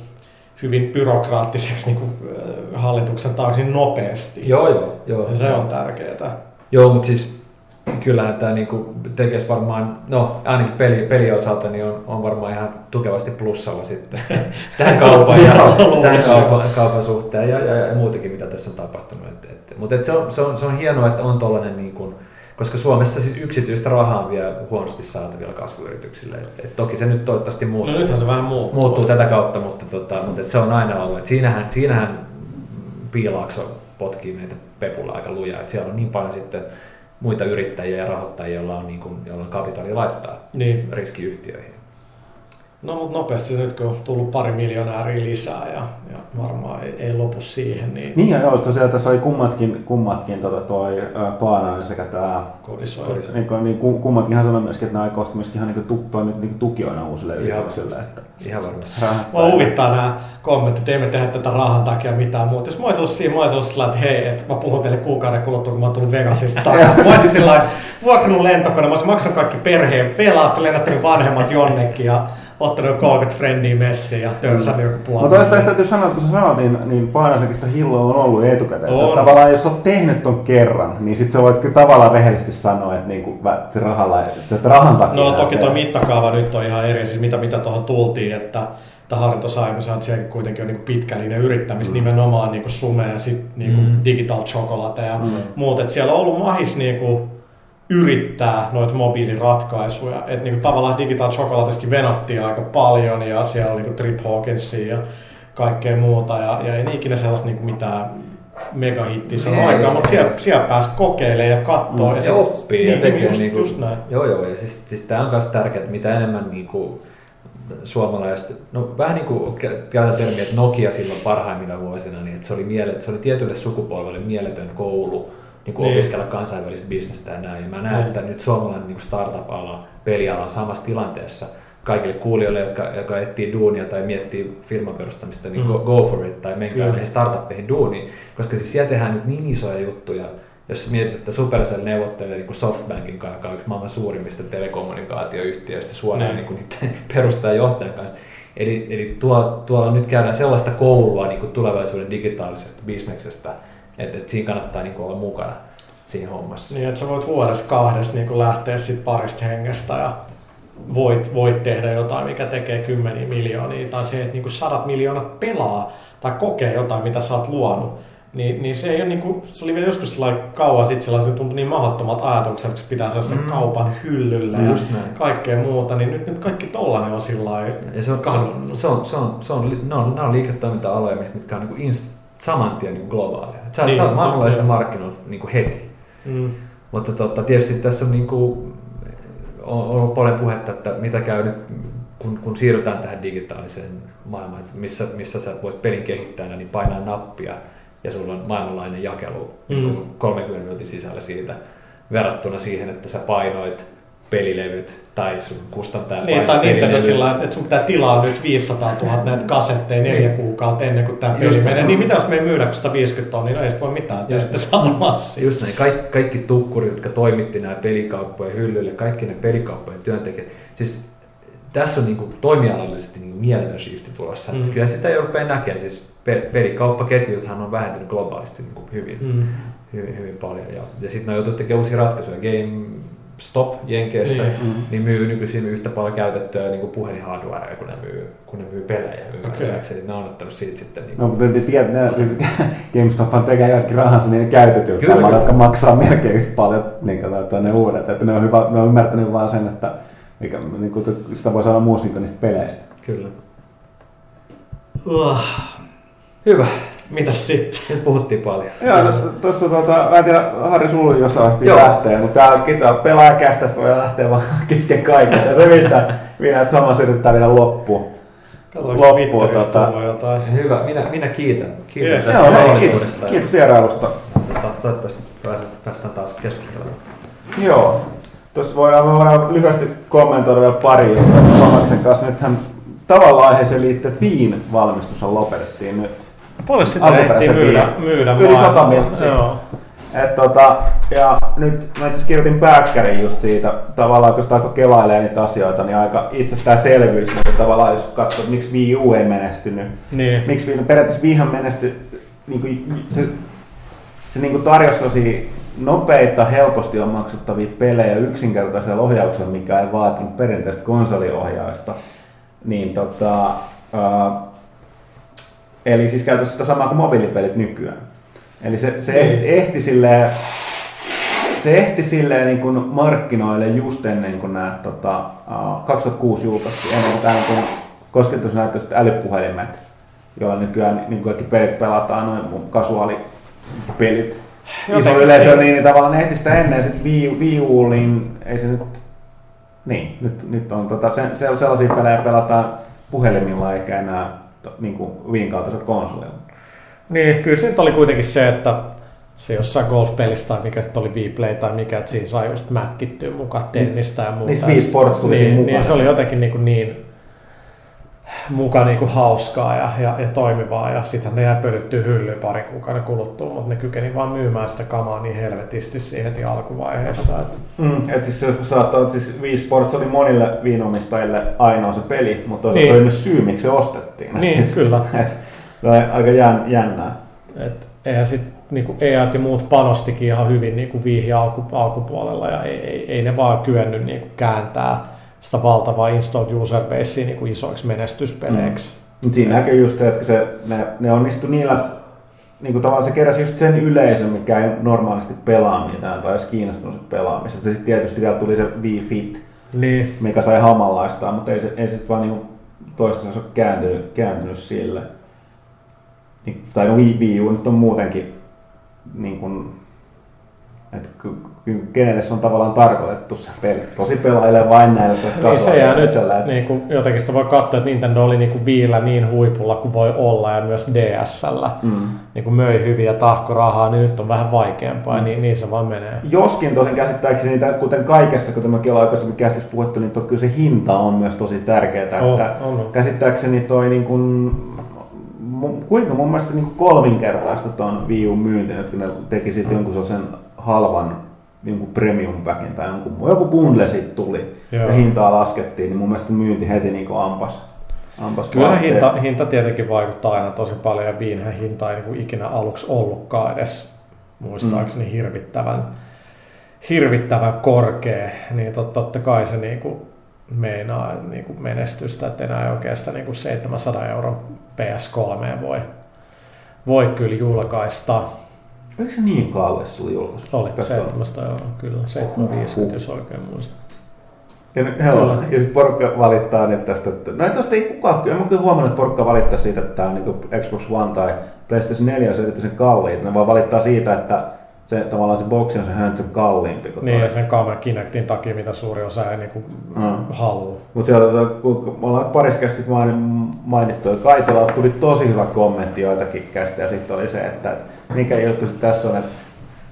hyvin byrokraattiseksi niinku, äh, hallituksen taakse nopeasti. Joo, joo, joo. Ja se on tärkeää. Joo, mutta siis kyllähän tämä niinku tekisi varmaan, no ainakin peli, peli osalta niin on, on varmaan ihan tukevasti plussalla sitten tähän kaupan, ja, tähän kaupan, kaupan suhteen ja, ja, ja, muutenkin mitä tässä on tapahtunut. Et, et, mutta et se, on, se, on, se on hienoa, että on tuollainen niin kuin, koska Suomessa siis yksityistä rahaa on vielä huonosti saatavilla kasvuyrityksille. Et, et toki se nyt toivottavasti muuttuu. No nythän se vähän muuttuu. Muuttuu tätä kautta, mutta, tota, mutta et se on aina ollut. Et siinähän, siinähän Piilaakso potkii meitä pepulla aika lujaa. Et siellä on niin paljon sitten muita yrittäjiä ja rahoittajia, joilla on, niin kuin, joilla on kapitaali laittaa Niin. riskiyhtiöihin. No mutta nopeasti nyt kun on tullut pari miljonääriä lisää ja, ja varmaan ei, ei lopu siihen, niin, Niin ja joo, tosiaan tässä oli kummatkin, kummatkin tota, toi Paananen sekä tämä kodisoi. niin, niin kum- kummatkin hän sanoi myöskin, että nämä aikoo sitten myöskin ihan niin kuin, toimia niin tukijoina uusille Ihan yrityksille. Että Ihan varmasti. Mua huvittaa nämä kommentit, että emme tehdä tätä rahan takia mitään muuta. Jos mä olisin ollut siinä, mä olisin ollut sillä, että hei, että mä puhun teille kuukauden kuluttua, kun mä oon tullut Vegasista takaisin. Mä olisin sillä lailla, vuokrannut lentokone, mä olisin maksanut kaikki perheen velat, lennättänyt vanhemmat jonnekin ja ottanut 30 frendiä messiin ja törsännyt joku puoli. Mutta tästä täytyy sanoa, kun sä sanoit, niin, niin Paanasenkin sitä hilloa on ollut etukäteen. Että On. tavallaan jos sä oot tehnyt ton kerran, niin sit sä voit kyllä tavallaan rehellisesti sanoa, että, niinku, se rahalla, että että rahan takia. No toki tuo mittakaava nyt on ihan eri, siis mitä, mitä tuohon tultiin, että että sanoi, että siellä kuitenkin on niin pitkällinen yrittämistä mm. nimenomaan niin sume ja sit niin Mm. mm. digital chocolate ja Mm. mm. muuta. Että siellä on ollut mahis niin kuin yrittää noita mobiiliratkaisuja. Että niin tavallaan digital chocolateskin venattiin aika paljon ja siellä oli niin Trip Hawkinsia ja kaikkea muuta. Ja, ja ei ikinä sellaista niin mitään megahittiä saanut Ei. aikaan, mutta siellä, siellä pääsi kokeilemaan ja katsoa. Mm. Ja Se oppii ja niin, tekee just, niinku, just näin. Joo, joo, ja siis, siis tämä on myös tärkeää, että mitä enemmän niinku suomalaiset, no vähän niin kuin käytän termiä, että Nokia silloin parhaimmilla vuosina, niin että se oli, miele, se oli tietylle sukupolvelle mieletön koulu niin kuin Niin. opiskella kansainvälistä bisnestä ja näin. Ja mä näen, Niin. että nyt suomalainen niin kuin startup-ala, peliala on samassa tilanteessa kaikille kuulijoille, jotka, jotka etsii duunia tai miettii firman perustamista, niin Mm. go, go for it tai menkää näihin startuppeihin duuniin, koska siis siellä tehdään nyt niin isoja juttuja, jos mietit, että Supercell neuvottelee niin kuin Softbankin kanssa, joka on yksi maailman suurimmista telekommunikaatioyhtiöistä suoraan Niin. niin. niin niiden perustajan johtajan kanssa. Eli, eli tuo, tuolla nyt käydään sellaista koulua niin kuin tulevaisuuden digitaalisesta bisneksestä, että, että siinä kannattaa niin kuin olla mukana siinä hommassa. Niin, että sä voit vuodessa kahdessa niin lähteä sit parista hengestä ja voit, voit tehdä jotain, mikä tekee kymmeniä miljoonia, tai se, että niin sadat miljoonat pelaa tai kokee jotain, mitä sä oot luonut, niin, niin se ei ole niin kuin, se oli vielä joskus sellainen kauan sitten sellainen, se tuntui niin mahdottomat ajatukset, että pitää sellaisen Mm. mm. kaupan hyllylle ja Just näin. kaikkea muuta, niin nyt, nyt kaikki tollanen on sillä lailla Ja se on, se on, se on, se on, se on, ne on, ne on liiketoiminta-aloja, mitkä on niin kuin inst, saman tien niin globaalia. Et Sä, niin, Niin, sä oot maailmanlaajuisilla joo. markkinoilla niin kuin heti. Mm. Mutta totta, tietysti tässä on, niin kuin, on ollut paljon puhetta, että mitä käy nyt, kun, kun siirrytään tähän digitaaliseen maailmaan, että missä, missä sä voit pelin kehittäjänä niin painaa nappia ja sulla on maailmanlainen jakelu Mm. mm. 30 minuutin sisällä siitä verrattuna siihen, että sä painoit pelilevyt tai sun kustantaja Niin, tai Nintendo sillä että sun pitää tilaa nyt 500 000 näitä kasetteja neljä kuukautta ennen kuin tämä peli menee. Niin mitä jos me ei myydä kun 150 tonnia, no ei sit voi mitään, Just sitten massia. Just näin, kaikki, kaikki tukkurit, jotka toimitti nämä pelikauppojen hyllylle, kaikki ne pelikauppojen työntekijät. Siis tässä on niinku toimialallisesti niinku mieletön shifti tulossa. Mm. Kyllä sitä ei rupeaa näkemään. Siis pe- pelikauppaketjuthan on vähentynyt globaalisti niinku hyvin, mm. Hyvin, hyvin paljon. Ja, ja sitten ne on joutunut tekemään uusia ratkaisuja. GameStop Jenkeissä Niin. niin. niin myy nykyisin yhtä paljon käytettyä niinku puhelinhardwarea, kun ne myy, kun ne myy pelejä ymmärtääkseni. Ne on ottanut siitä sitten niinku No, mutta te tiedät, ne, siis GameStop tekee kaikki rahansa niin käytetyillä kyllä. jotka maksaa melkein yhtä paljon niin kuin, ne uudet. Että ne on, hyvä, ne on ymmärtänyt vaan sen, että mikä, niin kuin, sitä voi saada muusikin niistä peleistä. Kyllä. Uh, Hyvä. Mitäs sitten? Puhuttiin paljon. Joo, no, tuossa tota, mä en tiedä, Harri sulla jossain Joo. piti lähteä, mutta tää kita pelaajakästä voi lähteä vaan kesken kaiken. Ja se mitä, minä, Thomas yrittää vielä loppuun. Katsoinko Loppuun, tota- jotain? Hyvä, minä, minä kiitän. Kiitän Yes. tästä Joo, hei, kiitos, kiitos vierailusta. Tota, Toivottavasti pääset- päästään taas keskustelemaan. Joo. Tuossa voidaan, voidaan lyhyesti kommentoida vielä pari juttua Tomaksen kanssa. Nythän tavallaan aiheeseen liittyy, että Viin valmistus lopetettiin nyt. Paljon sitä ehtii myydä, myydä Yli sata miltsiä. Joo. Et tota, ja nyt mä itse kirjoitin pääkkärin just siitä, tavallaan kun sitä alkoi kelailemaan niitä asioita, niin aika itsestäänselvyys, mutta tavallaan jos katsoo, miksi Wii U ei menestynyt, Niin. miksi Wii- periaatteessa Wiihan menesty, niin kuin, se, se niin kuin tarjosi nopeita, helposti on maksettavia pelejä yksinkertaisella ohjauksella, mikä ei vaatinut perinteistä konsoliohjausta. Niin tota, uh, eli siis käytössä sitä samaa kuin mobiilipelit nykyään. Eli se, se Niin. ehti, ehti silleen, se ehti silleen niin kuin markkinoille just ennen kuin nämä tota, uh, 2006 julkaistiin, ennen kuin tämä niin kosketusnäyttöiset älypuhelimet, joilla nykyään niin kuin kaikki pelit pelataan, noin mun kasuaalipelit. Iso yleisö, niin, niin tavallaan ehti sitä ennen, ja sitten Wii, Wii U, niin ei se nyt, niin, nyt, nyt on tota, se, se, sellaisia pelejä pelataan puhelimilla eikä enää niin kuin Wiin kaltaisella konsolilla. Niin, kyllä se oli kuitenkin se, että se jossain golf-pelissä tai mikä oli Vplay tai mikä, että siinä sai just mätkittyä mukaan tennistä ja muuta. Niin Wii Sports tuli niin, siinä mukaan. Niin, se oli jotenkin niin, kuin niin muka niin kuin hauskaa ja, ja, ja toimivaa ja sitten ne jäi pölyttyä hyllyyn parin kuukauden kuluttua, mutta ne kykeni vaan myymään sitä kamaa niin helvetisti siihen heti alkuvaiheessa. Että Mm, et siis se saattaa, siis Wii Sports oli monille viinomistajille ainoa se peli, mutta toisaalta Niin. se oli myös syy, miksi se ostettiin. Et Niin, siis, kyllä. Et, on aika jän, jännää. Et eihän sitten niinku EAT ja muut panostikin ihan hyvin niinku viihi alku, alkupuolella ja ei, ei, ei, ne vaan kyennyt niinku kääntää sitä valtavaa installed user basea niinku isoiksi menestyspeleiksi. Mut siinä näkyy just se, että se, ne, ne onnistui niillä, niin kuin tavallaan se keräsi just sen yleisön, mikä ei normaalisti pelaa mitään tai edes kiinnostunut pelaamisesta. Sitten tietysti vielä tuli se Wii Fit, Niin, mikä sai hamanlaistaan, mutta ei se, ei se sit vaan niin toistaiseksi ole kääntynyt, kääntynyt sille. Niin, tai no Wii, U nyt on muutenkin, niin kuin, että kenelle se on tavallaan tarkoitettu se peli. Tosi pelaajille vain näille niin se jää nyt, että- niinku, jotenkin sitä voi katsoa, että Nintendo oli niinku viillä niin huipulla kuin voi olla ja myös DSllä Mm. niinku möi hyviä tahko rahaa, niin nyt on vähän vaikeampaa ja niin, niin se vaan menee. Joskin tosin käsittääkseni, niitä, kuten kaikessa, kuten mekin ollaan aikaisemmin kästissä puhuttu, niin to, kyllä se hinta on myös tosi tärkeää. On, että on. Käsittääkseni toi niin kuin, kuinka mun mielestä niin kolminkertaista tuon Wii U myynti, nyt kun ne teki sitten jonkun sellaisen halvan jonkun premium packin tai jonkun, muu- joku bundle siitä tuli Joo. ja hintaa laskettiin, niin mun mielestä myynti heti niin kuin ampas. ampas Kyllä hinta, hinta tietenkin vaikuttaa aina tosi paljon ja viinhän hinta ei niin ikinä aluksi ollutkaan edes muistaakseni Mm. hirvittävän, hirvittävän korkea, niin tot, totta kai se niin kuin meinaa niin kuin menestystä, että enää ei oikeastaan niin kuin 700 euron PS3 voi, voi kyllä julkaista. Oliko se niin kallis sulla julkaisu? Oli Katsotaan. 700 euroa, kyllä, 750 jos oikein muistan. Ja, nyt- joo, ja sitten porukka valittaa nyt tästä, että no ei tosta ei kukaan, kyllä mä kyllä huomannut, että porukka valittaa siitä, että tämä on niin Xbox One tai PlayStation 4 on se erityisen kalliita. Ne vaan valittaa siitä, että se tavallaan se boksi on se häntsä kalliimpi kuin Niin toi. ja sen Camera Kinectin takia, mitä suuri osa ei niin kuin Mm. halua. Mutta kun me ollaan pariskästi mainittu, että Kaitelalta tuli tosi hyvä kommentti joitakin kästä ja sitten oli se, että, että mikä juttu tässä on, että,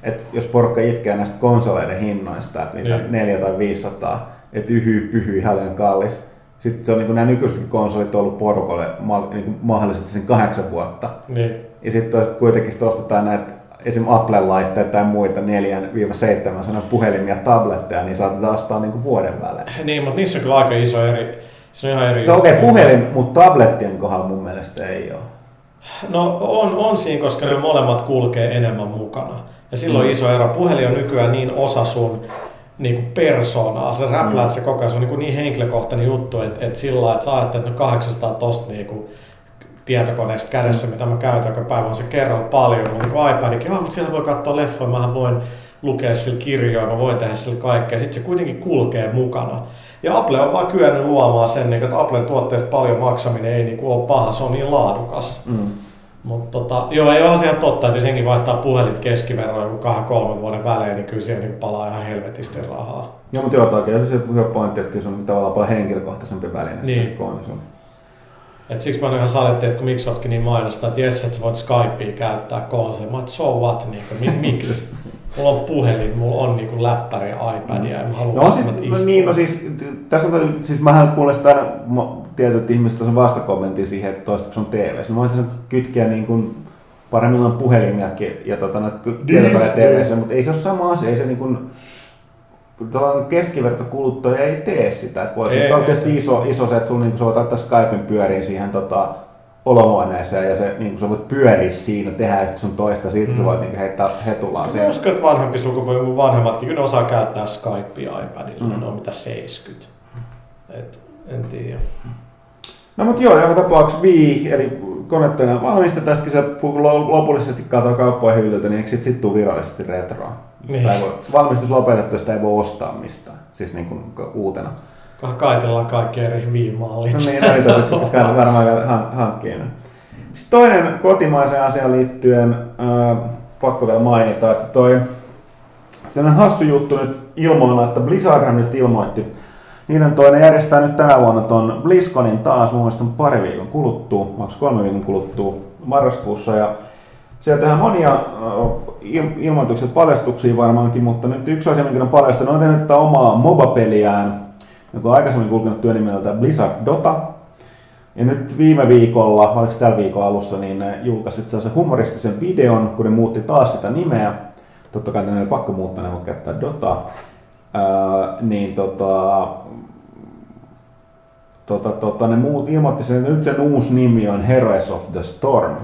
että jos porukka itkee näistä konsoleiden hinnoista, että mitä Niin. 4 tai 500, että yhy, pyhy, liian kallis. Sitten se on niin nämä nykyisetkin konsolit on ollut porukalle niin mahdollisesti sen kahdeksan vuotta. Niin. Ja sitten kuitenkin sit ostetaan näitä esim. Apple-laitteita tai muita 4-700 puhelimia, tabletteja, niin saatetaan ostaa niin kuin vuoden välein. niin, mutta niissä on kyllä aika iso eri, se on ihan eri No okei, juttu. puhelin, mutta tablettien kohdalla mun mielestä ei ole. No on, on siinä, koska ne molemmat kulkee enemmän mukana. Ja silloin Mm. iso ero. Puhelin on nykyään niin osa sun niin kuin persoonaa. Se räpläät Mm. se koko ajan. Se on niin, niin henkilökohtainen juttu, että, että sillä lailla, että sä ajattelet, että no 800 tosta niin kuin tietokoneesta kädessä, mitä mä käytän joka päivä, on se kerralla paljon. Mutta niin kuin iPadikin, ah, mutta siellä voi katsoa leffoja, mähän voin lukea sillä kirjoja, mä voin tehdä sillä kaikkea. Sitten se kuitenkin kulkee mukana. Ja Apple on vaan kyennyt luomaan sen, niin kuin, että Applen tuotteesta paljon maksaminen ei niin kuin ole paha, se on niin laadukas. Mm. Mutta tota, joo, ei ole se ihan totta, että jos jengi vaihtaa puhelit keskiverroin joku kahden kolmen vuoden välein, niin kyllä siihen niin palaa ihan helvetisti rahaa. Joo, mutta joo, toki se hyvä pointti, että kyllä se on tavallaan paljon henkilökohtaisempi väline Niin. konsoli. Et siksi mä oon ihan saletti, että kun miksi ootkin niin mainostaa, että jes, että sä voit Skypea käyttää konsolilla. Mä oon, so what, niin kuin, mi- miksi? Mulla on puhelin, mulla on niin kuin läppäri ja iPadia ja mä haluan No, on sit, no istua. niin, no siis, tässä on, siis mähän kuulen sitä aina tietyt ihmiset sen vastakommentin siihen, että toistaiseksi on TV. Mä voin tässä kytkeä niin kuin parhaimmillaan puhelimiakin ja tota, tietokoneen TV, mutta ei se ole sama asia. Ei se niin kuin, tällainen keskivertokuluttaja ei tee sitä. Että voisi Ei, ei, tietysti iso, iso se, että sulla niin sä voit laittaa Skypen pyöriin siihen tota, olohuoneeseen ja se, niin kuin sä voit pyöriä siinä, tehdä yhtä sun toista, siitä mm. sä voit niin heittää hetulaan Mä siihen. uskon, että vanhempi sukupolvi, mun vanhemmatkin, kyllä osaa käyttää Skypea iPadilla, Mm. ne on mitä 70. Et, en tiedä. No mutta joo, joka tapauksessa Wii, eli konetteena valmistetaan, sitten kun se pu- lo- lopullisesti katsoo kauppojen hyllyltä, niin eikö sit, sit tuu virallisesti retroa? Sitä Niin. ei voi, valmistus lopetettu, sitä ei voi ostaa mistään, siis niin kuin uutena. Kaitellaan kaikki eri viimallit. No niin, niitä pitää varmaan han- hankkia. Sitten toinen kotimaiseen asiaan liittyen, äh, pakko vielä mainita, että toi sellainen hassu juttu nyt ilmoilla, että Blizzard nyt ilmoitti, niiden toinen järjestää nyt tänä vuonna ton BlizzConin taas, mun mielestä on pari viikon kuluttua, onko kolme viikon kuluttua marraskuussa, ja siellä tehdään monia äh, il- ilmoituksia, paljastuksia varmaankin, mutta nyt yksi asia, minkä on paljastanut, on tehnyt tätä omaa MOBA-peliään, joka on aikaisemmin kulkenut työnimeltä Blizzard Dota. Ja nyt viime viikolla, oliko tällä viikon alussa, niin ne julkaisivat sellaisen humoristisen videon, kun ne muutti taas sitä nimeä. Totta kai ne oli pakko muuttaa, ne voi käyttää Dota. Ää, niin tota, tota, tota, ne muut, ilmoitti sen, että nyt sen uusi nimi on Heroes of the Storm.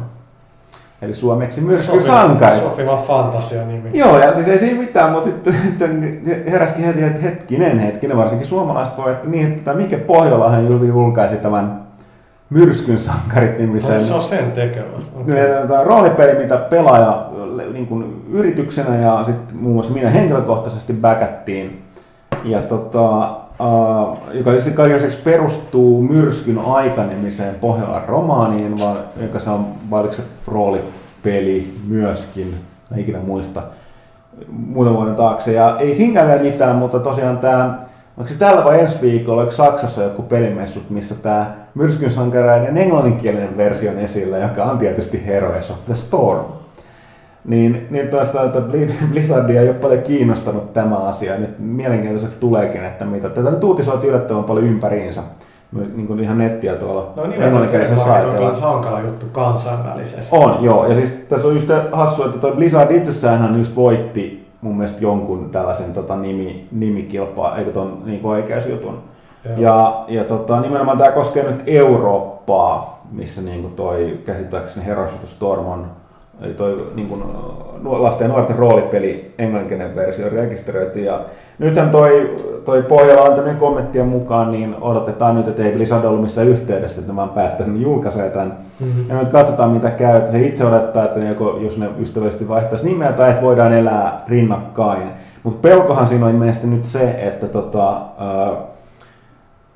Eli suomeksi myrsky sankarit. Sopiva fantasia nimi. Joo, ja siis ei siinä mitään, mutta sitten, heräskin heti, että hetkinen, hetkinen, varsinkin suomalaiset voi, että niin, että mikä Pohjolahan julkaisi tämän Myrskyn sankarit nimisen No, se on sen tekemästä. Okay. Tämä roolipeli, mitä pelaaja niin kuin yrityksenä ja sitten muun muassa minä henkilökohtaisesti backättiin. Ja tota, joka sitten kaiken lisäksi perustuu Myrskyn aika-nimiseen Pohjolan romaaniin, vaan, joka se on, vai oliko se roolipeli myöskin, en ikinä muista, muutaman vuoden taakse. Ja ei siinäkään vielä mitään, mutta tosiaan tämä, onko se tällä vai ensi viikolla, oliko Saksassa jotkut pelimessut, missä tämä Myrskyn sankareiden englanninkielinen versio on esillä, joka on tietysti Heroes of the Storm. Niin, niin tuosta, että Bli- Blizzardia ei ole paljon kiinnostanut tämä asia. Nyt mielenkiintoiseksi tuleekin, että mitä. Tätä nyt uutisoitiin yllättävän paljon ympäriinsä. Niin kuin ihan nettiä tuolla No niin, englanninkielisellä että on hankala juttu kansainvälisesti. On, joo. Ja siis tässä on just hassu, että toi Blizzard itsessään hän just voitti mun mielestä jonkun tällaisen tota, nimi, nimikilpaa, eikö ton niin oikeusjutun. Joo. Ja, ja tota, nimenomaan tämä koskee nyt Eurooppaa, missä niin kuin toi käsittääkseni Heroes of the Storm on, eli toi niin nuo- lasten ja nuorten roolipeli englanninkielinen versio rekisteröity. Ja nythän toi, toi Pohjalla antamien kommenttien mukaan, niin odotetaan nyt, että ei Blizzard ollut missään yhteydessä, että vaan päättänyt, ne julkaisee tämän. Mhm. Ja nyt katsotaan mitä käy. Että se itse odottaa, että ne joko, jos ne ystävällisesti vaihtaisi nimeä tai että voidaan elää rinnakkain. Mutta pelkohan siinä on ilmeisesti nyt se, että tota, ää,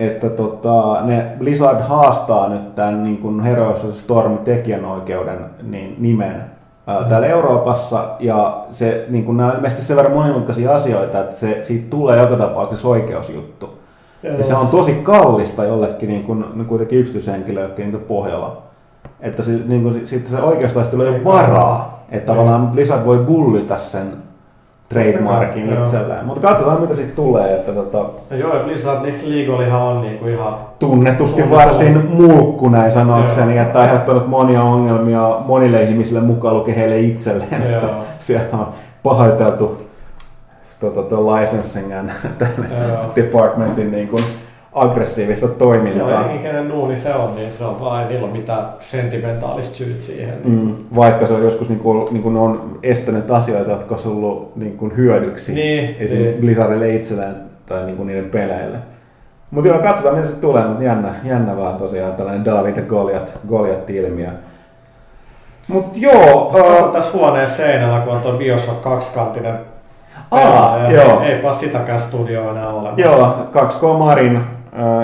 että tota, ne Blizzard haastaa nyt tämän niin kuin Heroes of Storm tekijänoikeuden niin, nimen ää, täällä Euroopassa ja se, niin kuin, nämä on ilmeisesti sen verran monimutkaisia asioita, että se, siitä tulee joka tapauksessa oikeusjuttu. Ja se on tosi kallista jollekin niin kuin, niin kuitenkin yksityishenkilöllekin niin pohjalla. Että se, niin kuin, sitten se oikeustaistelu ei ole varaa. Että tavallaan Blizzard voi bullita sen trademarkin Joo. itselleen. Mutta katsotaan mitä siitä tulee. Että tota, Ja joo, ja Blizzard niin Leagueolihan on niinku ihan... tunnetusti Tunnetusti. varsin mulkku näin sanokseni, Joo. että aiheuttanut monia ongelmia monille ihmisille mukaan lukien heille itselleen, että siellä on pahoiteltu tota, tuo licensing and Joo. departmentin niin kuin aggressiivista Se toimintaa. on ikinä duuni se on, niin se on vaan, ei niillä ole mitään sentimentaalista syyt siihen. Mm, vaikka se on joskus niin kuin, niin kuin on estänyt asioita, jotka on ollut niin kuin hyödyksi Niin, esim. niin. Blizzardille itselleen tai niin kuin niiden peleille. Mutta joo, katsotaan mitä se tulee, mutta jännä, jännä vaan tosiaan tällainen David ja Goliath, Goliath-ilmiö. Mutta joo, Kato uh, tässä huoneen seinällä, kun on tuo Bioshock kaksikantinen Aa, pelaaja, joo. ei, eipä sitäkään studioa enää olemassa. joo, 2K Marin.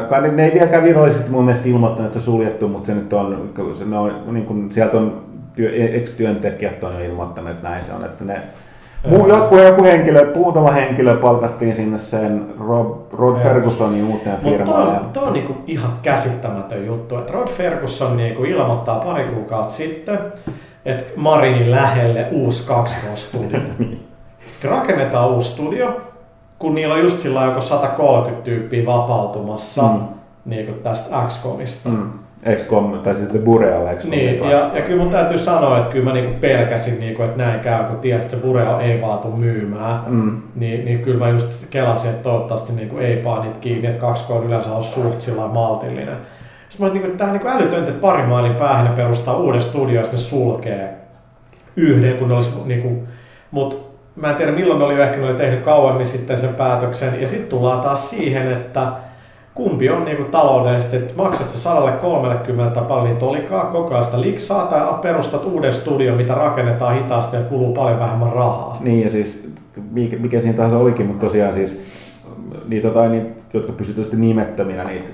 Kai ne, ne ei vieläkään virallisesti mun mielestä ilmoittanut, että se on suljettu, mutta se nyt on, se, on niin kuin, sieltä on työ, ex-työntekijät on jo ilmoittanut, että näin se on, että ne Muu, joku, joku henkilö, muutama henkilö palkattiin sinne sen Rob, Rod Joo. Fergusonin uuteen Mutta firmaan. toi, ja- on- niinku ihan käsittämätön juttu, että Rod Ferguson niinku ilmoittaa pari kuukautta sitten, että Marinin lähelle uusi 2K-studio. Rakennetaan uusi studio, kun niillä on just sillä joku 130 tyyppiä vapautumassa Mm. niinku tästä XCOMista. Mm. XCOM, tai sitten Bureau XCOM. Niin, ja, ja kyllä mun täytyy sanoa, että kyllä mä niinku pelkäsin, niinku, että näin käy, kun tiedät, että se Bureo ei vaan tuu myymään. Mm. Niin, niin kyllä mä just kelasin, että toivottavasti niinku ei paa niitä kiinni, että 2K on yleensä on suht sillä maltillinen. Sitten mä olin, niin tämä niin älytöntä, että pari mailin päähän ne perustaa uuden studio ja sitten sulkee yhden, kun ne olisi niin kuin, mutta mä en tiedä milloin ne oli ehkä ne oli tehnyt kauemmin sitten sen päätöksen. Ja sitten tullaan taas siihen, että kumpi on niinku taloudellisesti, että maksat sä 130 paljon tolikaa koko ajan sitä liksaa tai perustat uuden studio, mitä rakennetaan hitaasti ja kuluu paljon vähemmän rahaa. Niin ja siis mikä, mikä siinä tahansa olikin, mutta tosiaan siis niitä jotain, niitä, jotka pysyvät nimettöminä, niitä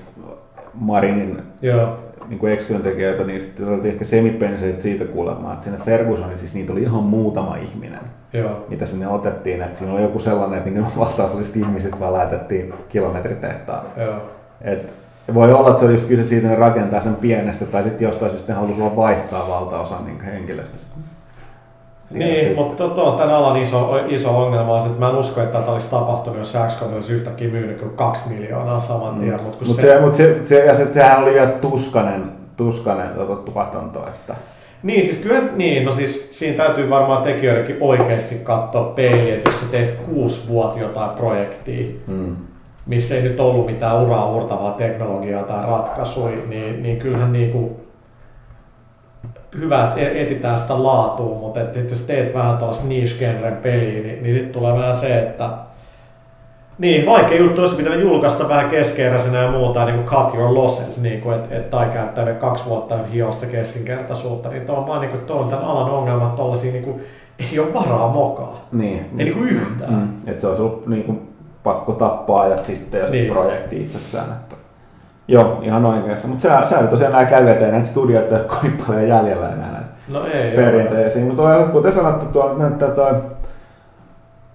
Marinin Joo. Niin kuin ex-työntekijöitä, niin sitten oltiin ehkä semipenseet siitä kuulemaan, että sinne Fergusonin siis niitä oli ihan muutama ihminen, Joo. mitä sinne otettiin, että siinä oli joku sellainen, että niin vastausallisesti ihmiset vaan laitettiin kilometritehtaan. Joo. Et voi olla, että se oli just kyse siitä, että ne rakentaa sen pienestä, tai sitten jostain syystä ne halusi vaihtaa valtaosan niin henkilöstöstä. Niin, mutta tuo on tämän alan iso, iso ongelma, on, että mä en usko, että tämä olisi tapahtunut, jos XCOM olisi yhtäkkiä myynyt kuin kaksi miljoonaa saman tien. Mm. Mutta mut se, se, mut se, se, ja se, sehän oli vielä tuskanen, tuskanen tuota, tuotanto. Että... Niin, siis kyllä, niin, no siis siinä täytyy varmaan tekijöidenkin oikeasti katsoa peiliä, että jos sä teet kuusi vuotta jotain projektia, mm. missä ei nyt ollut mitään uraa uurtavaa teknologiaa tai ratkaisuja, niin, niin kyllähän niin kuin, hyvä, että e- etsitään sitä laatua, mutta että jos teet vähän tuollaista niche-genren peliä, niin, niin sitten tulee vähän se, että niin, vaikea juttu olisi pitänyt julkaista vähän keskeeräisenä ja muuta, niin kuin cut your losses, niin kuin, että et, tai käyttää kaksi vuotta hiosta keskinkertaisuutta, niin tuo on vaan niin kuin, tuo on tämän alan ongelma, että tuollaisia niin kuin, ei ole varaa mokaa. Niin. Ei niin kuin yhtään. Mm, että se olisi ollut niin kuin, pakko tappaa ajat sitten ja niin. projekti itsessään. Että... Joo, ihan oikeassa. Mutta sä, sä tosiaan nämä käy eteen näitä studioita, jotka on paljon jäljellä enää no ei, perinteisiin. Mutta kuten sanottu, tuolla näyttää toi,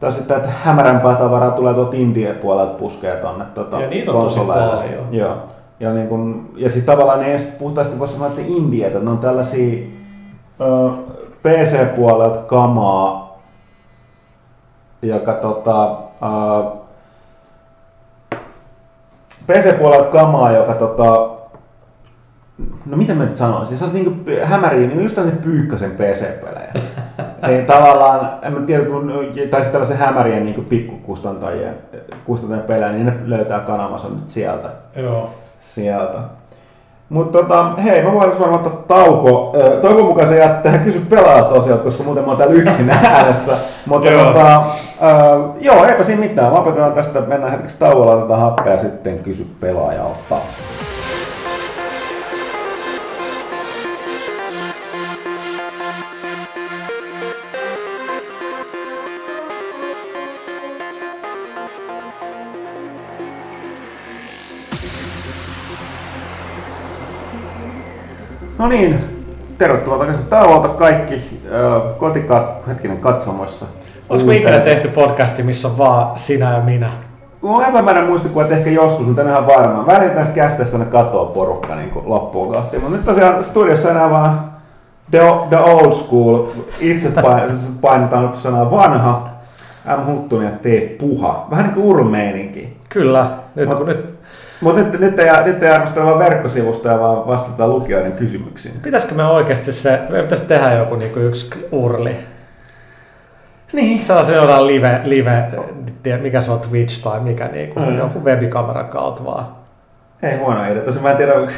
tai sitten, että hämärämpää tavaraa tulee tuolta Indien puolelta puskee tonne tota, Ja niitä on tosi paljon. Joo. Ja, niin kun, ja sitten tavallaan ne ei puhutaan sitten voi sanoa, että Indiet, että ne on tällaisia ö, PC-puolelta kamaa, joka tota, ö, PC-puolelta kamaa, joka tota, no mitä mä nyt sanoisin, se on niinku hämäriä, niin just tällaisen pyykkösen PC-pelejä. niin tavallaan, en mä tiedä, tai sitten tällaisen hämärien niin pikkukustantajien kustantajien pelejä, niin ne löytää kanavansa nyt sieltä. Joo. Sieltä. Mutta tota, hei, mä voisin varmaan ottaa tauko. Toivon mukaan se jättää kysy pelaajat tosiaan, koska muuten mä oon täällä yksin äänessä. Mutta joo. Tota, äh, joo, eipä siinä mitään. Lopetetaan tästä, mennään hetkeksi tauolla, otetaan happea ja sitten kysy pelaajalta. No niin, tervetuloa takaisin tauolta kaikki äh, kotikat, hetkinen katsomoissa. Onko me ikinä tehty podcasti, missä on vaan sinä ja minä? Mulla on epämäärä muistikuva, että ehkä joskus, mutta en ihan varmaan. Välillä näistä kästeistä ne katoa porukka niin loppuun kohti. Mutta nyt tosiaan studiossa enää vaan the, the old school. Itse painetaan sanaa vanha. M. Huttunen ja T. Puha. Vähän niin kuin urmeininki. Kyllä. Nyt, Mut, nyt mutta nyt, nyt, ei, nyt ei arvostella vain verkkosivusta ja vaan vastata lukijoiden kysymyksiin. Pitäisikö me oikeasti se, me pitäisi tehdä joku niin kuin yksi urli? Niin. Se on live, live tiedä, mikä se on Twitch tai mikä niin kuin, mm. joku webikameran kautta vaan. Ei huono idea. Tosiaan mä en tiedä, onko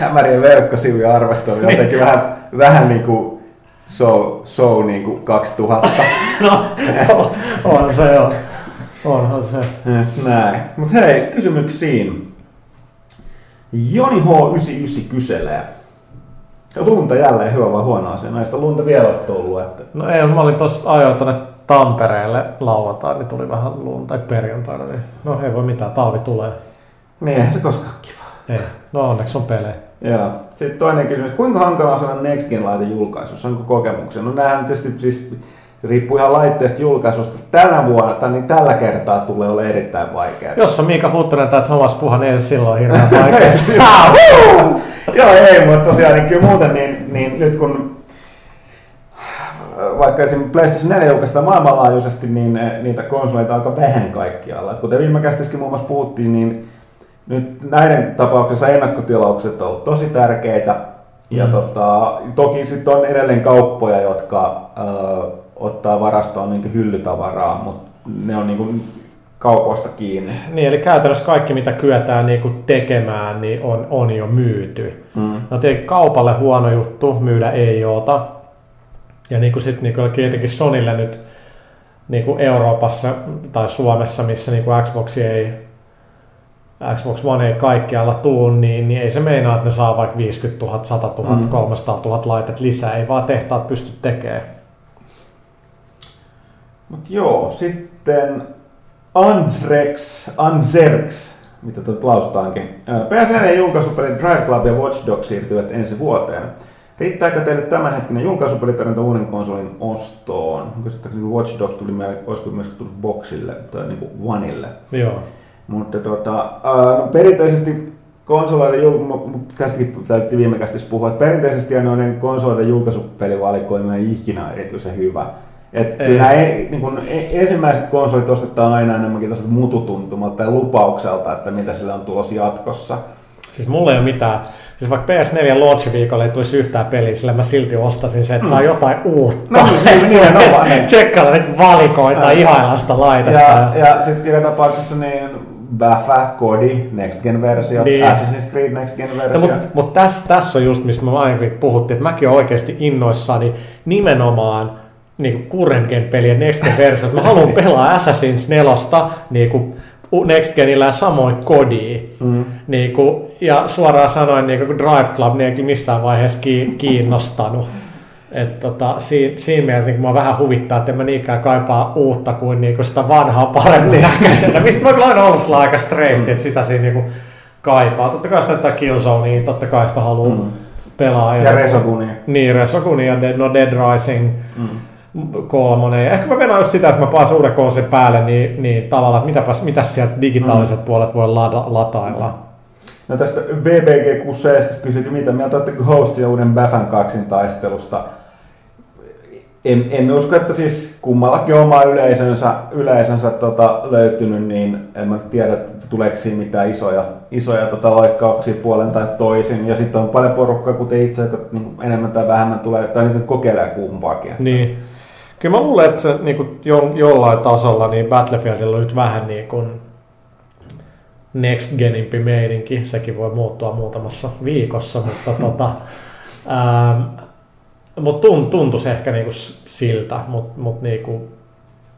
hämärien verkkosivuja arvostelu jotenkin niin. vähän, vähän niin kuin show, show niin kuin 2000. no, on, on se joo. Onhan se. Et näin. Mut hei, kysymyksiin. Joni H99 kyselee. Lunta jälleen hyvä vai huono asia? Näistä lunta vielä tullut. Että... No ei, mä olin tuossa ajoin tuonne Tampereelle lauantaina, niin tuli vähän lunta, tai perjantaina, niin no ei voi mitään, talvi tulee. Niin, eihän se koskaan kiva. Ei, no onneksi on pelejä. Joo. Sitten toinen kysymys, kuinka hankala on saada Next Gen laite julkaisussa? Onko kokemuksia? No näähän tietysti siis riippuu ihan laitteesta julkaisusta. Tänä vuonna, niin tällä kertaa tulee olla erittäin vaikea. Jos on Miika Huttunen tai Thomas Puha, niin ei silloin hirveän vaikea. Joo, ei, mutta tosiaan niin kyllä muuten, niin, niin nyt kun vaikka esimerkiksi PlayStation 4 julkaistaan maailmanlaajuisesti, niin eh, niitä konsoleita on aika vähän kaikkialla. Et kuten viime kästissäkin muun muassa puhuttiin, niin nyt näiden tapauksessa ennakkotilaukset ovat tosi tärkeitä. Ja mm. tota, toki sitten on edelleen kauppoja, jotka äh, ottaa varastoon niin hyllytavaraa, mutta ne on niin kaupoista kiinni. Niin, eli käytännössä kaikki mitä kyetään niin kuin tekemään, niin on, on jo myyty. Mm. No tietenkin kaupalle huono juttu myydä ei oota. Ja niin kuin sit niin kuin tietenkin Sonille nyt niin kuin Euroopassa tai Suomessa, missä niin kuin Xbox ei Xbox One ei kaikkialla tuu, niin, niin ei se meinaa, että ne saa vaikka 50 000, 100 000, Mm. 300 000 laitet lisää. Ei vaan tehtaat pysty tekemään. Mut joo, sitten Ansrex, Anserx, mitä tuot lausutaankin. PS4 julkaisupelit Drive Club ja Watch Dogs siirtyvät ensi vuoteen. Riittääkö teille tämänhetkinen julkaisupelitarjonta uuden konsolin ostoon? Niin Watch Dogs tuli meille, olisiko myös tullut Boxille tai niin kuin Oneille? Joo. Mutta tota, äh, no perinteisesti konsoleiden, jul- m- tästäkin täytyy viime puhua, että perinteisesti noiden konsoleiden julkaisupelivalikoima ei ikinä erityisen hyvä. Et Ei. kyllä ei, niin kun, e- ensimmäiset konsolit ostetaan aina enemmänkin tuosta mututuntumalta tai lupaukselta, että mitä sillä on tulossa jatkossa. Siis mulla ei ole mitään. Siis vaikka PS4 launch-viikolla ei tulisi yhtään peliä, sillä mä silti ostasin se, että saa jotain uutta. No, niin, nimenomaan. Tsekkailla niitä valikoita, Ää. ihailla sitä laitetta. Ja, ja sitten joka tapauksessa niin Baffa, Kodi, Next Gen versio, Niin. niin. Assassin's Creed Next Gen No, versio. mutta mut tässä, tässä on just, mistä me aiemmin puhuttiin, että mäkin olen oikeasti innoissani nimenomaan niin gen pelien next gen versiot. Mä haluan pelaa Assassin's 4 niin kuin Next Genillä ja samoin Kodiin. Mm. Niin kuin, ja suoraan sanoen, niin kuin Drive Club niin ei missään vaiheessa ki- kiinnostanut. Et tota, siinä, siinä mielessä niin mä vähän huvittaa, että en mä niinkään kaipaa uutta kuin, niin kuin sitä vanhaa paremmin näköisenä. Mistä mä kyllä aina ollut sillä aika straight, että sitä siinä niin kuin kaipaa. Totta kai sitä tätä Killzonea, totta kai sitä haluaa Mm. pelaa. Ja Resogunia. Niin, Resokuni ja Dead, no Dead Rising Mm. Kolmonen. Ja ehkä mä venään just sitä, että mä paan uuden konsolin päälle, niin, niin tavallaan, että mitäpäs, mitäs sieltä digitaaliset puolet voi lada, latailla. No tästä VBG 67 kysyikin, mitä mieltä olette Ghost ja uuden Baffan kaksin taistelusta. En, en usko, että siis kummallakin oma yleisönsä, yleisönsä tota, löytynyt, niin en mä tiedä, tuleeko siinä mitään isoja, isoja tota, loikkauksia puolen tai toisin. Ja sitten on paljon porukkaa, kuten itse, jotka niin enemmän tai vähemmän tulee, tai niin kokeilee kumpaakin. Niin. Kyllä mä luulen, että se niin kuin jo, jollain tasolla niin Battlefieldilla on nyt vähän niin kuin next genimpi meininki. Sekin voi muuttua muutamassa viikossa, mutta tota, ähm, mut tun, tuntuisi ehkä niinku s- siltä, mutta mut niinku,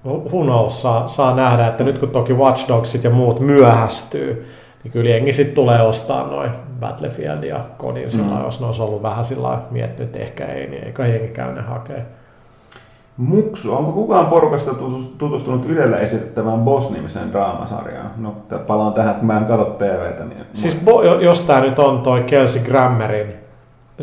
who knows, saa, saa nähdä, että nyt kun toki Watch Dogsit ja muut myöhästyy, niin kyllä jengi sitten tulee ostaa noin Battlefield ja Kodin mm. jos ne olisi ollut vähän sillä miettinyt, että ehkä ei, niin eikä jengi käy ne hakee. Muksu, onko kukaan porukasta tutus- tutustunut Ylellä esitettävään Boss-nimiseen draamasarjaan? No, palaan tähän, että mä en katso TVtä. Niin Siis bo, jo- jos tämä nyt on toi Kelsey Grammerin,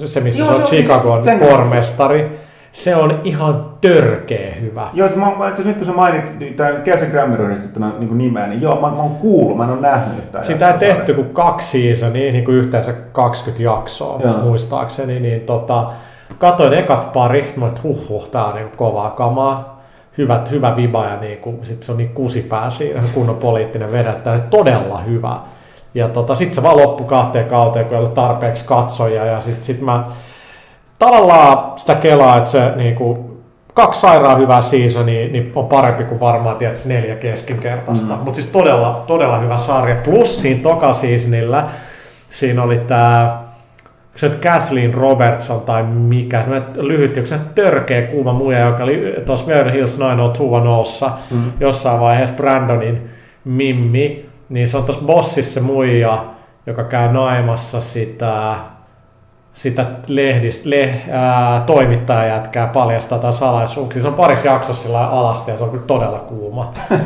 se missä Joo, se on se on- Chicagon pormestari, se on ihan törkeä hyvä. Joo, siis mä, mä, itse nyt kun sä mainitsit tämän Kelsey Grammer yhdistettynä niin nimeä, niin joo, mä, mä oon kuullut, mä en ole nähnyt yhtään. Sitä ei tehty kuin kaksi seasonia, niin kuin yhteensä 20 jaksoa Joo. muistaakseni, niin tota, katoin ekat pari, sit mä olin, että huh, huh, tää on niinku kovaa kamaa. Hyvä, hyvä viba ja niinku, sit se on niin kusipää siinä, kunnon poliittinen vedättää, todella hyvä. Ja tota, sit se vaan loppu kahteen kauteen, kun ei ollut tarpeeksi katsoja ja sit, sit mä tavallaan sitä kelaa, että se niinku, kaksi sairaan hyvää seasonia niin on parempi kuin varmaan tiedät, neljä keskinkertaista. Mm. Mutta siis todella, todella hyvä sarja. Plus siinä toka seasonilla siinä oli tämä se nyt Kathleen Robertson tai mikä, lyhyt, joku se törkeä kuuma muija, joka oli tuossa Beverly Hills 90210 mm. jossain vaiheessa Brandonin mimmi, niin se on tuossa bossissa muija, joka käy naimassa sitä sitä lehdist, le, ää, toimittajajätkää paljastaa tai salaisuuksia. Se on parissa jaksossa sillä alasti ja se on kyllä todella kuuma.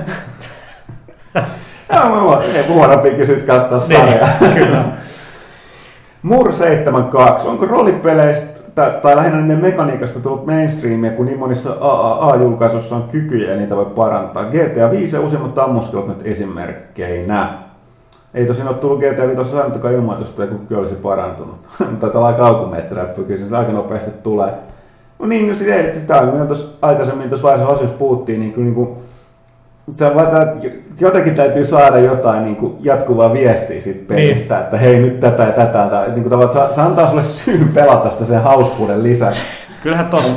Joo, ei huonompi kysyt katsoa sarjaa. niin, kyllä. Mur 72, onko roolipeleistä tai, lähinnä niiden mekaniikasta tullut mainstreamia, kun niin monissa AAA-julkaisussa on kykyjä ja niitä voi parantaa. GTA 5 ja useimmat ammuskelut nyt esimerkkeinä. Ei tosin ole tullut GTA 5 saanutkaan ilmoitusta, kun kyky olisi parantunut. Taitaa olla aika alkumeträppy, kyllä se aika nopeasti tulee. No niin, no sitä, että sitä aikaisemmin tuossa varsinaisessa puhuttiin, niin kyllä niin kuin, se on vaan, että jotenkin täytyy saada jotain niin kuin jatkuvaa viestiä siitä pelistä, niin. että hei nyt tätä ja tätä. Tai, niin kuin tavallaan, se antaa sulle syyn pelata sitä sen hauskuuden lisäksi. Kyllähän tuossa,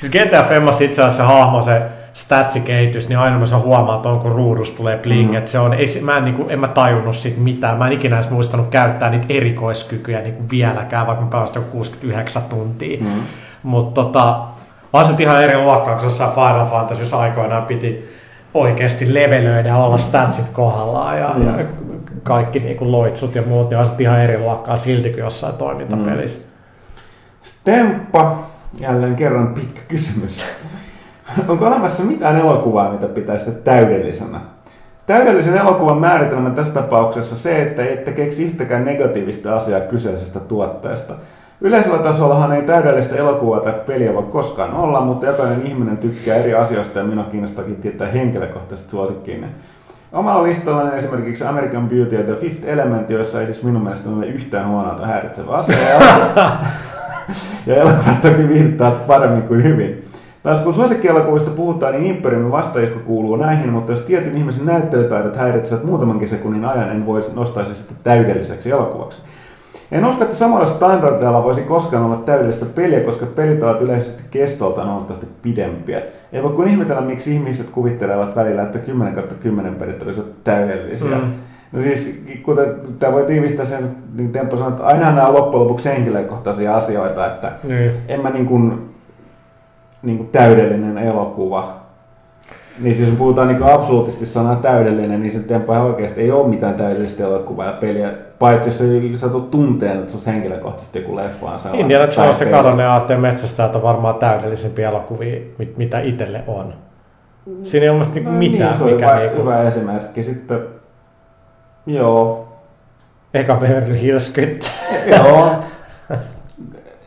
siis GTA Femmas itse asiassa se hahmo, se statsikehitys, niin aina mä huomaa, että onko ruudusta tulee bling, Mm. että se on, ei, se- mä en, niin kuin, en mä tajunnut siitä mitään, mä en ikinä edes muistanut käyttää niitä erikoiskykyjä niin kuin vieläkään, vaikka mä pelasin joku 69 tuntia. Mm. Mutta tota, on se ihan eri luokkaa, kun jossain Final Fantasy, jos aikoinaan piti oikeasti levelöidä ja olla statsit kohdallaan ja, Mm. ja kaikki niin kuin loitsut ja muut, niin on ihan eri luokkaa silti kuin jossain toimintapelissä. Temppa, jälleen kerran pitkä kysymys. Onko olemassa mitään elokuvaa, mitä pitäisi täydellisenä? Täydellisen elokuvan määritelmä tässä tapauksessa se, että ette keksi yhtäkään negatiivista asiaa kyseisestä tuotteesta. Yleisellä tasollahan ei täydellistä elokuvaa tai peliä voi koskaan olla, mutta jokainen ihminen tykkää eri asioista ja minua kiinnostakin tietää henkilökohtaisesti suosikkiin. Omalla listallani esimerkiksi American Beauty ja The Fifth Element, joissa ei siis minun mielestä ole yhtään huonoa tai häiritsevää asiaa. Ja elokuvat toki viihdyttävät paremmin kuin hyvin. Taas kun suosikkielokuvista puhutaan, niin Imperiumin vastaisku kuuluu näihin, mutta jos tietyn ihmisen näyttelytaidot häiritsevät muutamankin sekunnin ajan, en voisi nostaa se sitten täydelliseksi elokuvaksi. En usko, että samalla standardilla voisi koskaan olla täydellistä peliä, koska pelit ovat yleisesti kestoltaan huomattavasti pidempiä. Ei voi kuin ihmetellä, miksi ihmiset kuvittelevat välillä, että 10 10 pelit olisivat täydellisiä. Mm. No siis, kuten tämä voi tiivistää sen, niin Temppo sanoi, että aina nämä on loppujen lopuksi henkilökohtaisia asioita, että Niin. en mä niin kuin, niin kuin täydellinen elokuva. Niin siis jos puhutaan niin absoluuttisesti sanaa täydellinen, niin se Temppo ihan oikeasti ei ole mitään täydellistä elokuvaa ja peliä. Paitsi jos ei satu tunteen, että se henkilökohtaisesti joku leffa on sellainen. Indiana Jones ja kadonneen aatteen metsästäjät on varmaan täydellisempiä elokuvia, mit- mitä itselle on. Siinä ei ole musta niinku No, mitään, niin, se on mikä hyvä, niinku... hyvä esimerkki. Sitten, joo, Eka Beverly Hills joo.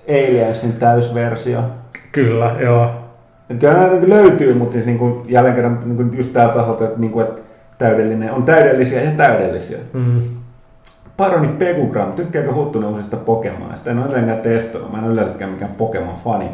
Aliensin täysversio. Kyllä, joo. Et kyllä näitä niinku löytyy, mutta siis niinku, jälleen kerran niinku just tältä tasolta, että, niinku, että täydellinen on täydellisiä ja täydellisiä. Mm. Paroni Pegugram, tykkääkö Huttunen uusista Pokemonista? En ole edelleenkään testannut, mä en ole yleensäkään mikään Pokemon-fani.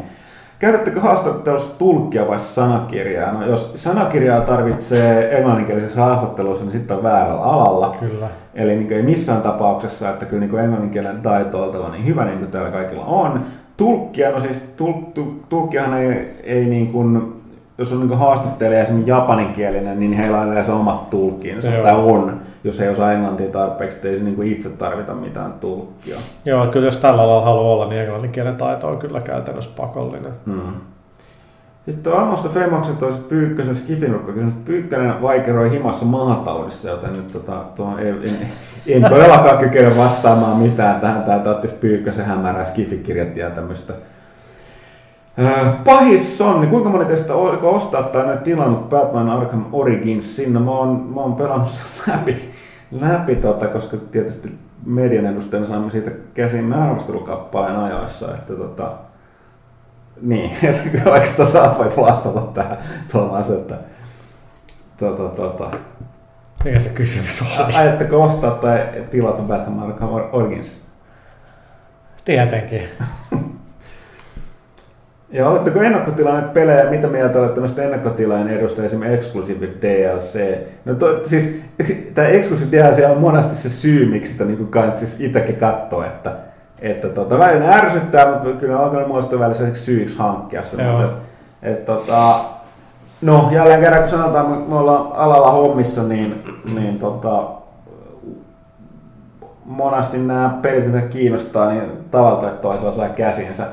Käytättekö haastattelussa tulkkia vai sanakirjaa? No jos sanakirjaa tarvitsee englanninkielisessä haastattelussa, niin sitten on väärällä alalla. Kyllä. Eli niin ei missään tapauksessa, että kyllä niin englannin kielen taito on oltava niin hyvä niin kuin täällä kaikilla on. Tulkkia, no siis tul, tul, tulkkiahan ei, ei niin kuin, jos on niin haastattelija esimerkiksi japaninkielinen, niin heillä on yleensä omat tulkkinsa, Joo. tai on, jos ei osaa englantia tarpeeksi, ei se niin itse tarvita mitään tulkkia. Joo, kyllä jos tällä alalla haluaa olla, niin englannin kielen taito on kyllä käytännössä pakollinen. Mm. Sitten on Amosta Femoksen toisessa Pyykkösen Skifinurkka kysymys. Pyykkönen vaikeroi himassa maataudissa, joten nyt tota, tuo, en, en, en todellakaan kykene vastaamaan mitään tähän. Tää ottaisi Pyykkösen hämärää Skifikirjat ja tämmöistä. Äh, Pahis Sonni, kuinka moni teistä oliko ostaa tai nyt tilannut Batman Arkham Origins sinne? Mä oon, mä oon pelannut sen läpi, läpi tota, koska tietysti median edustajana saamme siitä käsin arvostelukappaleen ajoissa, että tota, niin, että kyllä oikeastaan sä voit vastata tähän Tuomas, että tota, tota, Mikä se kysymys oli? ajatteko ostaa tai tilata Batman Arkham Origins? Tietenkin. Ja oletteko ennakkotilanneet pelejä, mitä mieltä olette tämmöistä ennakkotilajan edusta, esimerkiksi Exclusive DLC? No to, siis, tämä Exclusive DLC on monesti se syy, miksi sitä niin kannattaisi itsekin katsoa, että, että tota, välillä ärsyttää, mutta kyllä on alkanut muodostua väliseksi syyksi hankkia se. Mutta, et, et, tota, no jälleen kerran, kun sanotaan, me, me ollaan alalla hommissa, niin, niin tota, monasti nämä pelit, mitä kiinnostaa, niin tavalla tai toisella saa käsinsä.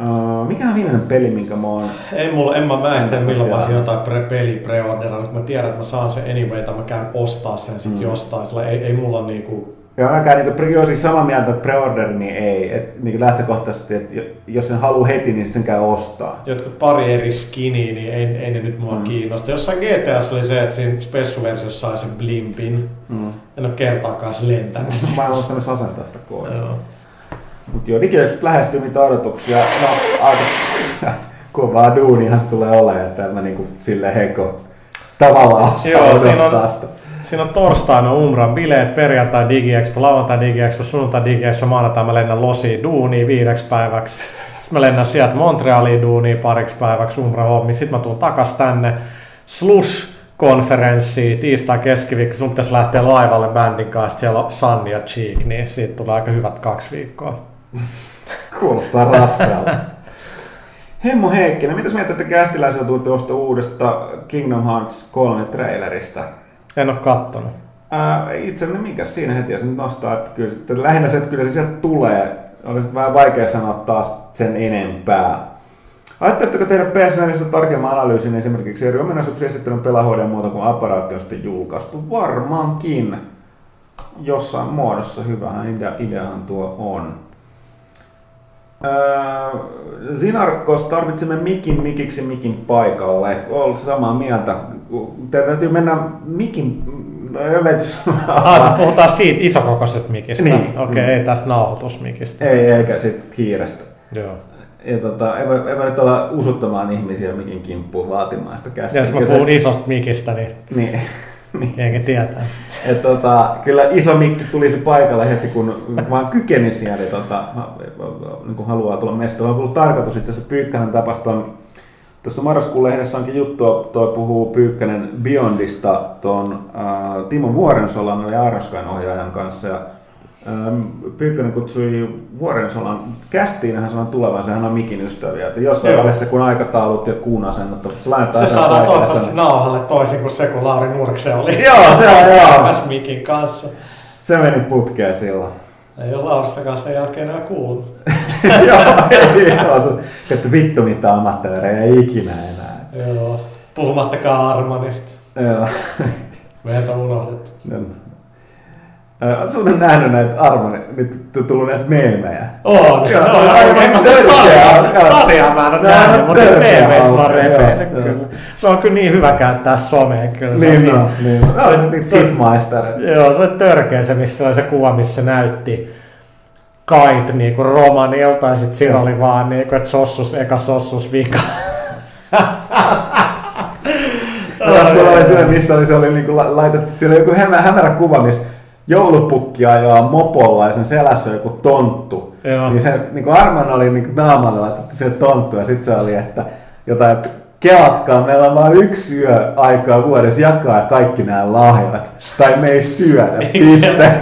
Uh, mikä on viimeinen peli, minkä mä oon... Ei mulla, en mä, mä en sitten En milloin mä jotain pre, peli preorderannut. Mä tiedän, että mä saan sen anyway, tai mä käyn ostaa sen sit Mm. jostain. Sillä ei, ei mulla niinku... Ja mäkään niinku, joo, siis samaa mieltä, että preorder niin ei. Et, niinku lähtökohtaisesti, että jos sen haluaa heti, niin sen käy ostaa. Jotkut pari eri skiniä, niin ei, ei ne nyt mua Mm. kiinnosta. Jossain GTS oli se, että siinä spessuversiossa sai sen blimpin. Mm. En ole kertaakaan se lentänyt Mä en muistanut asentaa sitä koodia. Joo. Mut joo, digilehdistöt lähestyy mitä odotuksia. No, aika kovaa duuniahan se tulee olemaan, että mä niinku silleen heikko tavallaan Joo, siinä on- sitä. Siinä on torstaina Umran bileet, perjantai DigiExpo, lauantai DigiExpo, sunnuntai DigiExpo, maanantai mä lennän Losiin duuniin viideksi päiväksi. Sitten mä lennän sieltä Montrealiin duuniin pariksi päiväksi Umra hommi. Sitten mä tuun takas tänne Slush konferenssiin tiistai keskiviikko. Sun pitäisi lähteä laivalle bändin kanssa. Siellä on Sunny ja Cheek, niin siitä tulee aika hyvät kaksi viikkoa. Kuulostaa raskaalta. Hemmo Heikkinen, mitäs mieltä te kästiläisellä tuutte tuosta uudesta Kingdom Hearts 3 trailerista? En ole kattonut. Ää, itse asiassa mikä siinä heti, jos nyt nostaa, että kyllä sitten, lähinnä se, että kyllä se sieltä tulee. Olisi vähän vaikea sanoa taas sen enempää. Ajatteletteko tehdä ps tarkemman analyysin esimerkiksi eri ominaisuuksia esittelyn pelahoiden muuta kuin aparaatti on sitten julkaistu? Varmaankin jossain muodossa. Hyvähän idea, ideahan tuo on. Öö, Zinarkos, tarvitsemme mikin mikiksi mikin paikalle. Olen samaa mieltä. Teidän täytyy mennä mikin... No, ah, puhutaan siitä isokokoisesta mikistä. Niin. Okei, okay, mm. ei tästä nauhoitusmikistä. Ei, eikä sitten kiirestä. Joo. Ja tota, ei, voi, ei voi nyt olla usuttamaan ihmisiä mikin kimppuun vaatimaan sitä käsiä. Jos mä puhun se... isosta mikistä, niin, niin. niin. tietää. Et tota, kyllä iso mikki tulisi paikalle heti, kun vaan kykeni siellä, tota, niin haluaa tulla mestoon. On ollut tarkoitus, että se Pyykkänen tapasi ton, tuossa marraskuun lehdessä onkin juttu, toi puhuu Pyykkänen Beyondista tuon Timo Vuorensolan ja Araskain ohjaajan kanssa. Ja Pyykkönen kutsui Vuorensolan kästiin hän sanoi tulevansa, hän on Mikin ystäviä. Että jossain Joo. vaiheessa, kun aikataulut ja kuun asennot Se saadaan toivottavasti nauhalle toisin kuin se, kun Lauri Nurkse oli. joo, se on joo. Mikin kanssa. Se meni putkeen silloin. Ei ole Laurista kanssa sen jälkeen enää kuullut. joo, ei joo. Että vittu mitä amatöörejä ikinä enää. Joo, puhumattakaan Armanista. Joo. Meitä on unohdettu. Oletko muuten nähnyt näitä Armani, nyt tullut näitä meemejä? On, joo, aivan sitä sarjaa mä en ole nähnyt, mutta meemeistä mä oon Se on kyllä niin hyvä käyttää somea kyllä. Niin, no, niin. No, oli niitä sitmaister. Joo, se oli törkeä se, missä oli se kuva, missä näytti kait niinku romanilta ja sit siinä oli vaan niinku, että sossus eka sossus vika. Tuolla oli se, missä oli, se oli niinku laitettu, siellä oli joku hämärä kuva, missä joulupukki ajaa mopolla ja sen selässä on joku tonttu. Joo. Niin se niin kuin Arman oli niin naamalle laitettu se tonttu ja sitten se oli, että jotain, että kelatkaa, meillä on vain yksi yö aikaa vuodessa jakaa kaikki nämä lahjat. Tai me ei syödä, piste.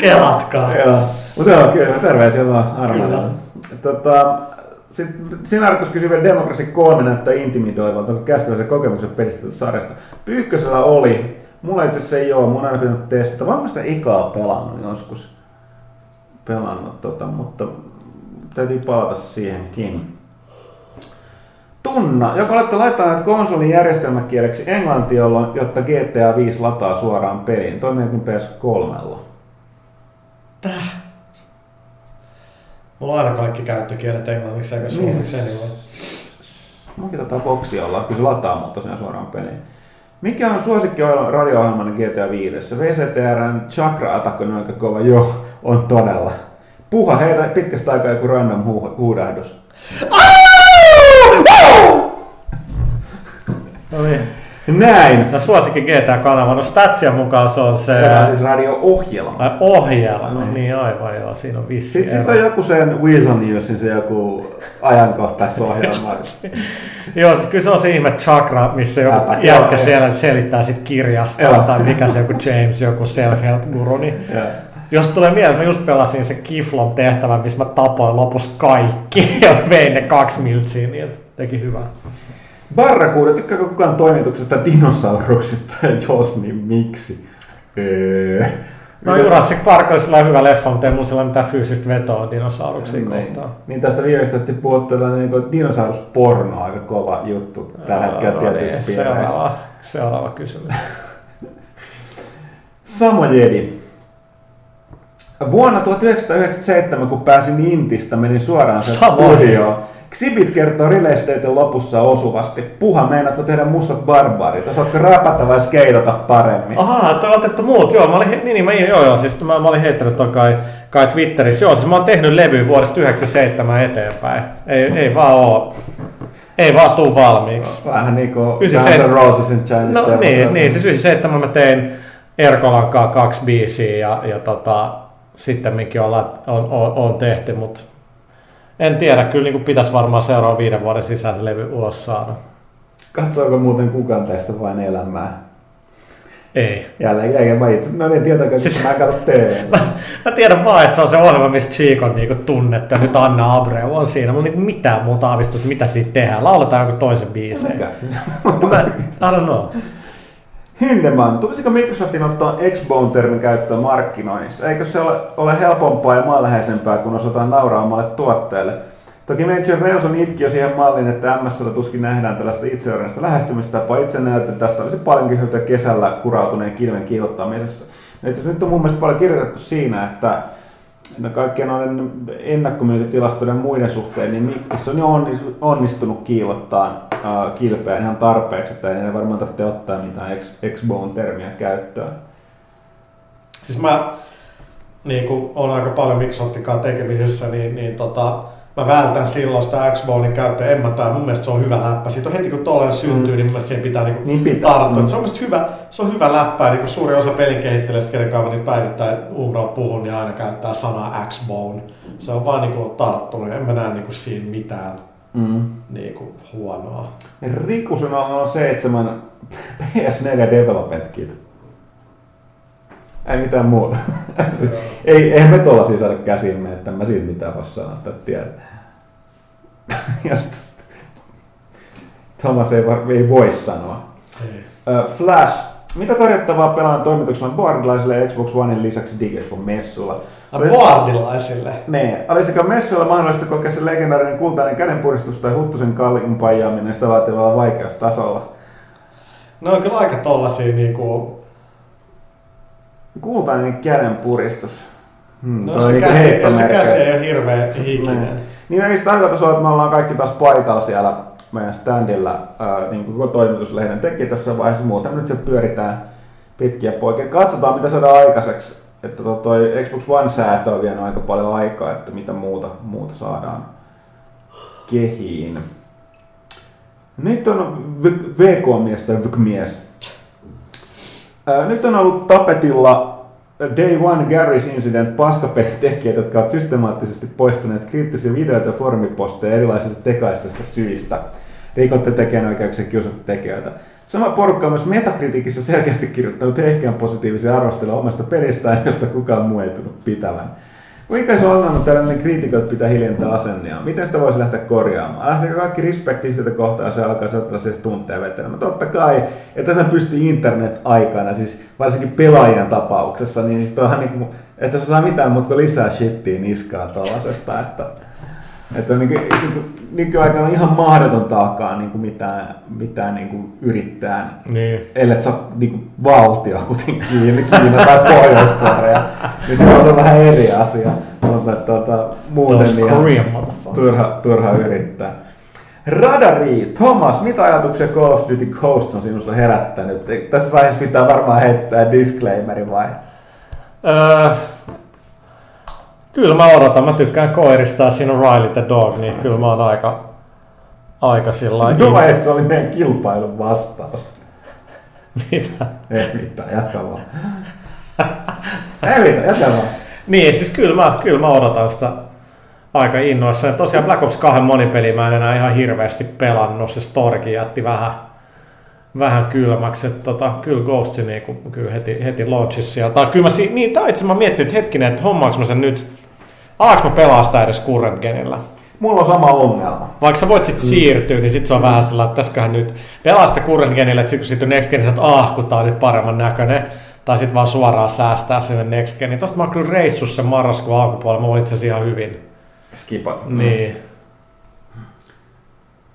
kelatkaa. joo. Mutta joo, kyllä terveisiä vaan Armanalle. Tota, sitten Sinarkos kysyi vielä Demokrasi 3 näyttää intimidoivalta, onko käsittää se kokemuksen pelistä sarjasta. Pyykkösellä oli, Mulla itse asiassa ei ole, mun on aina pitänyt testata. Mä oon sitä ikaa pelannut joskus. Pelannut tota, mutta täytyy palata siihenkin. Tunna, joka olette laittaneet konsolin järjestelmäkieleksi englanti, jotta GTA 5 lataa suoraan peliin. Toimiikin PS3. Täh? Mulla on aina kaikki käyttökielet englanniksi eikä suomeksi niin. Mäkin tätä boksia ollaan, kyllä se lataa mutta sen suoraan peliin. Mikä on suosikki radio-ohjelman GTA 5? VCTRn chakra attack on aika kova. Joo, on todella. Puha heitä pitkästä aikaa joku random hu- huudahdus. No niin. Näin. No suosikki GTA-kanava, no Statsia mukaan se on se... Tämä on siis radio-ohjelma. Ai, ohjelma, no, niin aivan joo, siinä on vissi Sitten sit on joku sen Weasel Newsin se joku ajankohtaisohjelma. joo, siis kyllä se on se ihme chakra, missä joku Älä, jätkä joo, siellä selittää sit kirjasta joo. tai mikä se joku James, joku self-help guru, niin Jos tulee mieleen, mä just pelasin se Kiflon tehtävän, missä mä tapoin lopussa kaikki ja vein ne kaksi miltsiä niiltä. Teki hyvää. Barrakuuda, tykkääkö kukaan toimituksesta dinosauruksista, ja jos, niin miksi? Öö. No Jurassic Park olisi sellainen hyvä leffa, mutta ei mulla sellainen mitään fyysistä vetoa dinosauruksia niin, kohtaan. Niin tästä viimeistä puhuttu tällainen niin dinosaurusporno, aika kova juttu tällä hetkellä no, tietyissä niin, seuraava, seuraava kysymys. Samo Jedi. Vuonna 1997, kun pääsin Intistä, menin suoraan sen studioon. Xibit kertoo Release lopussa osuvasti. Puha, meinaatko tehdä mustat barbaarit? Osaatko rapata vai skeidata paremmin? Ahaa, toi otettu muut. Joo, mä olin, niin, niin, mä, joo, joo, siis mä, mä olin heittänyt toi kai, kai Twitterissä. Joo, siis mä oon tehnyt levy vuodesta 97 eteenpäin. Ei, ei vaan oo. Ei vaan tuu valmiiksi. Vähän niinku Guns N' Roses in Chinese No niin, niin, siis 97 mä tein Erkolan kaksi biisiä ja, ja tota, sitten mikä on, on, on, on tehty, mutta en tiedä, kyllä niin pitäisi varmaan seuraavan viiden vuoden sisään se levy ulos saada. Katsoako muuten kukaan tästä vain elämää? Ei. Jälleen, eikä mä itse, mä en tiedä, siis, mä en katso TV. Mä tiedän vaan, että se on se ohjelma, missä Cheek on niinku tunnettu ja nyt Anna Abreu on siinä. Mulla ei niinku mitään muuta aavistusta, mitä siitä tehdään. Lauletaan joku toisen biiseen. Mikä? Mä, I don't know. Hindeman, tulisiko Microsoftin ottaa Xbone-termin käyttöön markkinoinnissa? Eikö se ole, ole helpompaa ja maanläheisempää, kun osataan nauraa omalle tuotteelle? Toki Major Nelson itki jo siihen malliin, että MS tuskin nähdään tällaista itseohjaista lähestymistapaa. Itse näen, että tästä olisi paljonkin hyötyä kesällä kurautuneen kilven kiilottamisessa. No nyt on mun mielestä paljon kirjoitettu siinä, että no kaikkien noiden ennakkomyyntitilastojen muiden suhteen, niin Mikkis on onnistunut kiilottaa äh, ihan tarpeeksi, että ei varmaan tarvitse ottaa mitään X- X-Bone-termiä käyttöön. Siis mä niin kun on aika paljon Microsoftin kanssa tekemisissä, niin, niin tota, mä vältän silloin sitä Xbonein käyttöä. En mä tai mun mielestä se on hyvä läppä. Siitä on heti kun tollainen syntyy, Mm. niin mun mielestä siihen pitää niinku Niin pitää. tarttua. Mm. Se on mielestäni hyvä, se on hyvä läppä. Niin suuri osa pelin kehittelijöistä, kenen kanssa nyt päivittäin Umbraa puhun, niin aina käyttää sanaa Xbone. Se on vaan niinku tarttunut. En mä näe niinku siinä mitään Mm. niinku huonoa. Rikusen on 7 PS4 Development Kit. Ei mitään muuta. ei, eihän me tuolla siis saada käsimme, että mä siitä mitään voi sanoa tai tiedä. Thomas ei, var- ei voi sanoa. Ei. Flash. Mitä tarjottavaa pelaajan toimituksella boardilaisille ja Xbox Onein lisäksi Digexpo messulla? Ai boardilaisille. Nee, olisiko messuilla mahdollista kokea se legendaarinen kultainen kädenpuristus tai huttusen kallin pajaaminen sitä vaativalla vaikeustasolla? Ne on kyllä aika tollasia niinku... Kultainen kädenpuristus. Hmm, No se on niinku käsi, se käsi ei ole hirveän hikinen. Niin. Niin ei se tarkoitus ole, että me ollaan kaikki taas paikalla siellä meidän standilla, ää, niin kuin toimituslehden teki tuossa vaiheessa. Muuten nyt se pyöritään pitkiä poikia. Katsotaan, mitä saadaan aikaiseksi. Että to- toi Xbox One säätö on vienyt aika paljon aikaa, että mitä muuta, muuta saadaan kehiin. Nyt on VK-mies tai VK-mies. Nyt on ollut tapetilla Day One Garry's Incident paskapelitekijät, jotka ovat systemaattisesti poistaneet kriittisiä videoita ja formiposteja erilaisista tekaisista syistä. Rikotte tekijänoikeuksia kiusattu tekijöitä. Sama porukka on myös Metacriticissa selkeästi kirjoittanut ehkeän positiivisia arvosteluja omasta pelistään, josta kukaan muu ei tullut pitävän. Kuinka se ongelma tällainen kriitikot pitää hiljentää asennia? Miten sitä voisi lähteä korjaamaan? Lähteekö kaikki respekti yhtä kohtaa, jos se alkaa sellaisia tunteja vetelemään? Totta kai, että sen pystyy internet-aikana, siis varsinkin pelaajien tapauksessa, niin siis toihan niin kuin, että se saa mitään kuin lisää shittiä niskaa tollasesta, että, että niin kuin, niin kuin, nykyaikana on ihan mahdotonta alkaa niin kuin mitään, mitään niin kuin yrittää Niin. ellei sä oot niinku valtio, kuten Kiina, Kiina tai Pohjois-Korea, niin se on vähän eri asia. Mutta tuota, muuten niin turha, turha yrittää. Radari, Thomas, mitä ajatuksia Call of Duty Ghost on sinussa herättänyt? Tässä vaiheessa pitää varmaan heittää disclaimeri vai? Öö, kyllä mä odotan. Mä tykkään koirista ja siinä on Riley the Dog, niin kyllä mä oon aika, aika sillä lailla- No vaiheessa oli meidän kilpailun vastaus. Mitä? Ei mitään, jatka vaan. Ei mitään, jatka vaan. Niin, siis kyllä mä, kyllä mä odotan sitä aika innoissa. Ja tosiaan Black Ops 2 monipeli mä en enää ihan hirveästi pelannut. Se storikin jätti vähän, vähän kylmäksi. Että tota, kyllä Ghost niinku, kyllä heti, heti launchissa. Tai kyllä mä, si- niin, tai itse mä miettin, että hetkinen, että hommaanko mä sen nyt, alaanko mä pelaa sitä edes current genillä? Mulla on sama ongelma. Vaikka sä voit sitten siirtyä, niin sit se on vähän sellainen, että tässäköhän nyt pelaa sitä current genillä, että sit kun sitten next gen, sä oot, ah, kun tää on nyt paremman näköinen. Tai sitten vaan suoraan säästää sinne next gen. Niin tosta mä oon kyllä reissussa sen marraskuun alkupuolella, mä voin itse asiassa ihan hyvin. Skipat. Niin.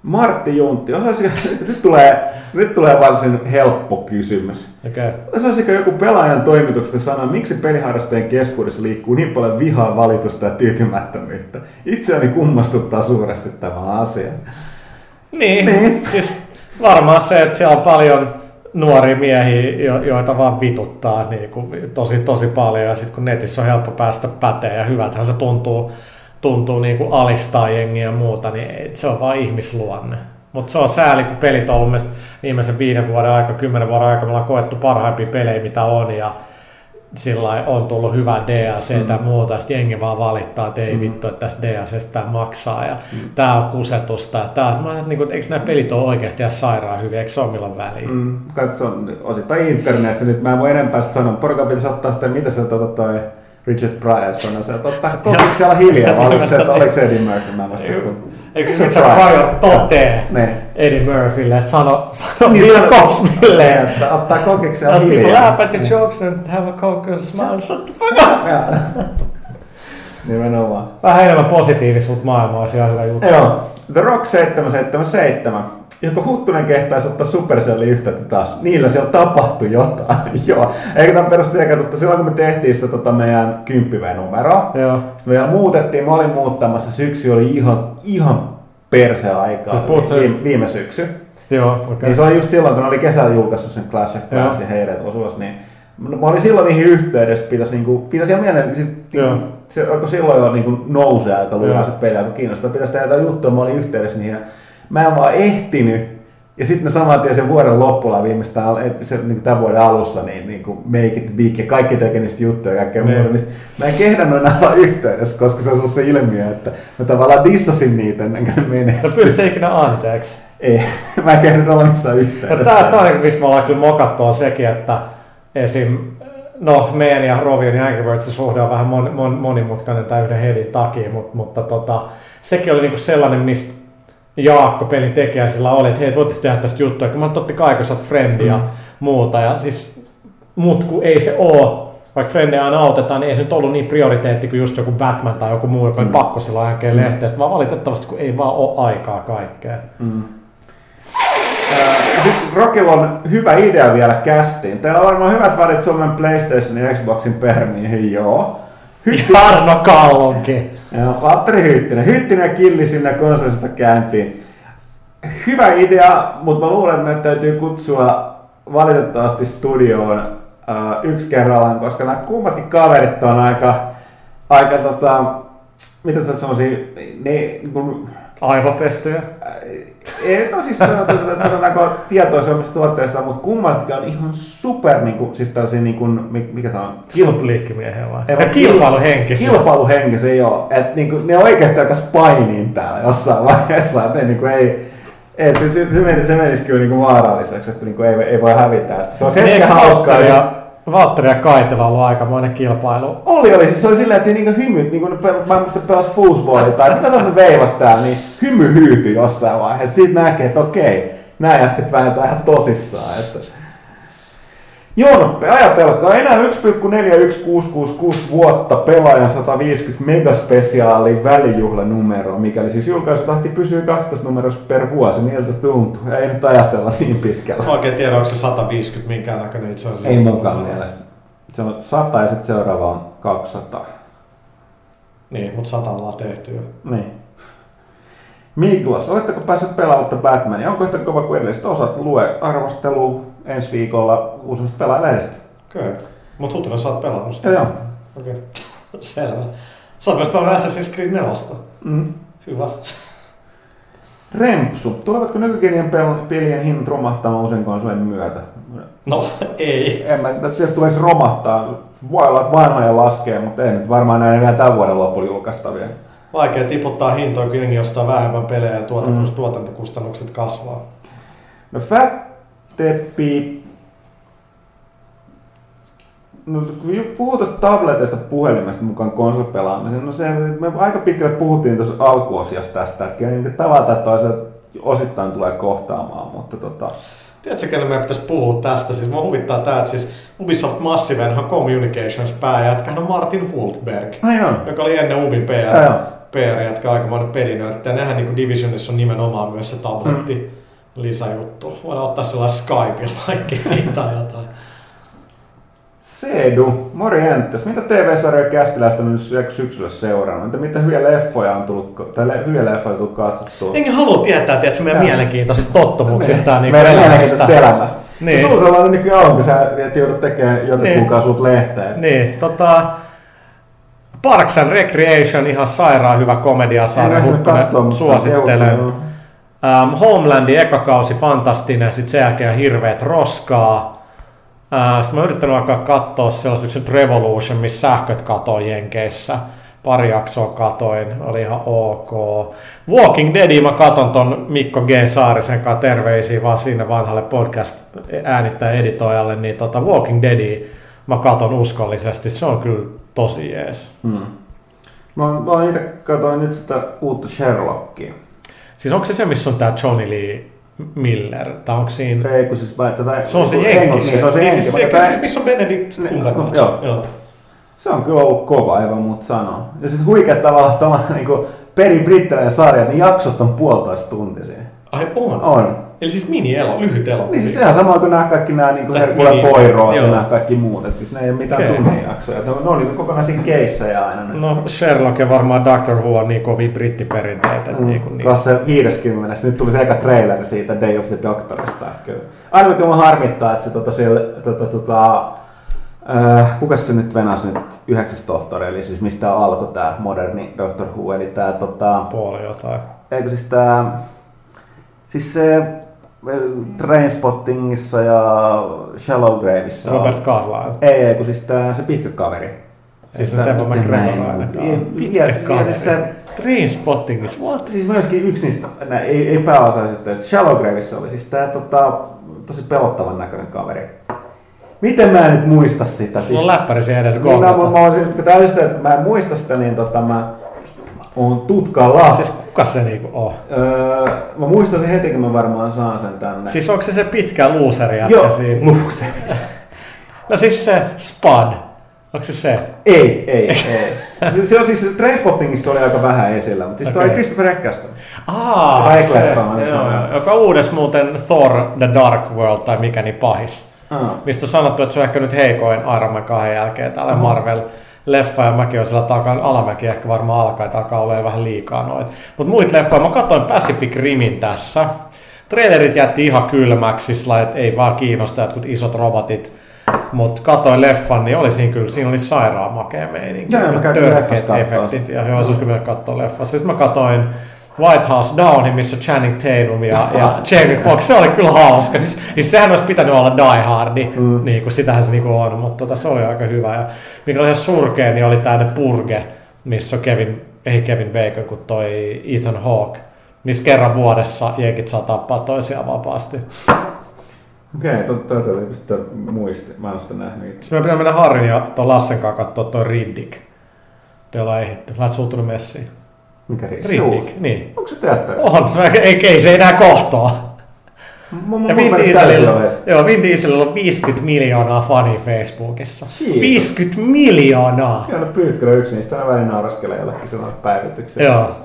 Martti Juntti, osaisiko, nyt tulee, nyt tulee varsin helppo kysymys. Okay. Osaisiko joku pelaajan toimituksesta sanoa, miksi peliharrastajien keskuudessa liikkuu niin paljon vihaa, valitusta ja tyytymättömyyttä? Itseäni kummastuttaa suuresti tämä asia. Niin. Niin. Siis varmaan se, että siellä on paljon nuoria miehiä, jo- joita vaan vituttaa niin kuin tosi, tosi paljon. Ja sitten kun netissä on helppo päästä päteen ja hyväthän se tuntuu, tuntuu niin kuin alistaa jengiä ja muuta, niin se on vaan ihmisluonne. Mutta se on sääli, kun pelit on ollut viimeisen viiden vuoden aika, kymmenen vuoden aika, me ollaan koettu parhaimpia pelejä, mitä on. Ja sillä on tullut hyvä DLC mm. tai muuta, ja sitten jengi vaan valittaa, että ei mm. vittu, että tässä DLCstä maksaa, ja mm. tämä on kusetusta, ja tää, mä että, niin kuin, eikö nämä pelit ole oikeasti ihan sairaan hyviä, eikö se ole milloin väliin? Mm, katso, osittain internet, nyt mä en voi enempää sitä sanoa, porukka pitäisi ottaa sitä, mitä se tota toi Richard Pryor sanoi, se, että ottaa kokiksi siellä hiljaa, vai oliko se, että oliko se Eddie Murphy, mä muista, kun Eikö se Richard Pryor totee niin. Eddie Murphylle, että sano, sano Niin, Bill Cosbylle, että ottaa kokiksi siellä As people hiljaa. laugh at your jokes and have a coke and smile, shut the fuck up! Nimenomaan. Vähän enemmän positiivisuutta maailmaa olisi ihan hyvä juttu. Joo, The Rock 777. Joko Huttunen kehtaisi ottaa Supercellin yhteyttä taas? Niillä siellä tapahtui jotain. Joo. Eikä tämä perustu siihen, että silloin kun me tehtiin sitä tota meidän 10 numeroa, Joo. sitten me vielä muutettiin, mä olin muuttamassa, syksy oli ihan, ihan perseaikaa. Siis puhut se- viime, viime syksy. Joo, okei. Niin se oli just silloin, kun ne oli kesällä julkaissut sen Clash of Joo. Clans ja heidät ulos, niin mä olin silloin niihin yhteydessä, että pitäisi, niinku, pitäisi ihan mieleen, Joo. niinku, se alkoi silloin jo niinku nousee aika lujaa Joo. se peli, alkoi kiinnostaa, pitäisi tehdä jotain juttua, mä olin yhteydessä niihin ja mä en vaan ehtinyt, ja sitten ne saman tien sen vuoden lopulla viimeistään se, niin tämän vuoden alussa, niin, niin kuin Make it big ja kaikki teki niistä juttuja ja kaikkea Niin. muuta. Niin mä en kehdannut enää olla yhteydessä, koska se on ollut se ilmiö, että mä tavallaan dissasin niitä ennen kuin ne menestyi. pystyt ikinä anteeksi. Ei, mä en kehdannut olla missään Ja yhteydessä. tää, tää on, missä me ollaan kyllä mokattu, on sekin, että esim. No, meidän ja Rovion ja Angry Birdsin suhde on vähän mon, mon, monimutkainen tämän yhden headin takia, mutta, mutta tota, sekin oli niinku sellainen, mistä Jaakko, pelin tekijä, sillä oli, että hei, voitaisiin tehdä tästä juttua, kun mä totta kai, kun sä oot frendi ja Mm. muuta, ja siis, mut kun ei se oo, vaikka frendejä aina autetaan, niin ei se nyt ollut niin prioriteetti kuin just joku Batman tai joku muu, joka Mm. pakko silloin jälkeen mm. lehteestä, vaan valitettavasti kun ei vaan ole aikaa kaikkeen. Mm. Sitten Rockilla on hyvä idea vielä kästiin. Teillä on varmaan hyvät värit Suomen PlayStation ja Xboxin permiin, joo. Hytti, Ja Arno Kallonkin. joo, Valtteri Hyttinen. Hyttinen ja Killi sinne konsolista käyntiin. Hyvä idea, mutta mä luulen, että täytyy kutsua valitettavasti studioon äh, yksi kerrallaan, koska nämä kummatkin kaverit on aika, aika tota, mitä sä sanoisin, ne, niin kun, Aivopestyjä. Ei, no siis sanotaan, että sanotaanko tietoisia omista tuotteista, mutta kummatkin on ihan super, niin kuin, siis tällaisia, niin kuin, mi- mikä tämä on? Kilpliikkimiehiä vai? Ei, Ja kilpailuhenkisiä. Kilpailuhenkisiä, joo. Et, niin kuin, ne oikeasti alkaisi painiin täällä jossain vaiheessa, että niin kuin, ei, et, se, se, se, meni, se menisi kyllä niin kuin vaaralliseksi, että niin kuin, ei, ei voi hävitä. Et se olisi hetken Eikö hauskaa. Ja, ja, Valtteri ja Kaitila ollut aikamoinen kilpailu? oli, oli, siis se oli silleen, että se niin hymy, niin kuin, pel- mä en muista pelasi foosballia tai mitä tuossa veivasi täällä, niin hymy hyytyi jossain vaiheessa. Siitä näkee, että okei, nämä jätket vääntää ihan tosissaan. Että... Jonoppe, ajatelkaa, enää 1,41666 vuotta pelaajan 150 megaspesiaalin välijuhlanumero, mikäli siis julkaisutahti pysyy 12 numerossa per vuosi, miltä tuntuu. Ei nyt ajatella niin pitkällä. Mä oikein tiedä, onko se 150 minkään näköinen itse asiassa. Ei munkaan mielestä. Se on 100 ja sitten seuraava on 200. Niin, mutta satalla on tehty jo. Niin. Miklas, oletteko päässeet pelaamaan Batmania? Onko yhtä kova kuin edelliset osat? Lue arvostelu ensi viikolla uusimmasta pelaajalehdestä. Okei. Mut Huttunen sä oot pelannut sitä. Joo. Okei. Selvä. Sä oot myös pelannut Assassin's Creed 4. Mm. Hyvä. Rempsu. Tulevatko nykykenien pel- pelien hinnat romahtamaan usein konsolien myötä? No, ei. En mä tiedä, tuleeko romahtaa. Voi olla, että vanhoja laskee, mutta ei nyt varmaan näin vielä tämän vuoden lopulla julkaistavia. Vaikea tiputtaa hintoja, jengi ostaa vähemmän pelejä ja tuotanto- Mm. tuotantokustannukset kasvaa. No Fat Teppi... No, puhuu tuosta tableteista puhelimesta mukaan konsolipelaamiseen, no se, me aika pitkälle puhuttiin tuossa alkuosiossa tästä, että kyllä niin tavalla toisella osittain tulee kohtaamaan, mutta tota, Tiedätkö, kelle meidän pitäisi puhua tästä? Siis mua huvittaa tää, että siis Ubisoft Massivenhan Communications pääjätkähän on Martin Hultberg, näin on. joka oli ennen Ubin PR. PR-jätkä aikamoinen pelinörtti. Ja nehän niin Divisionissa on nimenomaan myös se tabletti mm. Lisäjuttu. Voidaan ottaa sellainen Skypeilla vaikka tai jotain. Seedu, morjentes. Mitä TV-sarjoja kästiläistä on nyt syksyllä seurannut? Entä mitä hyviä leffoja on tullut, tai hyviä leffoja on tullut katsottua? Enkä halua tietää, tiedätkö, meidän Meidän mielen mielenkiintoisista tottumuksista ja niin Meidän elämästä. mielenkiintoisesta elämästä. Niin. Sulla sellainen nykyään on, kun sä et joudut tekemään joka Niin. kuukausi uut lehteen. Niin, tota... Parks and Recreation, ihan sairaan hyvä komediasarja, En Huttunen suosittelen. seuraa, Um, Homelandin ekakausi fantastinen, sitten sen jälkeen hirveet roskaa. Ää, Sitten mä yrittänyt alkaa katsoa sellaisen Revolution, missä sähköt katoo Jenkeissä. Pari jaksoa katoin, oli ihan ok. Walking Dead, mä katon ton Mikko G. Saarisen kanssa terveisiä vaan sinne vanhalle podcast äänittäjä editoijalle, niin tota Walking Dead mä katon uskollisesti, se on kyllä tosi jees. Hmm. Mä, mä itse katsoin nyt sitä uutta Sherlockia. Siis onko se se, missä on tää Johnny Lee Miller, tai onko siinä... Ei, kun siis mä, tätä, Se on se henki, jenki. Niin, se on se Niin, henki. siis, tää- siis missä on Benedict Ne- Cumberbatch. joo. Joo. Se on kyllä ollut kova, ei voi muuta sanoa. Ja siis huikea tavalla tuommoinen niin peri brittiläinen sarja, niin jaksot on puolitoista tuntisia. Ai on. On. Eli siis mini-elo, lyhyt elo. Niin siis sehän sama kuin nämä kaikki nämä niin Herkule Poirot ja nämä kaikki muut. Et siis ne ei ole mitään Okei. tunnin jaksoja. Ne on, ne on niin kokonaisia keissejä aina. Ne. No Sherlock ja varmaan Doctor Who on niin kovia brittiperinteitä. Mm, niin kuin Kas se 50. Nyt tuli se eka traileri siitä Day of the Doctorista. Kyllä. Aina mikä mua harmittaa, että se tota, siellä, tota, tota, äh, kuka se nyt venasi nyt yhdeksäs tohtori, eli siis mistä alkoi tämä moderni Doctor Who, eli tämä tota, puoli jotain. eikö siis tää, siis se Trainspottingissa ja Shallow Graveissa on- Robert Carlyle. ei, ei, kun siis tää, se pitkä kaveri. Siis mä en- McGregor. Ja, siis se, Trainspottingissa, what? siis myöskin yksi niistä, nää, ei, ei pääosaisista, Shallow Graveissa oli siis tää tota, tosi pelottavan näköinen kaveri. Miten mä en nyt muista sitä? Sulla on läppäri siellä edes niin, no, mä, kohdata. mä, oon siis, kun tää oli sitä, että mä en muista sitä, niin tota, mä oon tutkalla. Siis kuka se niinku on? Öö, mä muistan sen heti, kun mä varmaan saan sen tänne. Siis onko se se pitkä jätkä Joo, siinä? luuseri. No siis se Spud. Onko se se? Ei, ei, ei. Se- Se on siis Trainspottingissa oli aika vähän esillä, mutta siis okay. Toi Christopher Eccleston. Aa, Tai Eccleston, se joo, on. joo. joka on uudessa muuten Thor The Dark World tai mikä niin pahis. Ah. Mistä on sanottu, että se on ehkä nyt heikoin Iron Man 2 jälkeen täällä Mhm. Marvel-leffa ja mäkin sillä takan alamäki ehkä varmaan alkaa, että alkaa jo vähän liikaa noita. Mutta muita leffoja, mä katsoin Pacific Rimin tässä. Trailerit jätti ihan kylmäksi, sillä että ei vaan kiinnosta jotkut isot robotit. Mutta katsoin leffan, niin oli siinä kyllä, siinä oli sairaan makea meininki. Joo, mä kattoo efektit ja joo, se olisi kyllä katsoa leffassa. Sitten mä katsoin White House Downin, missä Channing Tatum ja, ja Jamie Foxx. Se oli kyllä hauska. Siis, siis sehän olisi pitänyt olla Die Hardi, mm. niin kuin, sitähän se niin kuin on, mutta tota, se oli aika hyvä. Ja mikä oli ihan surkea, niin oli tämä Purge, missä on Kevin, ei Kevin Bacon, kuin toi Ethan Hawke, missä kerran vuodessa jenkit saa tappaa toisiaan vapaasti. Okei, okay, totta oli pistä muisti. Mä en sitä nähnyt itse. Sitten me pitää mennä Harrin ja tuon Lassen kanssa katsoa toi Riddick. Te ollaan ehditty. Lähet suuttunut messiin. Mikä? Uusi. Riddick, niin. Onko se teatteri? On, ei, ei se enää kohtaa. Mun, Ja Vin Dieselillä, joo, Vin Dieselillä on 50 miljoonaa fani Facebookissa. Jeesus. 50 miljoonaa! Joo, no Pyykkölä yksi niistä aina välillä nauraskelee jollekin sellainen päivitykseen. Joo.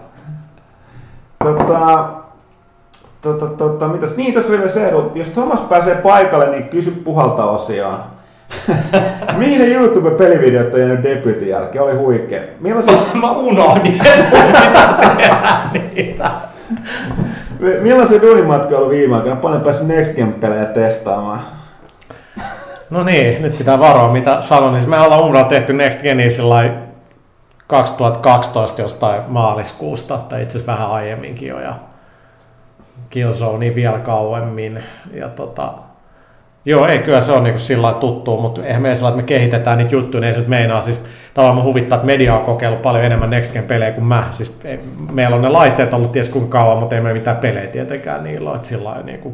Tota, tota, tota, mitäs? Niin, tässä oli se, että jos Thomas pääsee paikalle, niin kysy puhalta osioon. Mihin ne YouTube-pelivideot on jäänyt debutin jälkeen? Oli huikea. Millaisia, Mä unohdin, että mun pitää tehdä niitä. millaisia duunimatkoja on ollut viime aikoina? Paljon päässyt Next Gen-pelejä testaamaan. No niin, nyt pitää varoa mitä sanon. Siis me ollaan Umraa tehty Next lailla 2012 jostain maaliskuusta, tai itse asiassa vähän aiemminkin jo, ja Killzone vielä kauemmin. Ja tota, joo, ei kyllä se on niinku sillä lailla tuttua, mutta eihän me sillä että me kehitetään niitä juttuja, niin ei se meinaa. Siis tavallaan mä huvittaa, että media on kokeillut paljon enemmän Next Gen pelejä kuin mä. Siis ei, meillä on ne laitteet ollut ties kuinka kauan, mutta ei meillä mitään pelejä tietenkään niillä ole. Sillä lailla niinku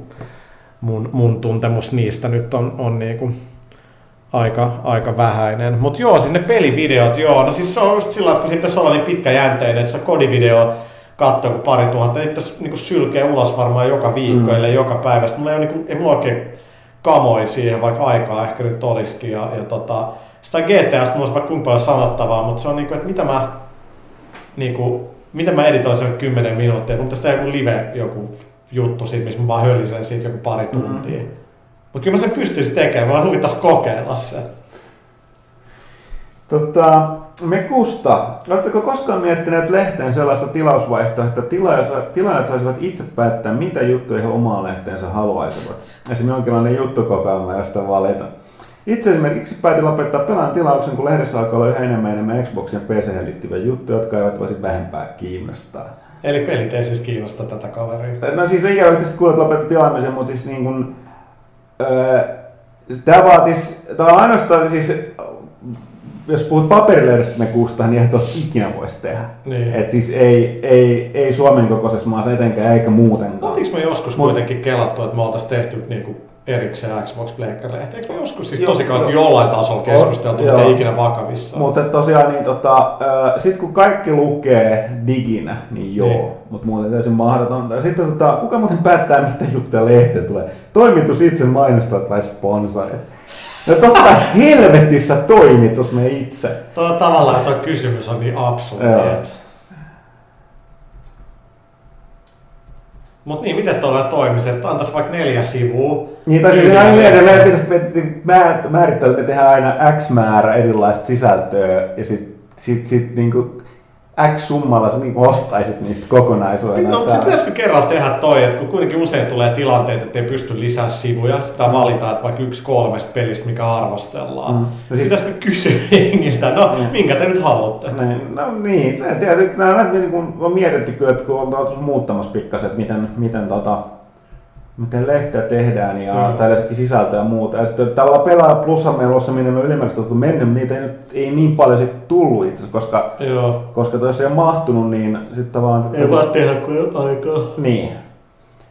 mun, mun tuntemus niistä nyt on, on niinku aika, aika vähäinen. Mutta joo, siis ne pelivideot, joo. No siis se on just sillä, että kun siinä pitäisi olla niin pitkäjänteinen, että se kodivideo katsoo kuin pari tuhatta, niin pitäisi niinku sylkeä ulos varmaan joka viikko, Mm. ellei joka päivä. Sitten mulla ei, ole niinku, ei mulla oikein kamoi siihen, vaikka aikaa ehkä nyt olisikin. Ja, ja tota, sitä GTAsta mulla olisi vaikka kuinka paljon sanottavaa, mutta se on niinku, että mitä mä, niinku, miten mä editoin sen 10 minuuttia. Pitäisi tehdä joku live joku juttu siitä, missä mä vaan höllisen siitä joku pari tuntia. Mm. Mutta kyllä mä sen pystyisin tekemään, vaan huvittaisi kokeilla sen. Tota, me Kusta, oletteko koskaan miettineet lehteen sellaista tilausvaihtoa, että tilaajat, saisivat itse päättää, mitä juttuja he omaan lehteensä haluaisivat? Esimerkiksi jonkinlainen juttukokoelma, josta valita. Itse esimerkiksi päätin lopettaa pelaan tilauksen, kun lehdessä alkaa olla yhä enemmän enemmän Xboxin ja PC liittyviä juttuja, jotka eivät voisi vähempää kiinnostaa. Eli pelit ei siis kiinnosta tätä kaveria. No siis ei ikävä tietysti kuulet lopettaa tilaamisen, mutta siis niin kuin, öö, Tämä vaatis, tämä on ainoastaan siis, jos puhut paperilehdestä me kustaa, niin ei tuosta ikinä voisi tehdä. Niin. Et siis ei, ei, ei Suomen kokoisessa maassa etenkään eikä muutenkaan. Oltiinko me joskus Mut- kuitenkin kelattu, että me oltaisiin tehty niinku erikseen xbox pleikkarille Eikö me joskus siis tosi joo. jollain tasolla keskusteltu, mutta ei ikinä vakavissaan? Mutta tosiaan, niin tota, sitten kun kaikki lukee diginä, niin joo, Niin. mutta muuten täysin mahdotonta. Ja sitten tota, kuka muuten päättää, mitä juttuja lehteen tulee? Toimitus itse mainostajat vai sponsorit? No totta helvetissä toimitus me itse. Tuo tavallaan tuo kysymys on niin absurdi. Mutta niin, miten tuolla toimisi, että antaisi vaikka neljä sivua. Niin, tai siis aina meidän pitäisi me- mä- määrittää, että me tehdään aina X määrä erilaista sisältöä ja sitten sit, sit, niinku X summalla sä niinku ostaisit niistä kokonaisuudena. No, mutta se pitäisikö kerralla tehdä toi, että kun kuitenkin usein tulee tilanteita, että ei pysty lisää sivuja, sitten valitaan, että vaikka yksi kolmesta pelistä, mikä arvostellaan. Mm. No sit- Pitäisikö kysyä jengiltä, no Mm. minkä te nyt haluatte? Niin, no niin, tietysti nämä niin kun on mietitty kyllä, että kun tuossa muuttamassa pikkasen, että miten, miten, tota, miten lehteä tehdään ja mm. tällaisetkin sisältöä ja muuta. Ja sitten tavallaan pelaa plussa meillä minne on ylimääräisesti tullut mennyt, mutta niitä ei, nyt, ei niin paljon sit tullut itse asiassa, koska, Joo. koska jos ei ole mahtunut, niin sitten tavallaan... Ei vaan tehdä, ole aikaa. Niin.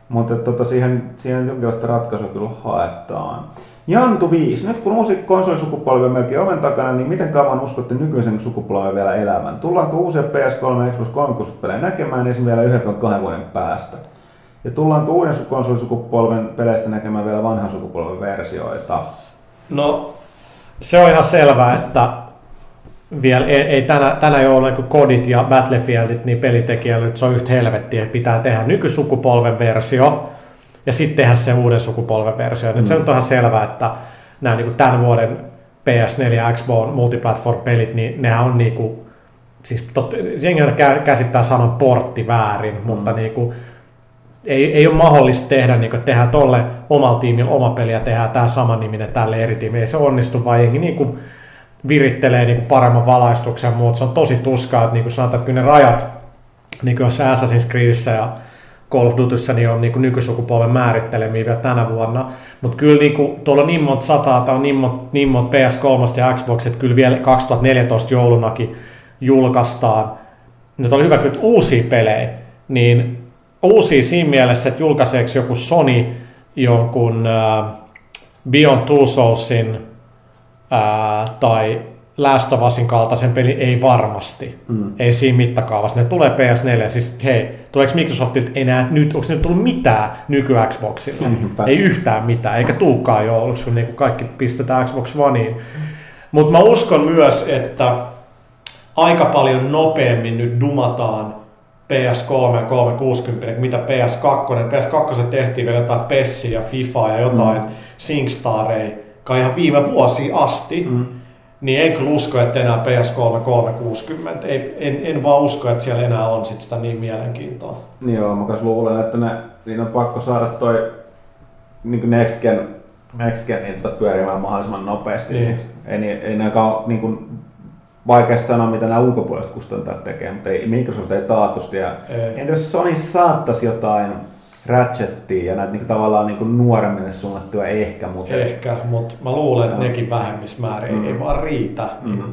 Mutta tota, siihen, siihen jonkinlaista ratkaisua kyllä haetaan. Jantu 5. Nyt kun uusi konsolisukupolvi on melkein oven takana, niin miten kauan uskotte nykyisen sukupolven vielä elävän? Tullaanko uusia PS3 ja Xbox 360 pelejä näkemään esim. vielä yhden vai kahden vuoden päästä? Ja tullaanko uuden su- konsolisukupolven peleistä näkemään vielä vanhan sukupolven versioita? No, se on ihan selvää, että vielä ei, ei tänä, tänä jouluna kun kodit ja Battlefieldit, niin pelitekijälle nyt se on yhtä helvettiä, että pitää tehdä nykysukupolven versio ja sitten tehdä se uuden sukupolven versio. Nyt se Mm. on ihan selvää, että nämä niin kuin tämän vuoden PS4 ja Xbox multiplatform-pelit, niin nehän on niin kuin, siis tot, jengi käsittää sanan portti väärin, mm. mutta niin kuin, ei, ei ole mahdollista tehdä, niin kuin, tehdään tolle omalla tiimillä oma peli ja tehdään tämä sama niminen tälle eri tiimille. Ei se onnistu, vaan jengi niin kuin, virittelee niin kuin paremman valaistuksen, mutta se on tosi tuskaa, että niin kuin sanotaan, että kyllä ne rajat, niin kuin jossain Assassin's Creedissä ja Call of Dutyssä, niin on niin kuin nykysukupolven määrittelemiä vielä tänä vuonna. Mutta kyllä niin kuin, tuolla on niin monta sataa, tai on niin monta, niin monta PS3 ja Xbox, että kyllä vielä 2014 joulunakin julkaistaan. Nyt on hyvä kyllä uusia pelejä, niin uusia siinä mielessä, että julkaiseeko joku Sony jonkun äh, Beyond Two Soulsin ää, tai Last of Usin kaltaisen peli ei varmasti. Mm. Ei siinä mittakaavassa. Ne tulee PS4. Siis hei, tuleeko Microsoftilta enää nyt, onko ne tullut mitään nyky Xboxilla? Niinpä. ei yhtään mitään, eikä tuukaan jouluksi, kun niinku kaikki pistetään Xbox Oneiin. Mutta mä uskon myös, että aika paljon nopeammin nyt dumataan PS3 ja 360, kuin mitä PS2. PS2 tehtiin vielä jotain Pessiä ja FIFA ja jotain mm. SingStareja, kai ihan viime vuosi asti. Mm. Niin en kyllä usko, että enää PS3 360. Ei, en, en vaan usko, että siellä enää on sit sitä niin mielenkiintoa. Joo, mä kas luulen, että ne, niin on pakko saada toi niin next gen, next gen niitä pyörimään mahdollisimman nopeasti. Niin. Niin. Ei, ni- ei näkään niin kuin, vaikeasti sanoa, mitä nämä ulkopuoliset kustantajat tekee, mutta ei, Microsoft ei taatusti. Ja, Ei. entä jos Sony saattaisi jotain Ratchettia ja näitä niin kuin, tavallaan niin kuin nuoremmille suunnattuja ehkä, mutta Ehkä, mutta mä luulen, että nekin vähemmismäärin Mm. ei vaan riitä Mm. mm.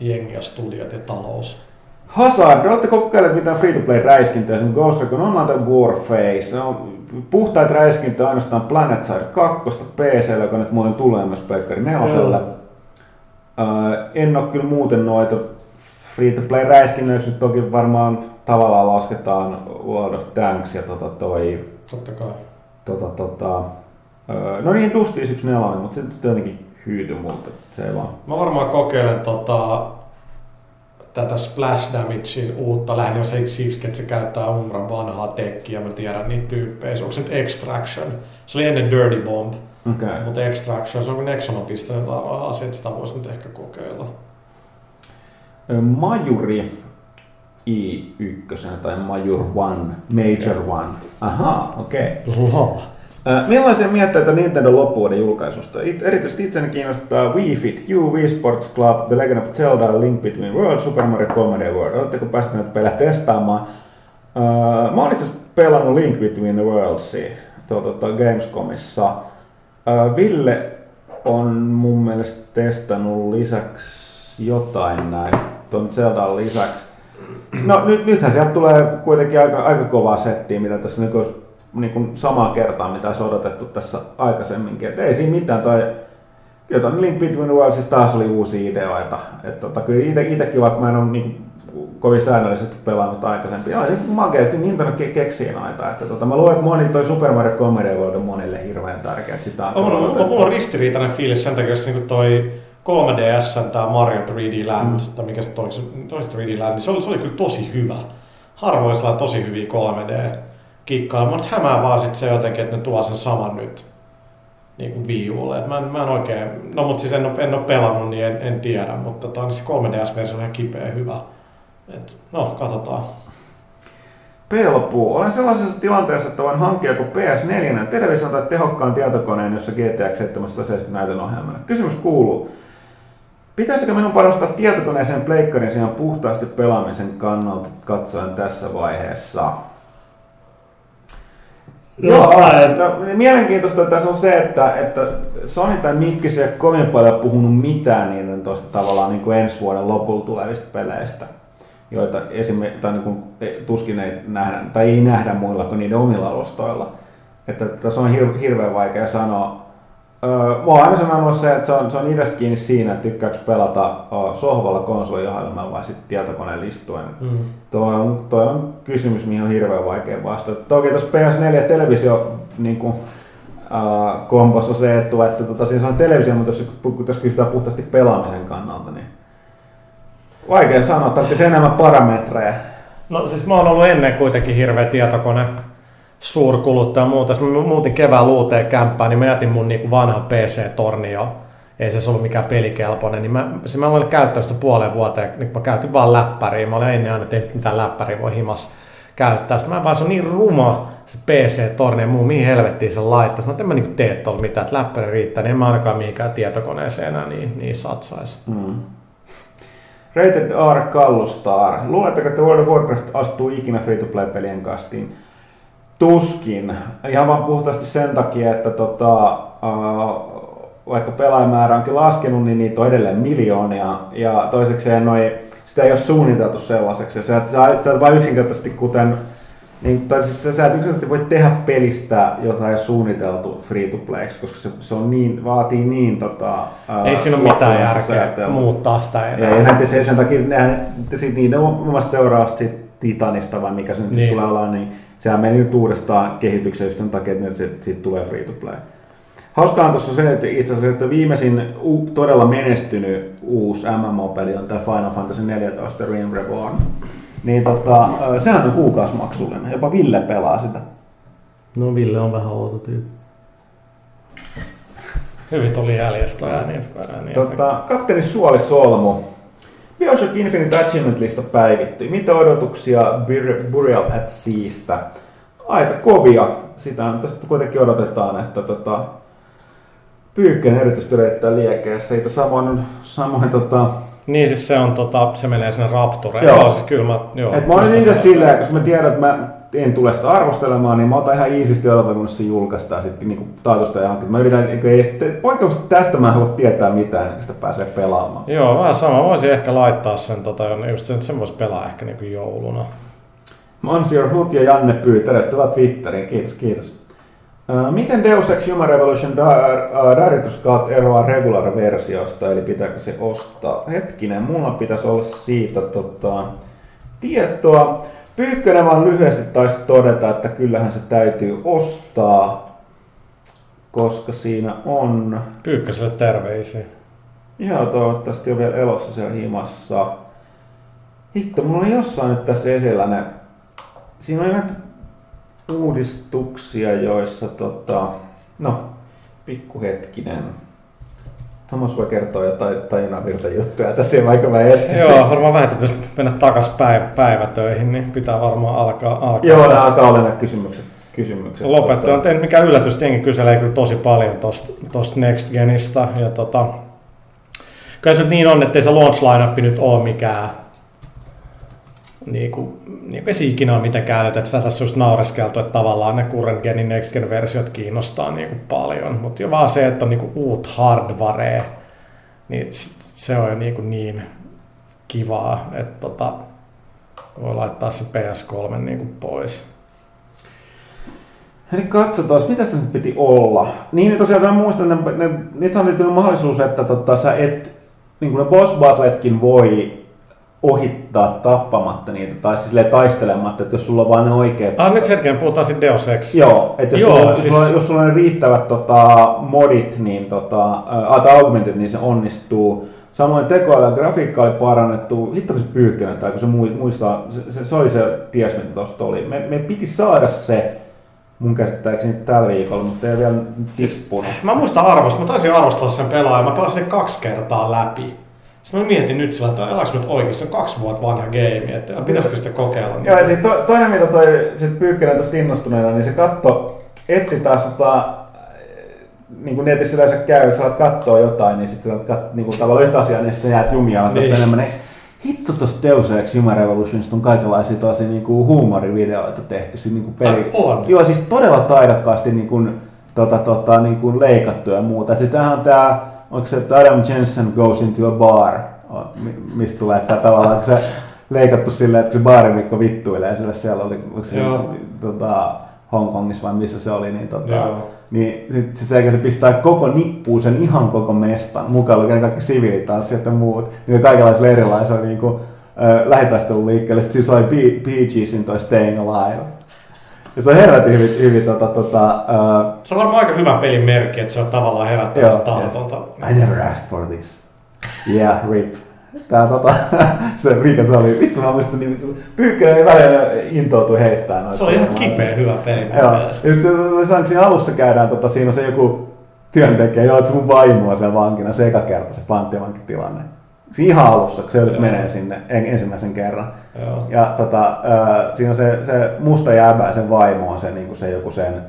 jengi ja studiot ja talous. Hazard, oletteko kokeilleet mitään free-to-play-räiskintöjä, esimerkiksi Ghost Recon Online Warface? Ne on puhtaita räiskintöjä ainoastaan Planet Side 2 PC, joka nyt muuten tulee myös Pleikkari 4. Öö, en ole kyllä muuten noita free-to-play-räiskinnöiksi nyt toki varmaan tavallaan lasketaan World of Tanks ja tota toi, Totta kai. tota, tota, öö, no niin, Dust 514, mutta se sitten jotenkin hyytyi multa, se ei vaan. Mä varmaan kokeilen tota, tätä Splash Damagein uutta lähinnä jos ei siksi, että se käyttää Umbran vanhaa tekkiä, mä tiedän niitä tyyppejä. Se onko se nyt Extraction? Se oli ennen Dirty Bomb. Okay. mutta Extraction, se on kun Nexon on pistänyt rahaa, sen sitä voisi nyt ehkä kokeilla. Majuri I1 tai Major One, Major One. Aha, okei. Okay. Millaisia mietteitä Nintendo loppuvuoden julkaisusta? It, erityisesti itseni kiinnostaa Wii Fit U, Wii Sports Club, The Legend of Zelda, Link Between Worlds, Super Mario 3D World. Oletteko päässeet näitä pelejä testaamaan? Uh, mä oon itse asiassa pelannut Link Between the Worldsia tuota, tuota, Gamescomissa. Ville on mun mielestä testannut lisäksi jotain näistä ton Zeldan lisäksi. No nyt, nythän sieltä tulee kuitenkin aika, aika kovaa settiä, mitä tässä niinku, niinku samaa kertaa, mitä olisi odotettu tässä aikaisemminkin. Et ei siinä mitään, tai jotain Link Between Worldsissa taas oli uusia ideoita. Et tota, kyllä ite, itekin, vaikka mä en ole niinku kovin säännöllisesti pelannut aikaisemmin. Joo, makea, kyllä Nintendo ke- keksii noita. Että tota, mä luulen, että moni toi Super Mario Comedy World on monille hirveän tärkeä. Että sitä on, On, on, on, mulla on ristiriitainen fiilis sen takia, koska niinku toi 3DS, tämä Mario 3D Land, mm. tai mikä se toisi, toisi 3D Land, niin se oli, se oli kyllä tosi hyvä. Harvoin sellainen tosi hyviä 3D-kikkailla, mutta hämää vaan sit se jotenkin, että ne tuo sen saman nyt niin kuin Wii Ulle. Et mä, en, mä en oikein, no mutta siis en ole, en ole pelannut, niin en, en tiedä, mutta tota, niin se 3DS-versio on ihan kipeä hyvä. Et, no, katsotaan. Pelpuu. Olen sellaisessa tilanteessa, että voin hankkia joko PS4 television tai tehokkaan tietokoneen, jossa GTX 770 näytön ohjelmana. Kysymys kuuluu, pitäisikö minun panostaa tietokoneeseen pleikkarin sijaan puhtaasti pelaamisen kannalta katsoen tässä vaiheessa? Joo, no, mielenkiintoista tässä on se, että, että Sony tai Mikkis ei ole kovin paljon puhunut mitään niiden tuosta tavallaan niin kuin ensi vuoden lopulla tulevista peleistä, joita esimerkiksi tai niin kuin, tuskin ei nähdä, tai ei nähdä muilla kuin niiden omilla alustoilla. Että tässä on hir- hirveän vaikea sanoa. Öö, mua on aina sanonut se, että se on, se on itsestä kiinni siinä, että tykkääkö pelata o, sohvalla konsolijohjelmalla vai sitten tietokoneen listuen. Mm. Tuo on, toi on kysymys, mihin on hirveän vaikea vastata. Toki tuossa PS4-televisio niin kuin, on se etu, että tota, siinä on televisio, mutta jos, jos kysytään puhtaasti pelaamisen kannalta, niin vaikea sanoa, tarvitsisi enemmän parametreja. No siis mä oon ollut ennen kuitenkin hirveä tietokone suurkuluttaja ja muuta. Mä muutin kevään luuteen kämppään, niin mä jätin mun niinku vanha PC-torni jo. Ei se ollut mikään pelikelpoinen, niin mä, se mä olin käyttänyt sitä puoleen vuoteen, niin mä käytin vaan läppäriä. Mä olin ennen aina tehnyt mitään läppäriä voi himas käyttää. Sitten mä vaan se on niin ruma se PC-torni ja muu, mihin helvettiin se laittaisi. Mä en mä niinku tee tuolla mitään, että läppäri riittää, niin en mä ainakaan mihinkään tietokoneeseen enää niin, niin satsaisi. Mm. Rated R Kallustar. Luuletteko, että World of Warcraft astuu ikinä free-to-play-pelien kastiin? Tuskin. Ihan vaan puhtaasti sen takia, että tota, uh, vaikka pelaajamäärä onkin laskenut, niin niitä on edelleen miljoonia. Ja toisekseen noi, sitä ei ole suunniteltu sellaiseksi. Sä, sä, sä vain yksinkertaisesti kuten niin, tai siis sä, sä et yksinkertaisesti voi tehdä pelistä, jota ei ole suunniteltu free to playksi, koska se, se on niin, vaatii niin tota, ää, Ei siinä ole mitään järkeä muuttaa sitä enää. Ja, ja näitä sen, takia nehän, sit niiden on muassa seuraavasta sit Titanista vai mikä se nyt niin. tulee olla, niin sehän meni nyt uudestaan kehitykseen just sen takia, että se, siitä tulee free to play. Hauskaa on tuossa se, että itse asiassa että viimeisin u, todella menestynyt uusi MMO-peli on tämä Final Fantasy 14 Realm Reborn. Niin tota, sehän on kuukausimaksullinen, jopa Ville pelaa sitä. No Ville on vähän outo tyyppi. Hyvin tuli jäljestä ääni. ääni Tota, kapteeni Suoli Solmu. Bioshock Infinite Achievement-lista päivittyi. Mitä odotuksia Bur- Burial at Seasta? Aika kovia. Sitä tästä kuitenkin odotetaan, että tota, Pyykkönen erityisesti yrittää liekeessä. Siitä samoin, samoin tota, Niin siis se on tota, se menee sinne Raptureen. Joo. Joo. siis kyllä mä, joo. et mä olin itse silleen, koska mä tiedän, että mä en tule sitä arvostelemaan, niin mä otan ihan iisisti odotan, kun se julkaistaan sitten niin taatusta ja hankkeen. Mä yritän, niin ei, poikkeuksesta tästä mä en halua tietää mitään, ennen kuin sitä pääsee pelaamaan. Joo, vähän sama. Voisin ehkä laittaa sen, tota, just sen, sen voisi pelaa ehkä niinku jouluna. Monsieur Hut ja Janne Pyy, tervetuloa Twitteriin. Kiitos, kiitos. Miten Deus Ex Human Revolution Director's Cut eroaa regular-versiosta, eli pitääkö se ostaa? Hetkinen, mulla pitäisi olla siitä tota, tietoa. Pyykkönen vaan lyhyesti taisi todeta, että kyllähän se täytyy ostaa, koska siinä on... Pyykköselle terveisiä. Joo, toivottavasti on vielä elossa siellä himassa. Hitto, mulla oli jossain nyt tässä esillä ne... Siinä oli näitä uudistuksia, joissa tota... No, pikkuhetkinen. Thomas voi kertoa jotain tajunnavirta juttuja tässä, vaikka mä etsin. Joo, varmaan vähän, että mennä takaisin päivä, päivätöihin, niin pitää varmaan alkaa. alkaa Joo, nämä alkaa olla nämä kysymykset. kysymykset. Lopettaja on tehnyt mikä yllätys, jengi kyselee kyllä tosi paljon tosta, tosta Next Genistä. Ja tota, kyllä se nyt niin on, että ei se launch lineup nyt ole mikään niinku, niinku ei se ikinä ole mitenkään, että sä tässä olisi naureskeltu, että tavallaan ne current genin next gen versiot kiinnostaa niinku paljon, mutta jo vaan se, että on niinku uut hardware, niin se on jo niinku niin kivaa, että tota, voi laittaa se PS3 niinku pois. Eli katsotaan, mitä sitä nyt piti olla. Niin, niin tosiaan mä muistan, että ne, ne, nyt on mahdollisuus, että tota, sä et, niin kuin ne boss battletkin voi ohittaa tappamatta niitä, tai siis taistelematta, että jos sulla on vaan ne oikeat... Ah, nyt hetken puhutaan sitten Deus Ex. Joo, että jos, Joo, sulla, siis... sulla, jos sulla on riittävät tota, modit, niin tota, äh, augmentit, niin se onnistuu. Samoin tekoäly ja grafiikka oli parannettu. Hitto se pyykkönen, tai kun se muistaa, se, se, se oli se ties, mitä tuosta oli. Me, me piti saada se mun käsittääkseni tällä viikolla, mutta ei vielä tippunut. Mä muistan arvosta, mä taisin arvostella sen pelaajan, mä pelasin sen kaksi kertaa läpi. Sitten mä mietin nyt sillä, että elaanko nyt oikein, se on kaksi vuotta vanha game, että pitäisikö sitä kokeilla. Joo, ja sitten to, toinen mitä toi sit Pyykkönen tosta innostuneena, niin se katto, etti taas tota, niin kuin netissä yleensä käy, jos saat katsoa jotain, niin sitten kat, niin kuin tavallaan yhtä asiaa, niin sitten jäät jumia niin. enemmän. Niin hitto tosta Deus Ex Human Revolutionista on kaikenlaisia tosi niin kuin huumorivideoita tehty. Siis, niin kuin peli. Ah, on. Joo, siis todella taidokkaasti niin kuin, tota, tota, niin kuin leikattu ja muuta. Siis tämähän on tämä onko se, että Adam Jensen goes into a bar, mistä tulee tämä tavallaan, onko se leikattu silleen, että se baarimikko vittuilee sille siellä, oli, onko se tota, Hongkongissa vai missä se oli, niin, tota, niin sit, sit se, se pistää koko nippuun sen ihan koko mestan, mukaan lukee kaikki siviilitanssit ja muut, niin kaikenlaisilla erilaisilla niin kuin, äh, lähitaistelun liikkeelle. Sitten siis oli Bee Geesin toi Staying Alive. Ja se on herätin hyvin, hyvin tota, tota, uh, Se on varmaan aika hyvä pelin merkki, että se on tavallaan herättävästä tahtonta. I never asked for this. Yeah, rip. Tää tota, se mikä se oli, vittu mä muistan, niin Pyykkönen ei välillä intoutui heittää noita. Se oli ihan kipeä hyvä peli. Joo. Ja sitten se, siinä alussa käydään, tota, siinä on se joku työntekijä, joo, että se mun vaimoa siellä vankina, se eka kerta se panttivankitilanne ihan alussa, kun se nyt menee sinne ensimmäisen kerran. Joo. Ja tota, siinä on se, se musta jääbä sen vaimo on se, niin kuin se joku sen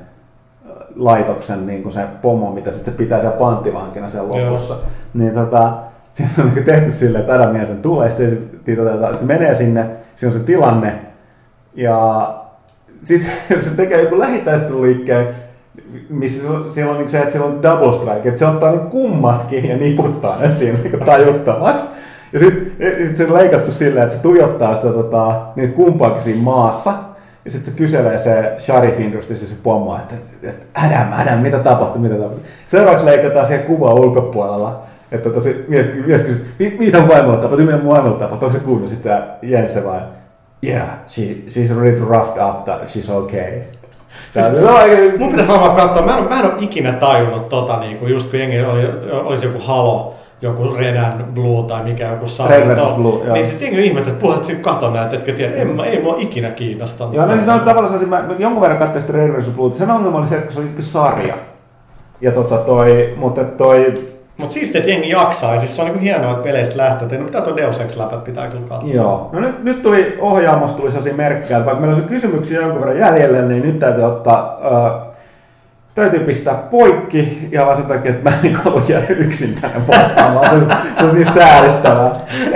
laitoksen niin kuin se pomo, mitä sitten se pitää siellä panttivankina sen lopussa. Joo. Niin tota, siinä on niin tehty silleen, että Adam sen tulee, sitten, sitten, tota, sitten menee sinne, siinä on se tilanne, ja sitten se tekee joku lähitaisteluliikkeen, missä siellä on niin se, että siellä on double strike, että se ottaa niin kummatkin ja niputtaa ne siinä niin tajuttavaksi. Ja sitten sit se leikattu silleen, että se tuijottaa sitä, tota, niitä kumpaakin siinä maassa. Ja sitten se kyselee se sharifin se, se pommo, että, että Adam, Adam, mitä tapahtui, mitä tapahtui. Seuraavaksi leikataan siihen kuva ulkopuolella. Että tosi, mies, mies kysyy, mitä on vaimolla tapahtui, mitä on vaimolla tapahtui, onko se kuullut? Sitten se Jense vai, yeah, she, she's little roughed up, she's okay. Mun pitäisi varmaan katsoa, mä en, mä en ole ikinä tajunnut tota, niin kuin just kun jengi oli, olisi joku halo, joku Red and Blue tai mikä joku sarja. Red versus Blue, joo. Niin sitten jengi ihmettä, että puhutat sitten kato näitä, etkä tiedä, ei, ei mua ikinä kiinnostanut. Joo, no, siis, no tavallaan se, mä jonkun verran katsoin sitä Red versus Blue, sen ongelma oli se, että se oli sarja. Ja tota toi, mutta toi, mutta siistiä, että jengi jaksaa. Ja siis se on niinku hienoa, että peleistä lähtee. No pitää tuo Deus Ex läpät pitää kyllä katsoa. Joo. No nyt, nyt tuli ohjaamosta tuli sellaisia merkkejä, että vaikka meillä on kysymyksiä jonkun verran jäljellä, niin nyt täytyy ottaa uh, täytyy pistää poikki ja vaan sen takia, että mä en halua jäädä yksin tänne vastaamaan. se, se on niin säädittävää.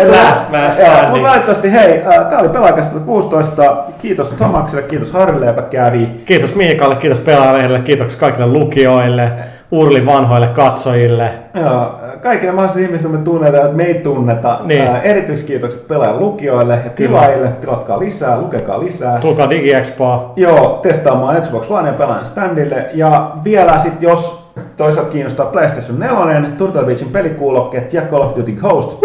Last man standing. Mutta valitettavasti, hei, äh, tää oli Pelaajasta 16. Kiitos Tomakselle, kiitos Harille, joka kävi. Kiitos Miikalle, kiitos pelaajille, kiitos kaikille lukijoille. Urlin vanhoille katsojille. Joo, kaikille mahdollisille ihmisille me tunnetaan, että me ei tunneta. Niin. Ää, erityiskiitokset pelaajan lukijoille ja tilaajille. Tilatkaa lisää, lukekaa lisää. Tulkaa DigiExpoa. Joo, testaamaan Xbox One ja pelaajan standille. Ja vielä sitten, jos toisaalta kiinnostaa PlayStation 4, Turtle Beachin pelikuulokkeet ja Call of Duty Ghosts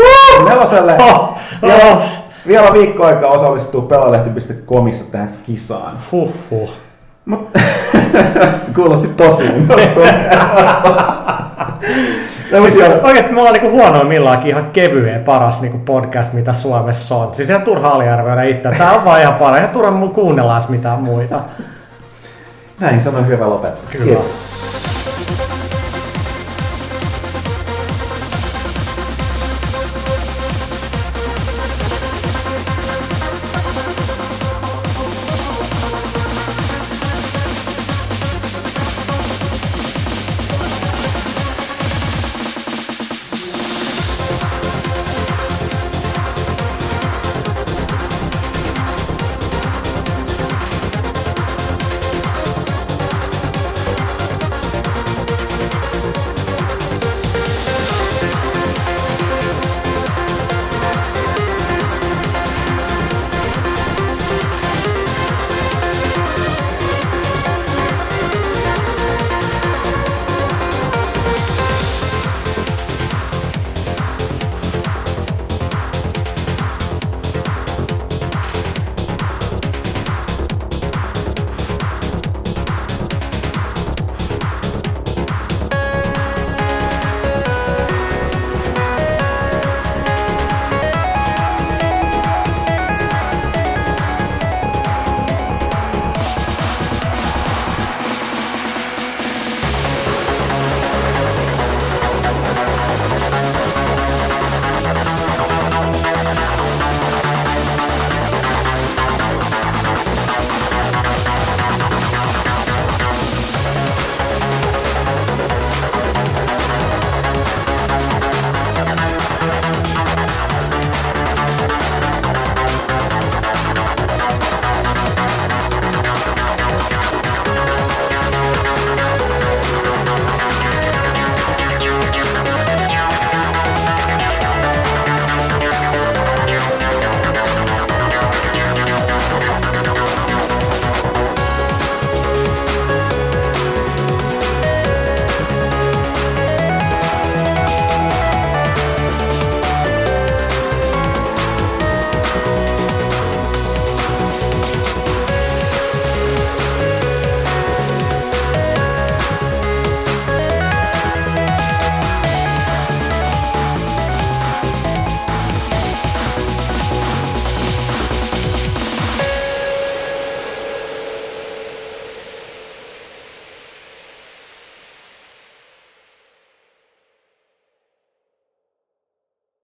neloselle. Oh, ja oh. vielä viikko aikaa osallistuu pelalehti.comissa tähän kisaan. Huhhuh. Mut, kuulosti tosi Oikeasti me ollaan niinku huonoimmillaankin ihan kevyen paras niinku podcast, mitä Suomessa on. Siis ihan turha aliarvioida itse. Tää on vaan ihan paras. Ihan turha kuunnella mitään muita. Näin sanoin hyvä lopettaa. Kyllä. Kiitos.